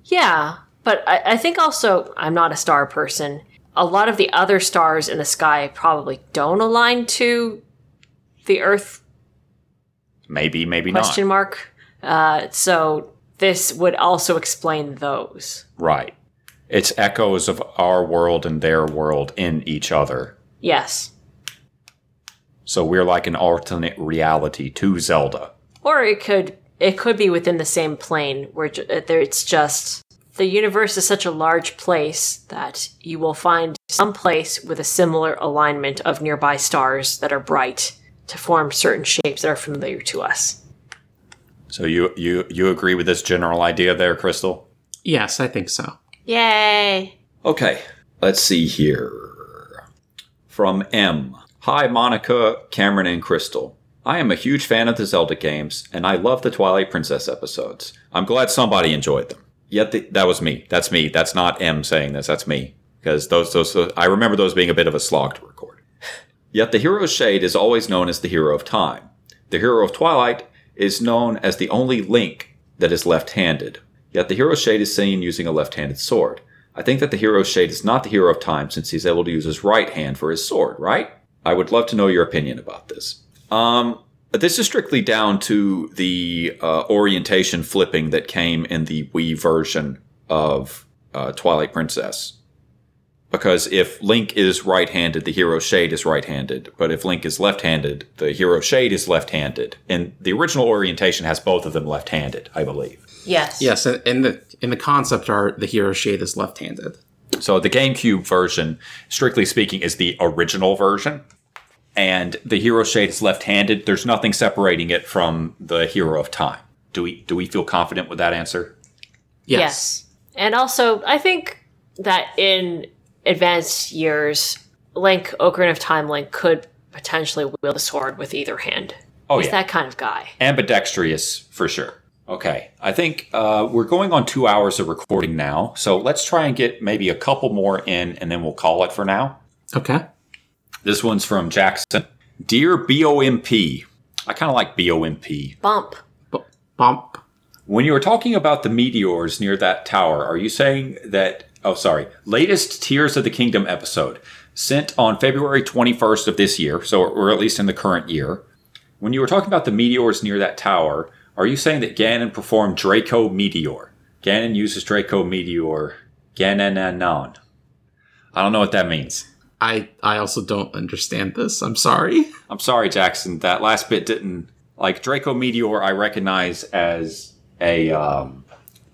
Speaker 2: Yeah, but I, I think also I'm not a star person. A lot of the other stars in the sky probably don't align to the Earth
Speaker 3: Maybe, maybe
Speaker 2: question
Speaker 3: not.
Speaker 2: Question mark. Uh, so this would also explain those.
Speaker 3: Right. It's echoes of our world and their world in each other.
Speaker 2: Yes.
Speaker 3: So we're like an alternate reality to Zelda.
Speaker 2: Or it could it could be within the same plane where uh, there it's just the universe is such a large place that you will find some place with a similar alignment of nearby stars that are bright to form certain shapes that are familiar to us.
Speaker 3: So you you you agree with this general idea there, Crystal?
Speaker 4: Yes, I think so.
Speaker 2: Yay!
Speaker 3: Okay, let's see here. From M. Hi, Monica, Cameron, and Crystal. I am a huge fan of the Zelda games, and I love the Twilight Princess episodes. I'm glad somebody enjoyed them. Yet the, that was me. That's me. That's not M saying this. That's me. Because those, those, those, I remember those being a bit of a slog to record. Yet the hero's shade is always known as the hero of time. The hero of Twilight is known as the only Link that is left-handed. Yet the hero's shade is seen using a left-handed sword. I think that the hero's shade is not the hero of time since he's able to use his right hand for his sword, right? I would love to know your opinion about this. Um, this is strictly down to the uh, orientation flipping that came in the Wii version of uh, Twilight Princess. Because if Link is right handed, the hero shade is right handed. But if Link is left handed, the hero shade is left handed. And the original orientation has both of them left handed, I believe.
Speaker 2: Yes.
Speaker 4: Yes, and in the in the concept art, the hero shade is left-handed.
Speaker 3: So the GameCube version, strictly speaking, is the original version. And the hero shade is left-handed. There's nothing separating it from the hero of time. Do we do we feel confident with that answer?
Speaker 4: Yes.
Speaker 2: Yes. And also, I think that in advanced years, Link, Ocarina of Time Link, could potentially wield a sword with either hand.
Speaker 3: Oh
Speaker 2: He's
Speaker 3: yeah,
Speaker 2: that kind of guy.
Speaker 3: ambidextrous for sure. Okay, I think uh, we're going on two hours of recording now, so let's try and get maybe a couple more in, and then we'll call it for now.
Speaker 4: Okay.
Speaker 3: This one's from Jackson. Dear BOMP, I kind of like BOMP.
Speaker 2: Bump.
Speaker 4: B- bump.
Speaker 3: When you were talking about the meteors near that tower, are you saying that? Oh, sorry. Latest Tears of the Kingdom episode sent on February 21st of this year, so or at least in the current year. When you were talking about the meteors near that tower, are you saying that Ganon performed Draco Meteor? Ganon uses Draco Meteor. Gananon. I don't know what that means.
Speaker 4: I I also don't understand this. I'm sorry.
Speaker 3: I'm sorry, Jackson. That last bit didn't like Draco Meteor. I recognize as a um,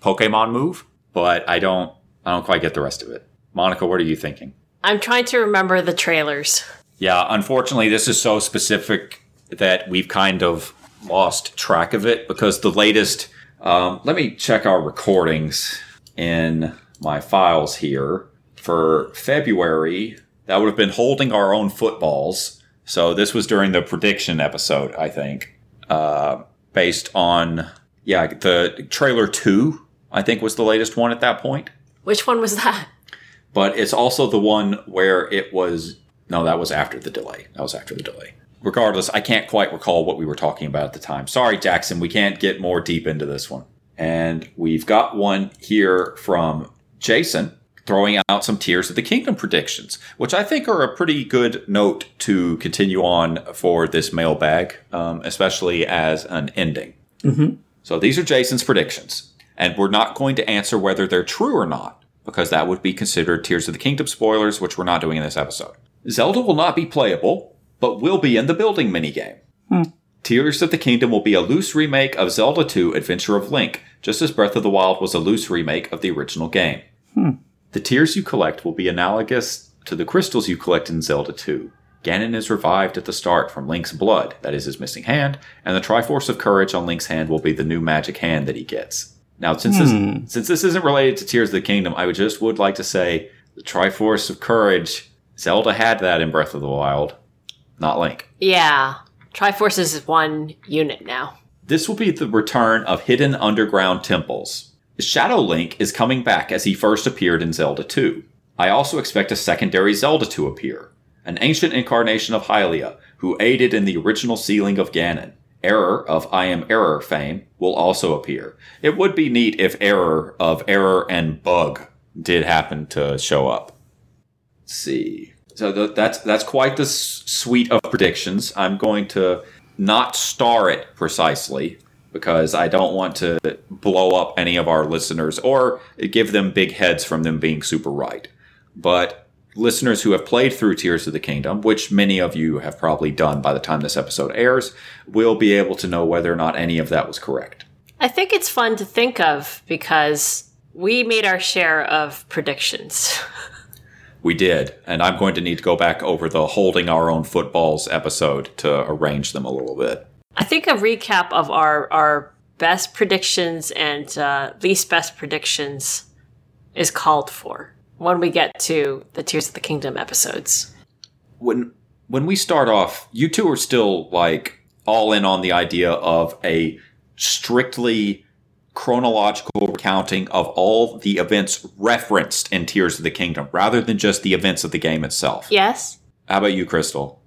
Speaker 3: Pokemon move, but I don't. I don't quite get the rest of it. Monica, what are you thinking?
Speaker 2: I'm trying to remember the trailers.
Speaker 3: Yeah, unfortunately, this is so specific that we've kind of lost track of it because the latest. Um, let me check our recordings in my files here for February. That would have been holding our own footballs. So this was during the prediction episode, I think, uh, based on yeah the trailer two. I think was the latest one at that point.
Speaker 2: Which one was that?
Speaker 3: but it's also the one where it was. No, that was after the delay. That was after the delay. Regardless, I can't quite recall what we were talking about at the time. Sorry, Jackson, we can't get more deep into this one. And we've got one here from Jason throwing out some Tears of the Kingdom predictions, which I think are a pretty good note to continue on for this mailbag, um, especially as an ending. Mm-hmm. So these are Jason's predictions, and we're not going to answer whether they're true or not, because that would be considered Tears of the Kingdom spoilers, which we're not doing in this episode. Zelda will not be playable, but will be in the building minigame. Hmm. Tears of the Kingdom will be a loose remake of Zelda 2 Adventure of Link, just as Breath of the Wild was a loose remake of the original game. Hmm. The tears you collect will be analogous to the crystals you collect in Zelda 2. Ganon is revived at the start from Link's blood, that is his missing hand, and the Triforce of Courage on Link's hand will be the new magic hand that he gets. Now, since this hmm. since this isn't related to Tears of the Kingdom, I would just would like to say the Triforce of Courage. Zelda had that in Breath of the Wild, not Link.
Speaker 2: Yeah. Triforce is one unit now.
Speaker 3: This will be the return of hidden underground temples. Shadow Link is coming back as he first appeared in Zelda 2. I also expect a secondary Zelda to appear, an ancient incarnation of Hylia, who aided in the original sealing of Ganon. Error of I Am Error fame will also appear. It would be neat if Error of Error and Bug did happen to show up. Let's see. So th- that's that's quite the s- suite of predictions. I'm going to not star it precisely because I don't want to blow up any of our listeners or give them big heads from them being super right. But listeners who have played through Tears of the Kingdom, which many of you have probably done by the time this episode airs, will be able to know whether or not any of that was correct.
Speaker 2: I think it's fun to think of because we made our share of predictions.
Speaker 3: We did, and I'm going to need to go back over the holding our own footballs episode to arrange them a little bit.
Speaker 2: I think a recap of our our best predictions and uh, least best predictions is called for when we get to the Tears of the Kingdom episodes.
Speaker 3: when when we start off, you two are still like all in on the idea of a strictly chronological recounting of all the events referenced in Tears of the Kingdom, rather than just the events of the game itself.
Speaker 2: Yes.
Speaker 3: How about you, Crystal?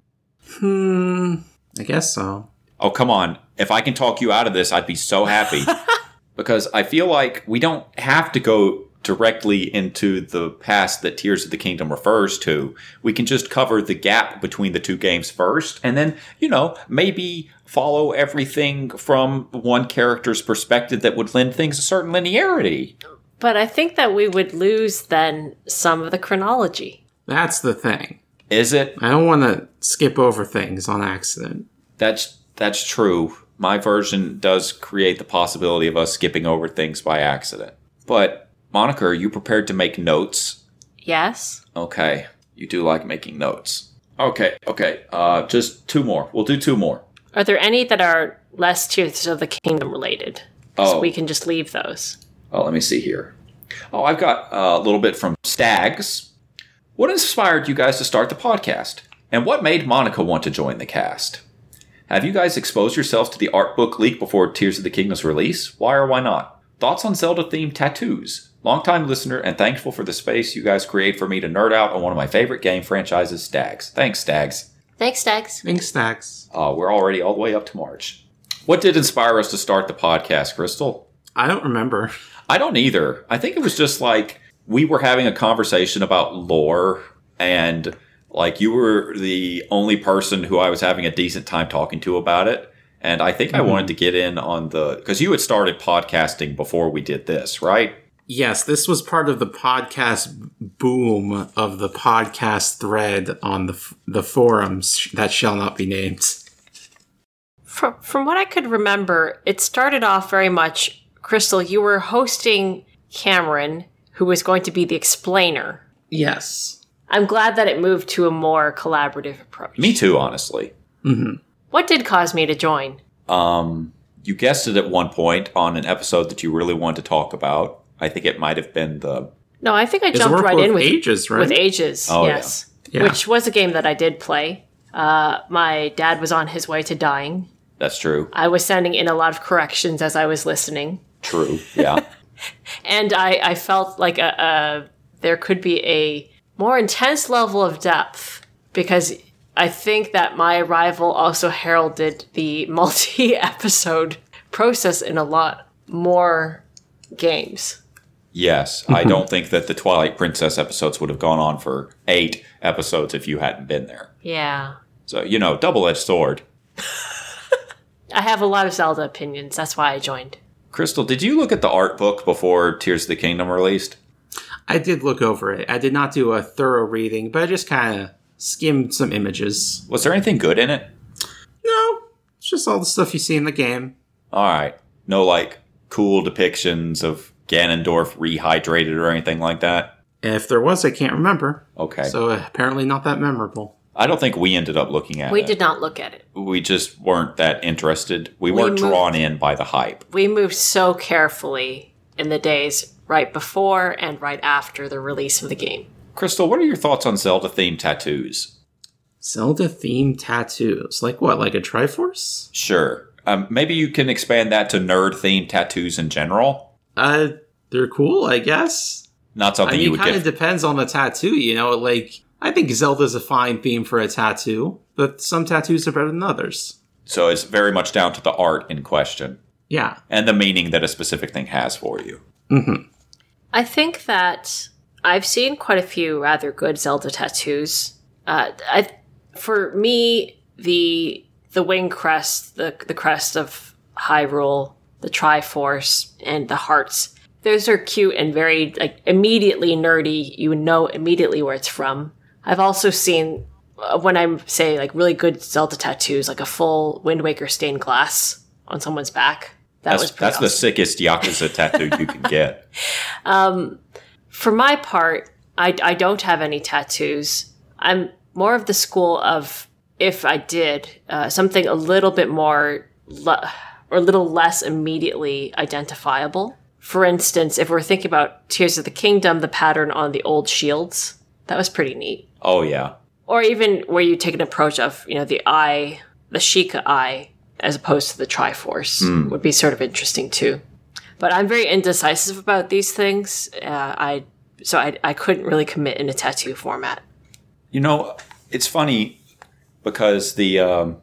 Speaker 4: Hmm. I guess so.
Speaker 3: Oh, come on. If I can talk you out of this, I'd be so happy. because I feel like we don't have to go directly into the past that Tears of the Kingdom refers to. We can just cover the gap between the two games first, and then, you know, maybe follow everything from one character's perspective that would lend things a certain linearity.
Speaker 2: But I think that we would lose then some of the chronology.
Speaker 4: That's the thing.
Speaker 3: Is it?
Speaker 4: I don't want to skip over things on accident.
Speaker 3: That's that's true. My version does create the possibility of us skipping over things by accident. But Monica, are you prepared to make notes?
Speaker 2: Yes.
Speaker 3: Okay, you do like making notes. Okay, okay. Uh, just two more. We'll do two more.
Speaker 2: Are there any that are less Tears of the Kingdom related? So
Speaker 3: Oh.
Speaker 2: we can just leave those.
Speaker 3: Oh, let me see here. Oh, I've got a little bit from Stags. What inspired you guys to start the podcast? And what made Monica want to join the cast? Have you guys exposed yourselves to the art book leak before Tears of the Kingdom's release? Why or why not? Thoughts on Zelda themed tattoos? Longtime listener and thankful for the space you guys create for me to nerd out on one of my favorite game franchises, Stags. Thanks, Stags.
Speaker 2: Thanks, Dax.
Speaker 4: Thanks, Stacks.
Speaker 3: Uh, we're already all the way up to March. What did inspire us to start the podcast, Crystal?
Speaker 4: I don't remember.
Speaker 3: I don't either. I think it was just like we were having a conversation about lore, and like you were the only person who I was having a decent time talking to about it. And I think I mm-hmm. wanted to get in on the because you had started podcasting before we did this, right?
Speaker 4: Yes, this was part of the podcast boom of the podcast thread on the the forums that shall not be named.
Speaker 2: From, from what I could remember, it started off very much, Crystal, you were hosting Cameron, who was going to be the explainer.
Speaker 4: Yes.
Speaker 2: I'm glad that it moved to a more collaborative approach.
Speaker 3: Me too, honestly.
Speaker 2: What did cause me to join?
Speaker 3: Um, you guessed it at one point on an episode that you really wanted to talk about. I think it might have been the
Speaker 2: No, I think I
Speaker 4: His
Speaker 2: jumped right in with
Speaker 4: ages, right?
Speaker 2: with ages.
Speaker 3: Oh, yeah.
Speaker 2: yes,
Speaker 4: Yeah.
Speaker 2: which was a game that I did play. Uh, my dad was on his way to dying.
Speaker 3: that's true,
Speaker 2: I was sending in a lot of corrections as I was listening,
Speaker 3: true, yeah.
Speaker 2: and I, I felt like a, a there could be a more intense level of depth because I think that my arrival also heralded the multi episode process in a lot more games.
Speaker 3: Yes, I mm-hmm. don't think that the Twilight Princess episodes would have gone on for eight episodes if you hadn't been there.
Speaker 2: Yeah.
Speaker 3: So, you know, double edged sword.
Speaker 2: I have a lot of Zelda opinions. That's why I joined.
Speaker 3: Crystal, did you look at the art book before Tears of the Kingdom released?
Speaker 4: I did look over it. I did not do a thorough reading, but I just kind of skimmed some images.
Speaker 3: Was there anything good in it?
Speaker 4: No, it's just all the stuff you see in the game.
Speaker 3: All right. No, like, cool depictions of Ganondorf rehydrated or anything like that?
Speaker 4: If there was, I can't remember.
Speaker 3: Okay.
Speaker 4: So uh, apparently not that memorable.
Speaker 3: I don't think we ended up looking at
Speaker 2: We
Speaker 3: it.
Speaker 2: We did not look at it.
Speaker 3: We just weren't that interested. We,
Speaker 2: We
Speaker 3: weren't
Speaker 2: moved-
Speaker 3: drawn in by the hype.
Speaker 2: We moved so carefully in the days right before and right after the release of the game.
Speaker 3: Crystal, what are your thoughts on Zelda themed tattoos?
Speaker 4: Zelda themed tattoos. Like what? Like a Triforce?
Speaker 3: Sure. Um, maybe you can expand that to nerd themed tattoos in general.
Speaker 4: Uh, they're cool, I guess.
Speaker 3: Not
Speaker 4: I
Speaker 3: something you
Speaker 4: mean,
Speaker 3: would
Speaker 4: kind of depends on the tattoo, you know? Like, I think Zelda's a fine theme for a tattoo, but some tattoos are better than others.
Speaker 3: so it's very much down to the art in question
Speaker 4: Yeah.
Speaker 3: and the meaning that a specific thing has for you.
Speaker 2: I think that I've seen quite a few rather good Zelda tattoos. Uh, I, for me, the the wing crest, the the crest of Hyrule, the Triforce, and the hearts. Those are cute and very like immediately nerdy. You know immediately where it's from. I've also seen uh, when I'm say like really good Zelda tattoos, like a full Wind Waker stained glass on someone's back. That was
Speaker 3: That's,
Speaker 2: pretty
Speaker 3: that's the sickest Yakuza tattoo you can get.
Speaker 2: For my part, I, I don't have any tattoos. I'm more of the school of if I did uh, something a little bit more le- or a little less immediately identifiable. For instance, if we're thinking about Tears of the Kingdom, the pattern on the old shields, that was pretty neat.
Speaker 3: Oh, yeah.
Speaker 2: Or even where you take an approach of, you know, the eye, the Sheikah eye, as opposed to the Triforce, would be sort of interesting too. But I'm very indecisive about these things. Uh, I so I, I couldn't really commit in a tattoo format.
Speaker 3: You know, it's funny because the um,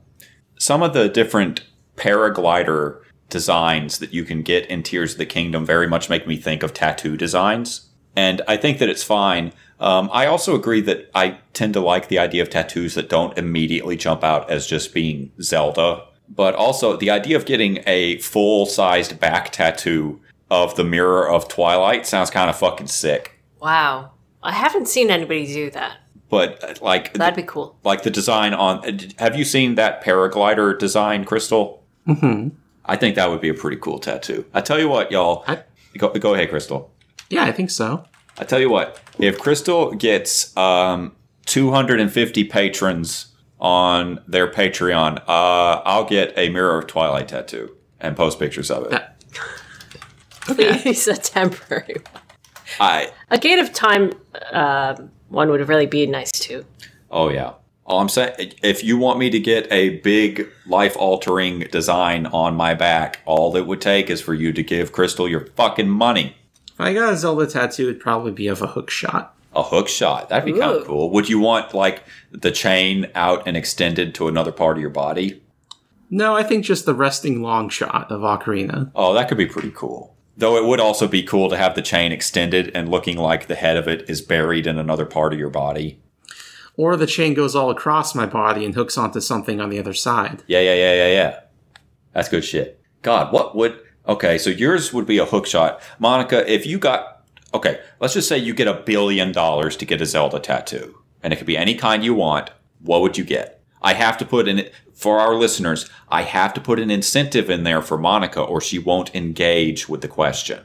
Speaker 3: some of the different paraglider designs that you can get in Tears of the Kingdom very much make me think of tattoo designs, and I think that it's fine. Um, I also agree that I tend to like the idea of tattoos that don't immediately jump out as just being Zelda, but also the idea of getting a full sized back tattoo of the Mirror of Twilight sounds kind of fucking sick.
Speaker 2: Wow, I haven't seen anybody do that.
Speaker 3: But uh, like
Speaker 2: That'd be cool.
Speaker 3: like the design on have you seen that paraglider design crystal
Speaker 4: hmm
Speaker 3: i think that would be a pretty cool tattoo i tell you what y'all
Speaker 4: I-
Speaker 3: go, go ahead crystal
Speaker 4: Yeah, I think so.
Speaker 3: i tell you what if crystal gets um, 250 patrons on their patreon uh, i'll get a mirror of twilight tattoo and post pictures of it
Speaker 4: That-
Speaker 2: Please, a temporary.
Speaker 3: i
Speaker 2: A gate of time uh, one would really be nice too.
Speaker 3: oh yeah all i'm saying if you want me to get a big life altering design on my back all it would take is for you to give crystal your fucking money
Speaker 4: If I got a Zelda tattoo, it'd probably be of a hook shot.
Speaker 3: A hook shot. That'd be kind of cool. Would you want like the chain out and extended to another part of your body?
Speaker 4: No, I think just the resting long shot of Ocarina.
Speaker 3: Oh, that could be pretty cool. Though it would also be cool to have the chain extended and looking like the head of it is buried in another part of your body.
Speaker 4: Or the chain goes all across my body and hooks onto something on the other side.
Speaker 3: Yeah, yeah, yeah, yeah, yeah. That's good shit. God, what would Okay, so yours would be a hook shot. Monica, if you got Okay, let's just say you get a billion dollars to get a Zelda tattoo. And it could be any kind you want. What would you get? I have to put in for our listeners, I have to put an incentive in there for Monica or she won't engage with the question.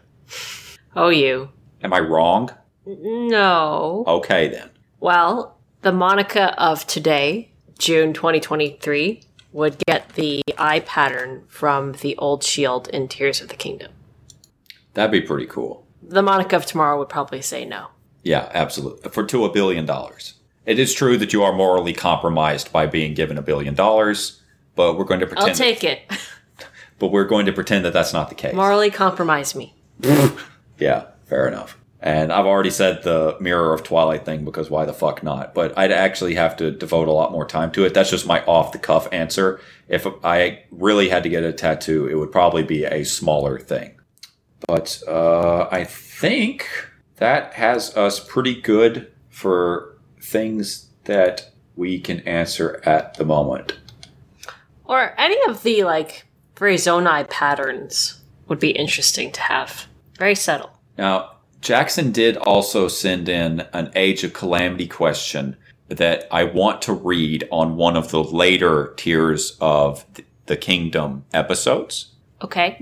Speaker 2: Oh, you.
Speaker 3: Am I wrong?
Speaker 2: No.
Speaker 3: Okay then.
Speaker 2: Well, the Monica of today, June 2023, would get the eye pattern from the old shield in Tears of the Kingdom.
Speaker 3: That'd be pretty cool.
Speaker 2: The Monica of tomorrow would probably say no.
Speaker 3: Yeah, absolutely. For to a billion dollars. It is true that you are morally compromised by being given a billion dollars, but we're going to pretend
Speaker 2: I'll take it.
Speaker 3: but we're going to pretend that that's not the case.
Speaker 2: Morally compromise me.
Speaker 3: yeah, fair enough. And I've already said the Mirror of Twilight thing because why the fuck not? But I'd actually have to devote a lot more time to it. That's just my off the cuff answer. If I really had to get a tattoo, it would probably be a smaller thing. But uh, I think that has us pretty good for things that we can answer at the moment.
Speaker 2: Or any of the like Verizoni patterns would be interesting to have. Very subtle.
Speaker 3: Now, Jackson did also send in an Age of Calamity question that I want to read on one of the later Tears of the Kingdom episodes.
Speaker 2: Okay.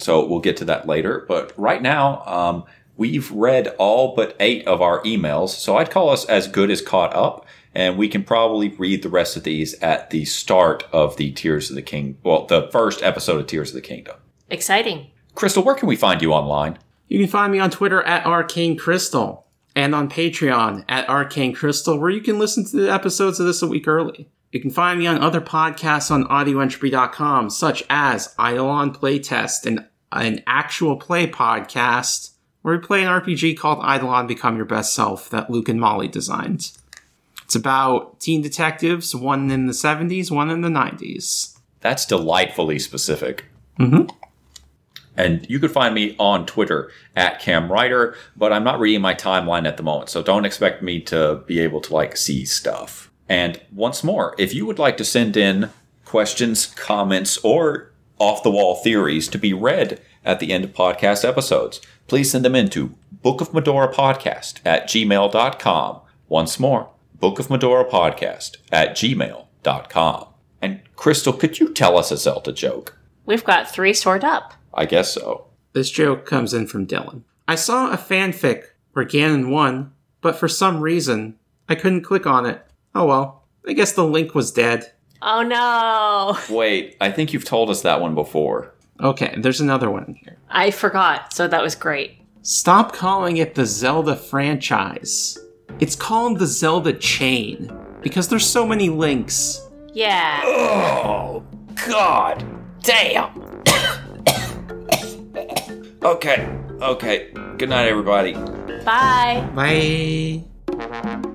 Speaker 3: So we'll get to that later. But right now, um, we've read all but eight of our emails. So I'd call us as good as caught up. And we can probably read the rest of these at the start of the Tears of the King. Well, the first episode of Tears of the Kingdom.
Speaker 2: Exciting.
Speaker 3: Crystal, where can we find you online?
Speaker 1: You can find me on Twitter at Arcane Crystal and on Patreon at Arcane Crystal, where you can listen to the episodes of this a week early. You can find me on other podcasts on audioentropy.com, such as Eidolon Playtest, and an actual play podcast where we play an RPG called Eidolon Become Your Best Self that Luke and Molly designed. It's about teen detectives, one in the 70s, one in the 90s.
Speaker 3: That's delightfully specific.
Speaker 1: Mhm.
Speaker 3: And you could find me on Twitter at CamWriter, but I'm not reading my timeline at the moment, so don't expect me to be able to like see stuff. And once more, if you would like to send in questions, comments, or off the wall theories to be read at the end of podcast episodes, please send them in to Book of Mudora Podcast at gmail.com. Once more, Book of Mudora Podcast at gmail.com. And Crystal, could you tell us a Zelda joke?
Speaker 2: We've got three stored up.
Speaker 3: I guess so.
Speaker 1: This joke comes in from Dylan. I saw a fanfic where Ganon won, but for some reason, I couldn't click on it. Oh well, I guess the link was dead.
Speaker 2: Oh no.
Speaker 3: Wait, I think you've told us that one before.
Speaker 1: Okay, there's another one here.
Speaker 2: I forgot, so that was great.
Speaker 1: Stop calling it the Zelda franchise. It's called the Zelda chain because there's so many links.
Speaker 2: Yeah.
Speaker 3: Oh, God. Damn. okay, okay. Good night, everybody.
Speaker 2: Bye.
Speaker 1: Bye.